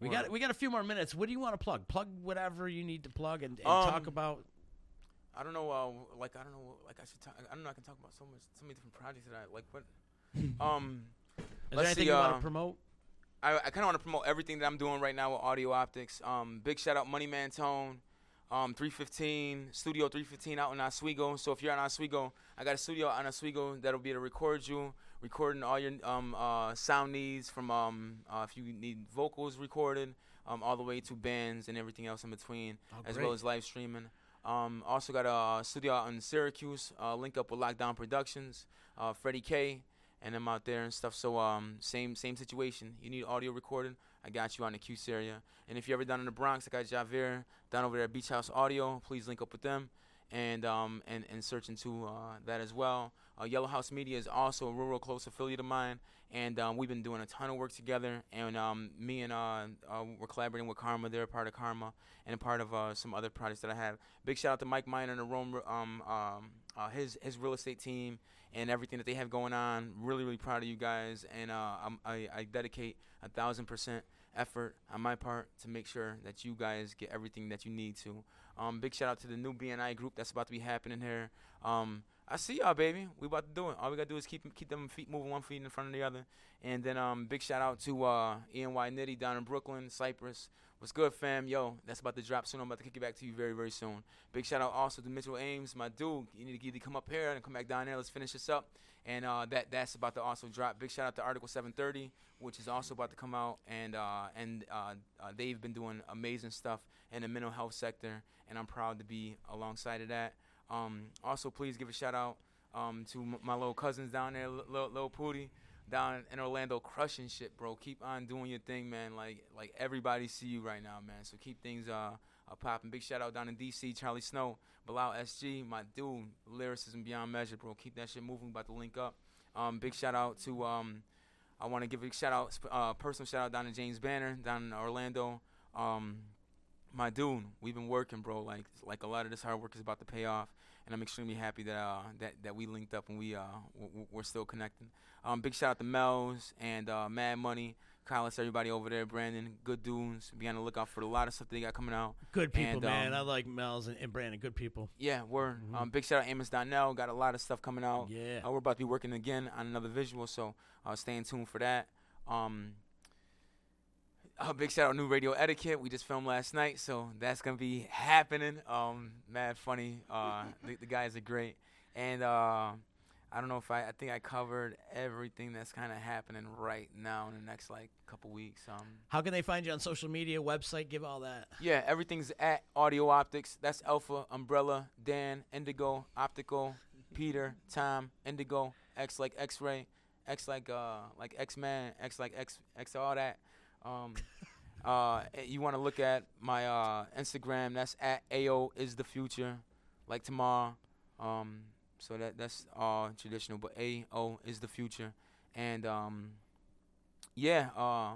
We got we got a few more minutes. What do you want to plug? Plug whatever you need to plug and, and Um, talk about. I don't know. Uh, like I don't know. Like I should. Talk, I don't know. I can talk about so much, so many different projects that I like. What? (laughs) um, Is there anything see, you want uh, to promote? I, I kind of want to promote everything that I'm doing right now with Audio Optics. Um, big shout out Money Man Tone, um, 315 Studio 315 out in Oswego. So if you're in Oswego, I got a studio out in Oswego that'll be to record you, recording all your um, uh, sound needs from um, uh, if you need vocals recorded, um, all the way to bands and everything else in between, Oh, as well as live streaming. Um, also got a studio out in Syracuse, uh, link up with Lockdown Productions, uh, Freddie K, and them out there and stuff. So um, same same situation. You need audio recording. I got you on the Cuse area. And if you're ever down in the Bronx, I got Javier down over there at Beach House Audio. Please link up with them and um and, and search into uh, that as well. Uh, Yellow House Media is also a real, real close affiliate of mine, and um, we've been doing a ton of work together. And um, me and uh, uh, we're collaborating with Karma. They're a part of Karma and a part of uh, some other projects that I have. Big shout out to Mike Miner and the Rome, um, um, uh, his his real estate team and everything that they have going on. Really, really proud of you guys, and I I dedicate a thousand percent effort on my part to make sure that you guys get everything that you need to. Um, big shout out to the new BNI group that's about to be happening here. Um, I see y'all, baby. We about to do it. All we gotta do is keep keep them feet moving, one feet in front of the other. And then um, big shout out to uh, ENY Nitty down in Brooklyn, Cyprus. What's good, fam? Yo, that's about to drop soon. I'm about to kick it back to you very, very soon. Big shout out also to Mitchell Ames, my dude. You need to either come up here and come back down there. Let's finish this up. And uh, that that's about to also drop. Big shout out to Article 730, which is also about to come out. And uh, and uh, uh, they've been doing amazing stuff in the mental health sector, and I'm proud to be alongside of that. Um, also, please give a shout out um, to m- my little cousins down there, Lil, Lil Pootie, down in Orlando, crushing shit, bro. Keep on doing your thing, man. Like like everybody see you right now, man. So keep things uh, uh popping. Big shout out down in DC, Charlie Snow, Bilal SG, my dude, lyricism beyond measure, bro. Keep that shit moving. About to link up. Um, big shout out to um, I want to give a shout out, uh, personal shout out down to James Banner down in Orlando. Um, my dude, we've been working, bro. Like like a lot of this hard work is about to pay off, and I'm extremely happy that uh, that that we linked up and we uh w- we're still connecting. Um, big shout out to Mel's and uh, Mad Money, Kylis, everybody over there, Brandon, good dudes. Be on the lookout for a lot of stuff they got coming out. Good people, And, man. um, I like Mel's and, and Brandon. Good people. yeah, we're um, big shout out Amos Donnell. Got a lot of stuff coming out. Yeah. Uh, we're about to be working again on another visual, so uh, stay in tune for that. Um, a big shout out New Radio Etiquette. We just filmed last night, so that's gonna be happening. Um, mad funny. Uh, (laughs) the, the guys are great, and uh, I don't know if I. I think I covered everything that's kind of happening right now in the next like couple weeks. Um, How can they find you on social media, website? Give all that. yeah, everything's at Audio Optics. That's Alpha, Umbrella, Dan, Indigo, Optical, Peter, Tom, Indigo, X like X-ray, X like uh like X-Man, X like X X all that. Um, (laughs) uh, you want to look at my uh Instagram? That's at AO is the future, like tomorrow. Um, so that that's all traditional, but AO is the future, and um, yeah, uh,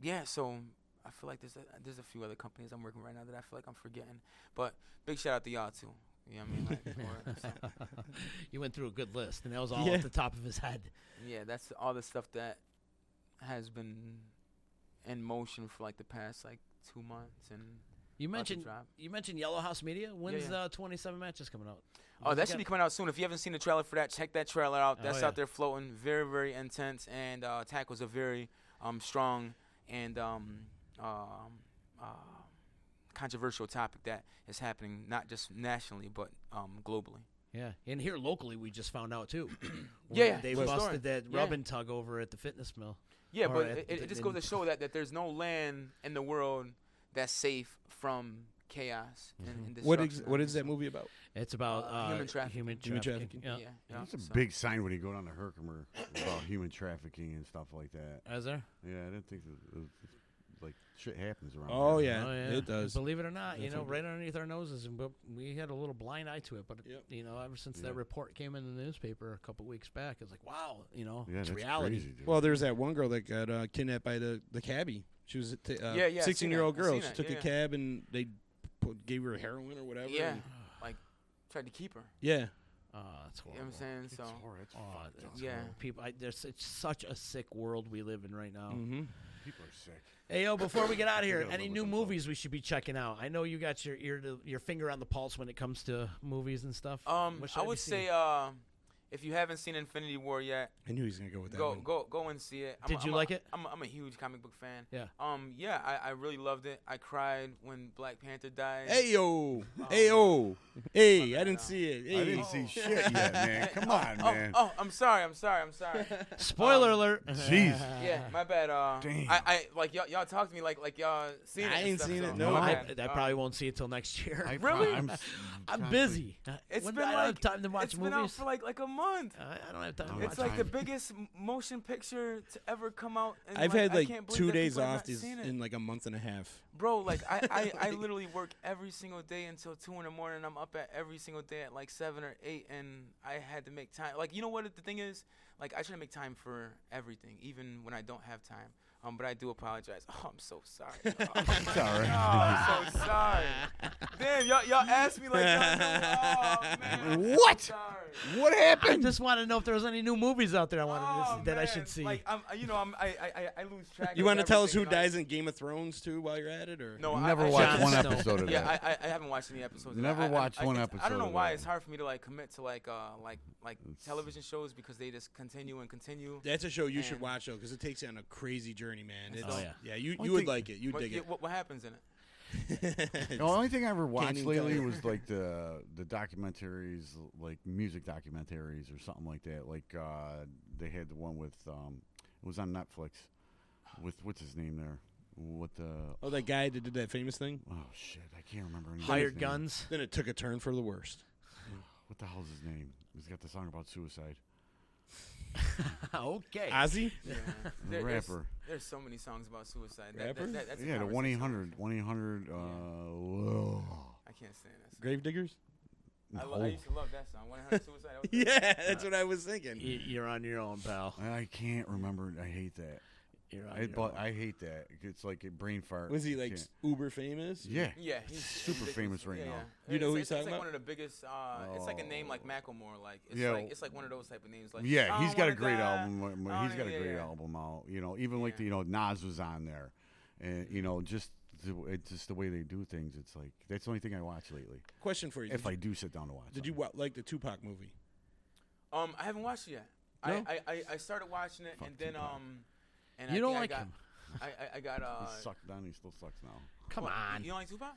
yeah. So I feel like there's a, there's a few other companies I'm working right now that I feel like I'm forgetting. But big shout out to y'all too. You know what I mean? Like, (laughs) you went through a good list, and that was all Yeah. off the top of his head. yeah, that's all the stuff that has been in motion for like the past like two months and. You mentioned you mentioned Yellow House Media. When's yeah. uh, 27 matches coming out? Oh, that it should be coming out soon. If you haven't seen the trailer for that, check that trailer out. Oh, That's yeah. out there floating. Very, very intense. And uh, tackles a very um, strong and um, um, uh, controversial topic that is happening not just nationally but um, globally. Yeah, and here locally, we just found out too. (clears throat) Yeah, they busted story. that Yeah. rub and tug over at the fitness mill. Yeah, but it, it just goes to show that, that there's no land in the world that's safe from chaos and, and what ex- what is that movie about? It's about Uh, uh, human trafficking. Human Human trafficking. trafficking. Yeah. Yeah, yeah. It's a so- big sign when you go down to Herkimer about human trafficking and stuff like that. Is there? Yeah, I didn't think that it was, like shit happens around. Oh, here. yeah. Oh, yeah. it does. Believe it or not, you know, right underneath our noses, and we had a little blind eye to it. But Yep. you know, ever since Yeah. that report came in the newspaper a couple weeks back, it's like, wow, you know, Yeah, it's reality. crazy. Well, there's that one girl that got uh, kidnapped by the the cabbie. She was a t- uh, Yeah, yeah, 16 year old girl. She took yeah. a cab and they put, gave her heroin or whatever. Yeah, and- (sighs) like tried to keep her. yeah. Oh, that's You horrible. know what I'm saying? It's So horrible. It's Oh, fucked that's. Yeah. horrible. people. I, there's it's such a sick world we live in right now. Mm-hmm. People are sick. Hey yo, before we get out (laughs) of here, any new themselves. movies we should be checking out? I know you got your ear to your finger on the pulse when it comes to movies and stuff. um, What I would say uh, if you haven't seen Infinity War yet, I knew he was gonna go with that go one. go go and see it. I'm Did a- you I'm a- like it? I'm a, I'm a huge comic book fan. Yeah. Um. Yeah, I, I really loved it. I cried when Black Panther died. Hey yo, Oh. hey yo, hey! My I didn't bad, see it. Hey. I didn't see shit yet, man. (laughs) Come on, oh, man. Oh, oh, I'm sorry. I'm sorry. I'm sorry. (laughs) Spoiler um, alert. (laughs) Jeez. yeah, my bad. Uh, Damn. I, I like y'all, y'all talk to me like like y'all seen it. I ain't stuff, seen so- it, no. I. I probably won't see it till next year. I, Really? I'm, s- I'm busy. It's When been like time to watch it's movies. been out for like like a month. Month. I, I don't have time. To It's watch like the it. biggest m- motion picture to ever come out. And I've had I like can't believe two that days people have off not these seen it. in like a month and a half. Bro, like I, I, (laughs) I literally work every single day until two in the morning. I'm up at every single day at like seven or eight, and I had to make time. Like you know what the thing is? Like I try to make time for everything, even when I don't have time. Um, but I do apologize. (laughs) Oh, I'm so sorry. (laughs) Oh, It's all right. I'm so sorry. Damn, y'all, y'all asked me like y'all. (laughs) Oh man. I'm What? sorry. What I happened? just want to know if there was any new movies out there I wanted to Oh, see, that I should see. Like I'm, you know, I'm, I, I, I- I lose track. You want want to tell us who dies in Game of Thrones too while you're at it, or No, I- Never I, watched Jon one episode of that. I, I, I haven't watched any episodes. Never I- I- watched I, one it's- I episode don't know of why that. it's hard for me to like commit to like uh like like television shows because they just continue and continue. that's a show you should watch though, because it takes you on a crazy journey, man. It's, Oh, yeah. yeah, you One you would thing- like it. You'd What, dig yeah, it. what, what happens in it? (laughs) The only thing I ever watched even lately tell. was like the the documentaries, like music documentaries or something like that. Like uh, they had the one with um, it was on Netflix with what's his name there? What the oh, that guy that did that famous thing. oh shit, I can't remember. anybody's Hired name. guns. Then it took a turn for the worst. What the hell's his name? He's got the song about suicide. (laughs) okay. Ozzy. Yeah. (laughs) The There- there's, rapper. there's so many songs about suicide. That, Rapper? that, that, that's Yeah, the conversation. one eight hundred, one eight hundred. Uh, whoa. I can't stand that. Song. Gravediggers. I, lo- I used to love that song. 100 suicide. That (laughs) Yeah, that's what I was thinking. Y- You're on your own, pal. I can't remember. I hate that. You're on I, your but own. I hate that. It's like a brain fart. Was he like Can't- uber famous? Yeah. Yeah, he's Super ridiculous. famous right yeah, now. Yeah. You know who it's, he's it's talking like about? one of the biggest. Uh, It's like a name like Macklemore. Like it's Yeah. like it's like one of those type of names. Like yeah, he's got a great die. album. uh, Oh, He's got a great yeah. album out. You know, even like Yeah. the, you know Nas was on there, and you know just the, it's just the way they do things. It's like that's the only thing I watch lately. Question for you. If did I do sit down to watch, did you something. wa- like the Tupac movie? Um, I haven't watched it yet. No? I, I, I, I started watching it Fuck and then Tupac. um, and You I don't like I got, him. I, I, I got uh. He sucked then. He still sucks now. Come what, on. You don't like Tupac?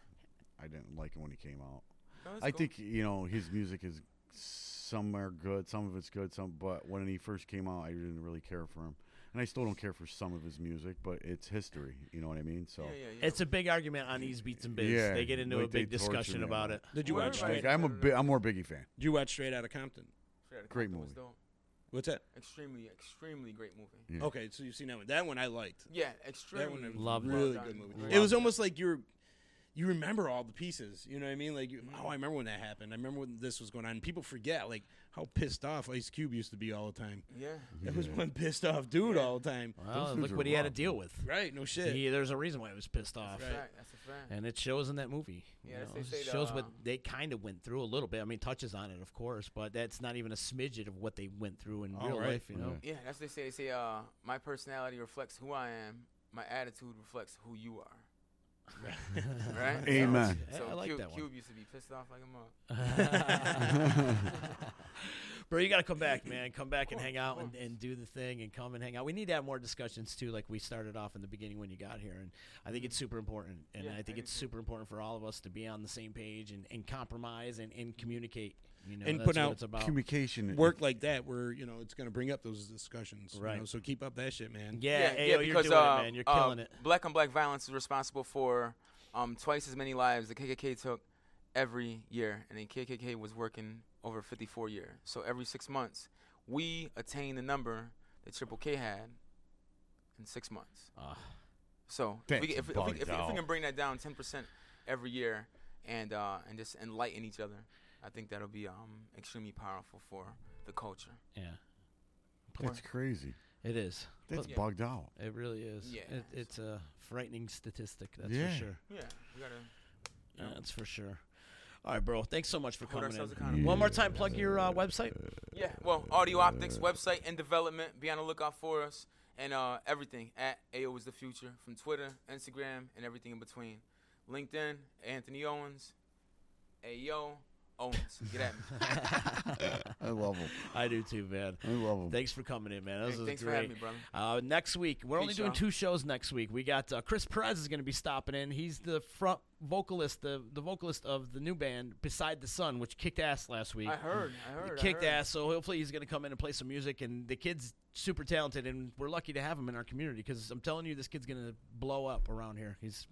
I didn't like him when he came out. No, I cool. think you know his music is some are good, some of it's good, some. But when he first came out, I didn't really care for him, and I still don't care for some of his music. But it's history, you know what I mean? So Yeah, yeah, yeah. It's a big argument on these Beats and Biz. Yeah, they get into a like they big discussion about it. Did you Well, watch? everybody- Straight, like, I'm a bi- I'm more Biggie fan. did you watch Straight Outta Compton? Straight Outta great Compton was movie. Dope. What's that? Extremely, extremely great movie. Yeah. Okay, so you've seen that one. That one I liked. Yeah, That extremely. one was Loved it. really well good movie. Loved It was it. almost like you're you remember all the pieces. You know what I mean? Like, you, oh, I remember when that happened. I remember when this was going on. And people forget like how pissed off Ice Cube used to be all the time. Yeah. That was one pissed off dude all the time. Well, look what he had to rough. deal with. Right? No shit. He, there's a reason why he was pissed off. That's a fact. That's a fact. And it shows in that movie. Yeah, that's know, they it say shows the, what uh, they kind of went through a little bit. I mean, touches on it, of course, but that's not even a smidget of what they went through in All real right. life. You know, Yeah, that's what they say. They say, uh, my personality reflects who I am. My attitude reflects who you are. Right? (laughs) Amen. So, Yeah, I like Cube, that one. Cube used to be pissed off like a mug. (laughs) (laughs) Bro, you got to come back, man. Come back and hang out and, and do the thing and come and hang out. We need to have more discussions too, like we started off in the beginning when you got here. And I think it's super important. And Yeah, I think I it's too. super important for all of us to be on the same page and, and compromise and, and communicate. You know, And that's put out about. Communication Work like that where you know it's going to bring up those discussions. you Right. know, so keep up that shit, man. yeah, yeah, Ayo, you're because doing uh, it, man. You're uh, killing it. Black on black violence is responsible for um, twice as many lives the KKK took every year, and the KKK was working over 54 years. So every six months, we attain the number that Triple K had in six months. Ah. So if we, That's if, if, we, if, we, if we can bring that down 10% every year and uh, and just enlighten each other, I think that'll be um, extremely powerful for the culture. Yeah, That's crazy. it is. That's Yeah. bugged out. It really is. Yeah. It, it's a frightening statistic. That's Yeah. for sure. Yeah, we gotta. Yeah, that's for sure. All right, bro. Thanks so much for Hold coming in. accountable. One more time, plug your uh, website. Yeah, well, Audio Optics website in development. Be on the lookout for us and uh, everything at AO is the future from Twitter, Instagram, and everything in between. LinkedIn, Anthony Owens, AO Owens. Get at me. (laughs) I love him. I do too, man. I love him. Thanks for coming in, man. This Hey, was thanks for great. having me, brother. Uh, next week, we're only doing y'all. two shows next week. We got uh, Chris Perez is going to be stopping in. He's the front vocalist, the the vocalist of the new band Beside the Sun, which kicked ass last week. I heard. I It heard. I kicked heard. ass, so hopefully he's going to come in and play some music. And the kid's super talented, and we're lucky to have him in our community because I'm telling you, this kid's going to blow up around here. He's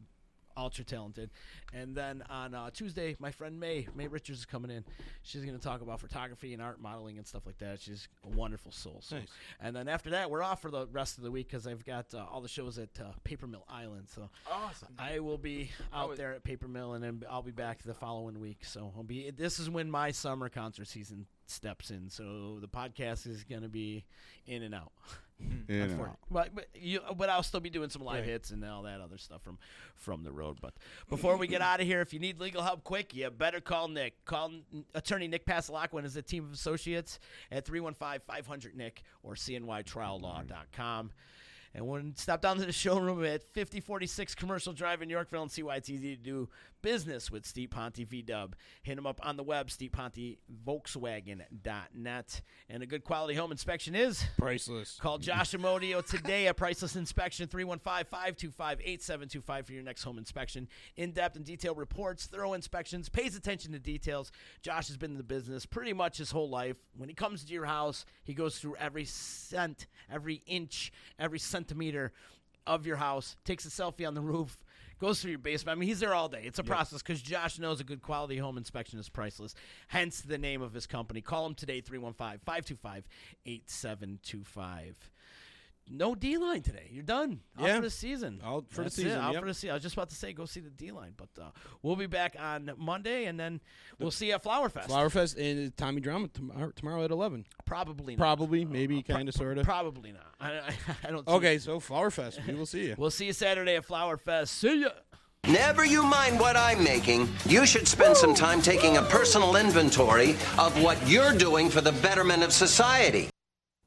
ultra talented. And then on uh, Tuesday, my friend May May Richards is coming in. She's going to talk about photography and art modeling and stuff like that. She's a wonderful soul. So. Nice. And then after that, we're off for the rest of the week because I've got uh, all the shows at uh, Paper Mill Island. So Awesome. I will be out was- there at Paper Mill, and then I'll be back the following week. So I'll be. This is when my summer concert season steps in. So the podcast is going to be in and out. (laughs) And Unfor- out. But but, you, but I'll still be doing some live Right. hits and all that other stuff from from the road. But before we get out of here, if you need legal help quick, you better call Nick. Call n- attorney Nick Passalacqua and his team of associates at 315-500-NICK or cnytriallaw.com. And when stop down to the showroom at 5046 Commercial Drive in Yorkville and see why it's easy to do business with Steet-Ponte VW. Hit him up on the web, stevepontevolkswagen.net. And a good quality home inspection is Priceless. Call Josh Amodio today at Priceless Inspection 315-525-8725 for your next home inspection. In-depth and detailed reports, thorough inspections, pays attention to details. Josh has been in the business pretty much his whole life. When he comes to your house, he goes through every cent, every inch, every centimeter of your house, takes a selfie on the roof, goes through your basement. I mean, he's there all day. It's a process because Josh knows a good quality home inspection is priceless. Hence the name of his company. Call him today, 315 525 8725. No D line today. You're done. Out Yeah. for the season. Out for the That's it. season, Out yep. for the season. I was just about to say go see the D line, but uh, we'll be back on Monday, and then we'll see you at Flower Fest. Flower Fest and Tommy Drama tomorrow, tomorrow at 11. Probably not. Probably, maybe, kind of, sort of. Probably not. (laughs) I, I, I don't. see- Okay, so Flower Fest. We will see you. We'll see you Saturday at Flower Fest. See ya. Never you mind what I'm making. You should spend some time taking a personal inventory of what you're doing for the betterment of society.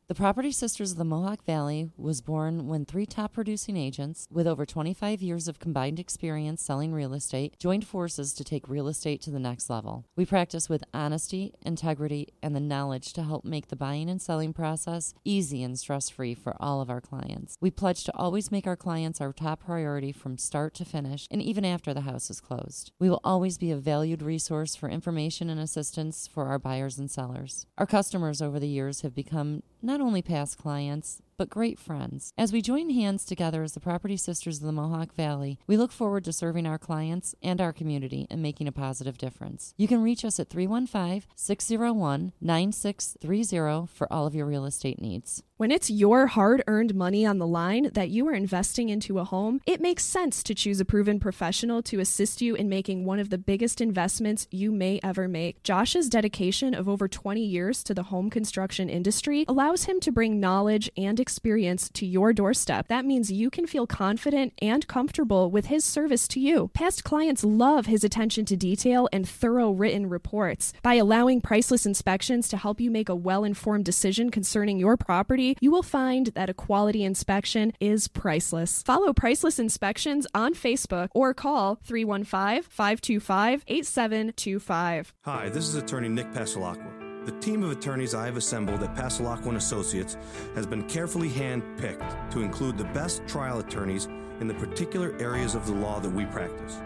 The Property Sisters of the Mohawk Valley was born when three top producing agents with over 25 years of combined experience selling real estate joined forces to take real estate to the next level. We practice with honesty, integrity, and the knowledge to help make the buying and selling process easy and stress free for all of our clients. We pledge to always make our clients our top priority from start to finish and even after the house is closed. We will always be a valued resource for information and assistance for our buyers and sellers. Our customers over the years have become not only past clients, but great friends. As we join hands together as the Property Sisters of the Mohawk Valley, we look forward to serving our clients and our community and making a positive difference. You can reach us at 315 601 9630 for all of your real estate needs. When it's your hard earned money on the line that you are investing into a home, it makes sense to choose a proven professional to assist you in making one of the biggest investments you may ever make. Josh's dedication of over 20 years to the home construction industry allows him to bring knowledge and experience to your doorstep. That means you can feel confident and comfortable with his service to you. Past clients love his attention to detail and thorough written reports. By allowing priceless inspections to help you make a well informed decision concerning your property, you will find that a quality inspection is priceless. Follow Priceless Inspections on Facebook or call 315 525 8725. Hi, this is attorney Nick Passalacqua. The team of attorneys I have assembled at Passalacqua Associates has been carefully hand-picked to include the best trial attorneys in the particular areas of the law that we practice.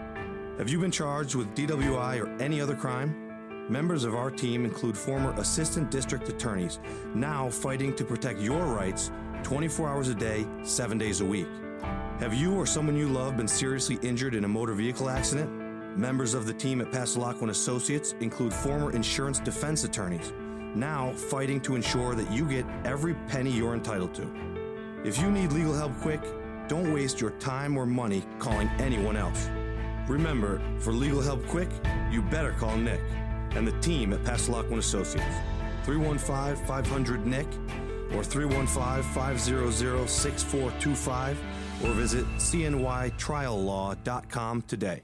Have you been charged with DWI or any other crime? Members of our team include former assistant district attorneys, now fighting to protect your rights 24 hours a day, 7 days a week. Have you or someone you love been seriously injured in a motor vehicle accident? Members of the team at Passalacqua Associates include former insurance defense attorneys, now fighting to ensure that you get every penny you're entitled to. If you need legal help quick, don't waste your time or money calling anyone else. Remember, for legal help quick, you better call Nick and the team at Passalacqua Associates. 315-500-NICK or 315-500-6425 or visit cnytriallaw.com today.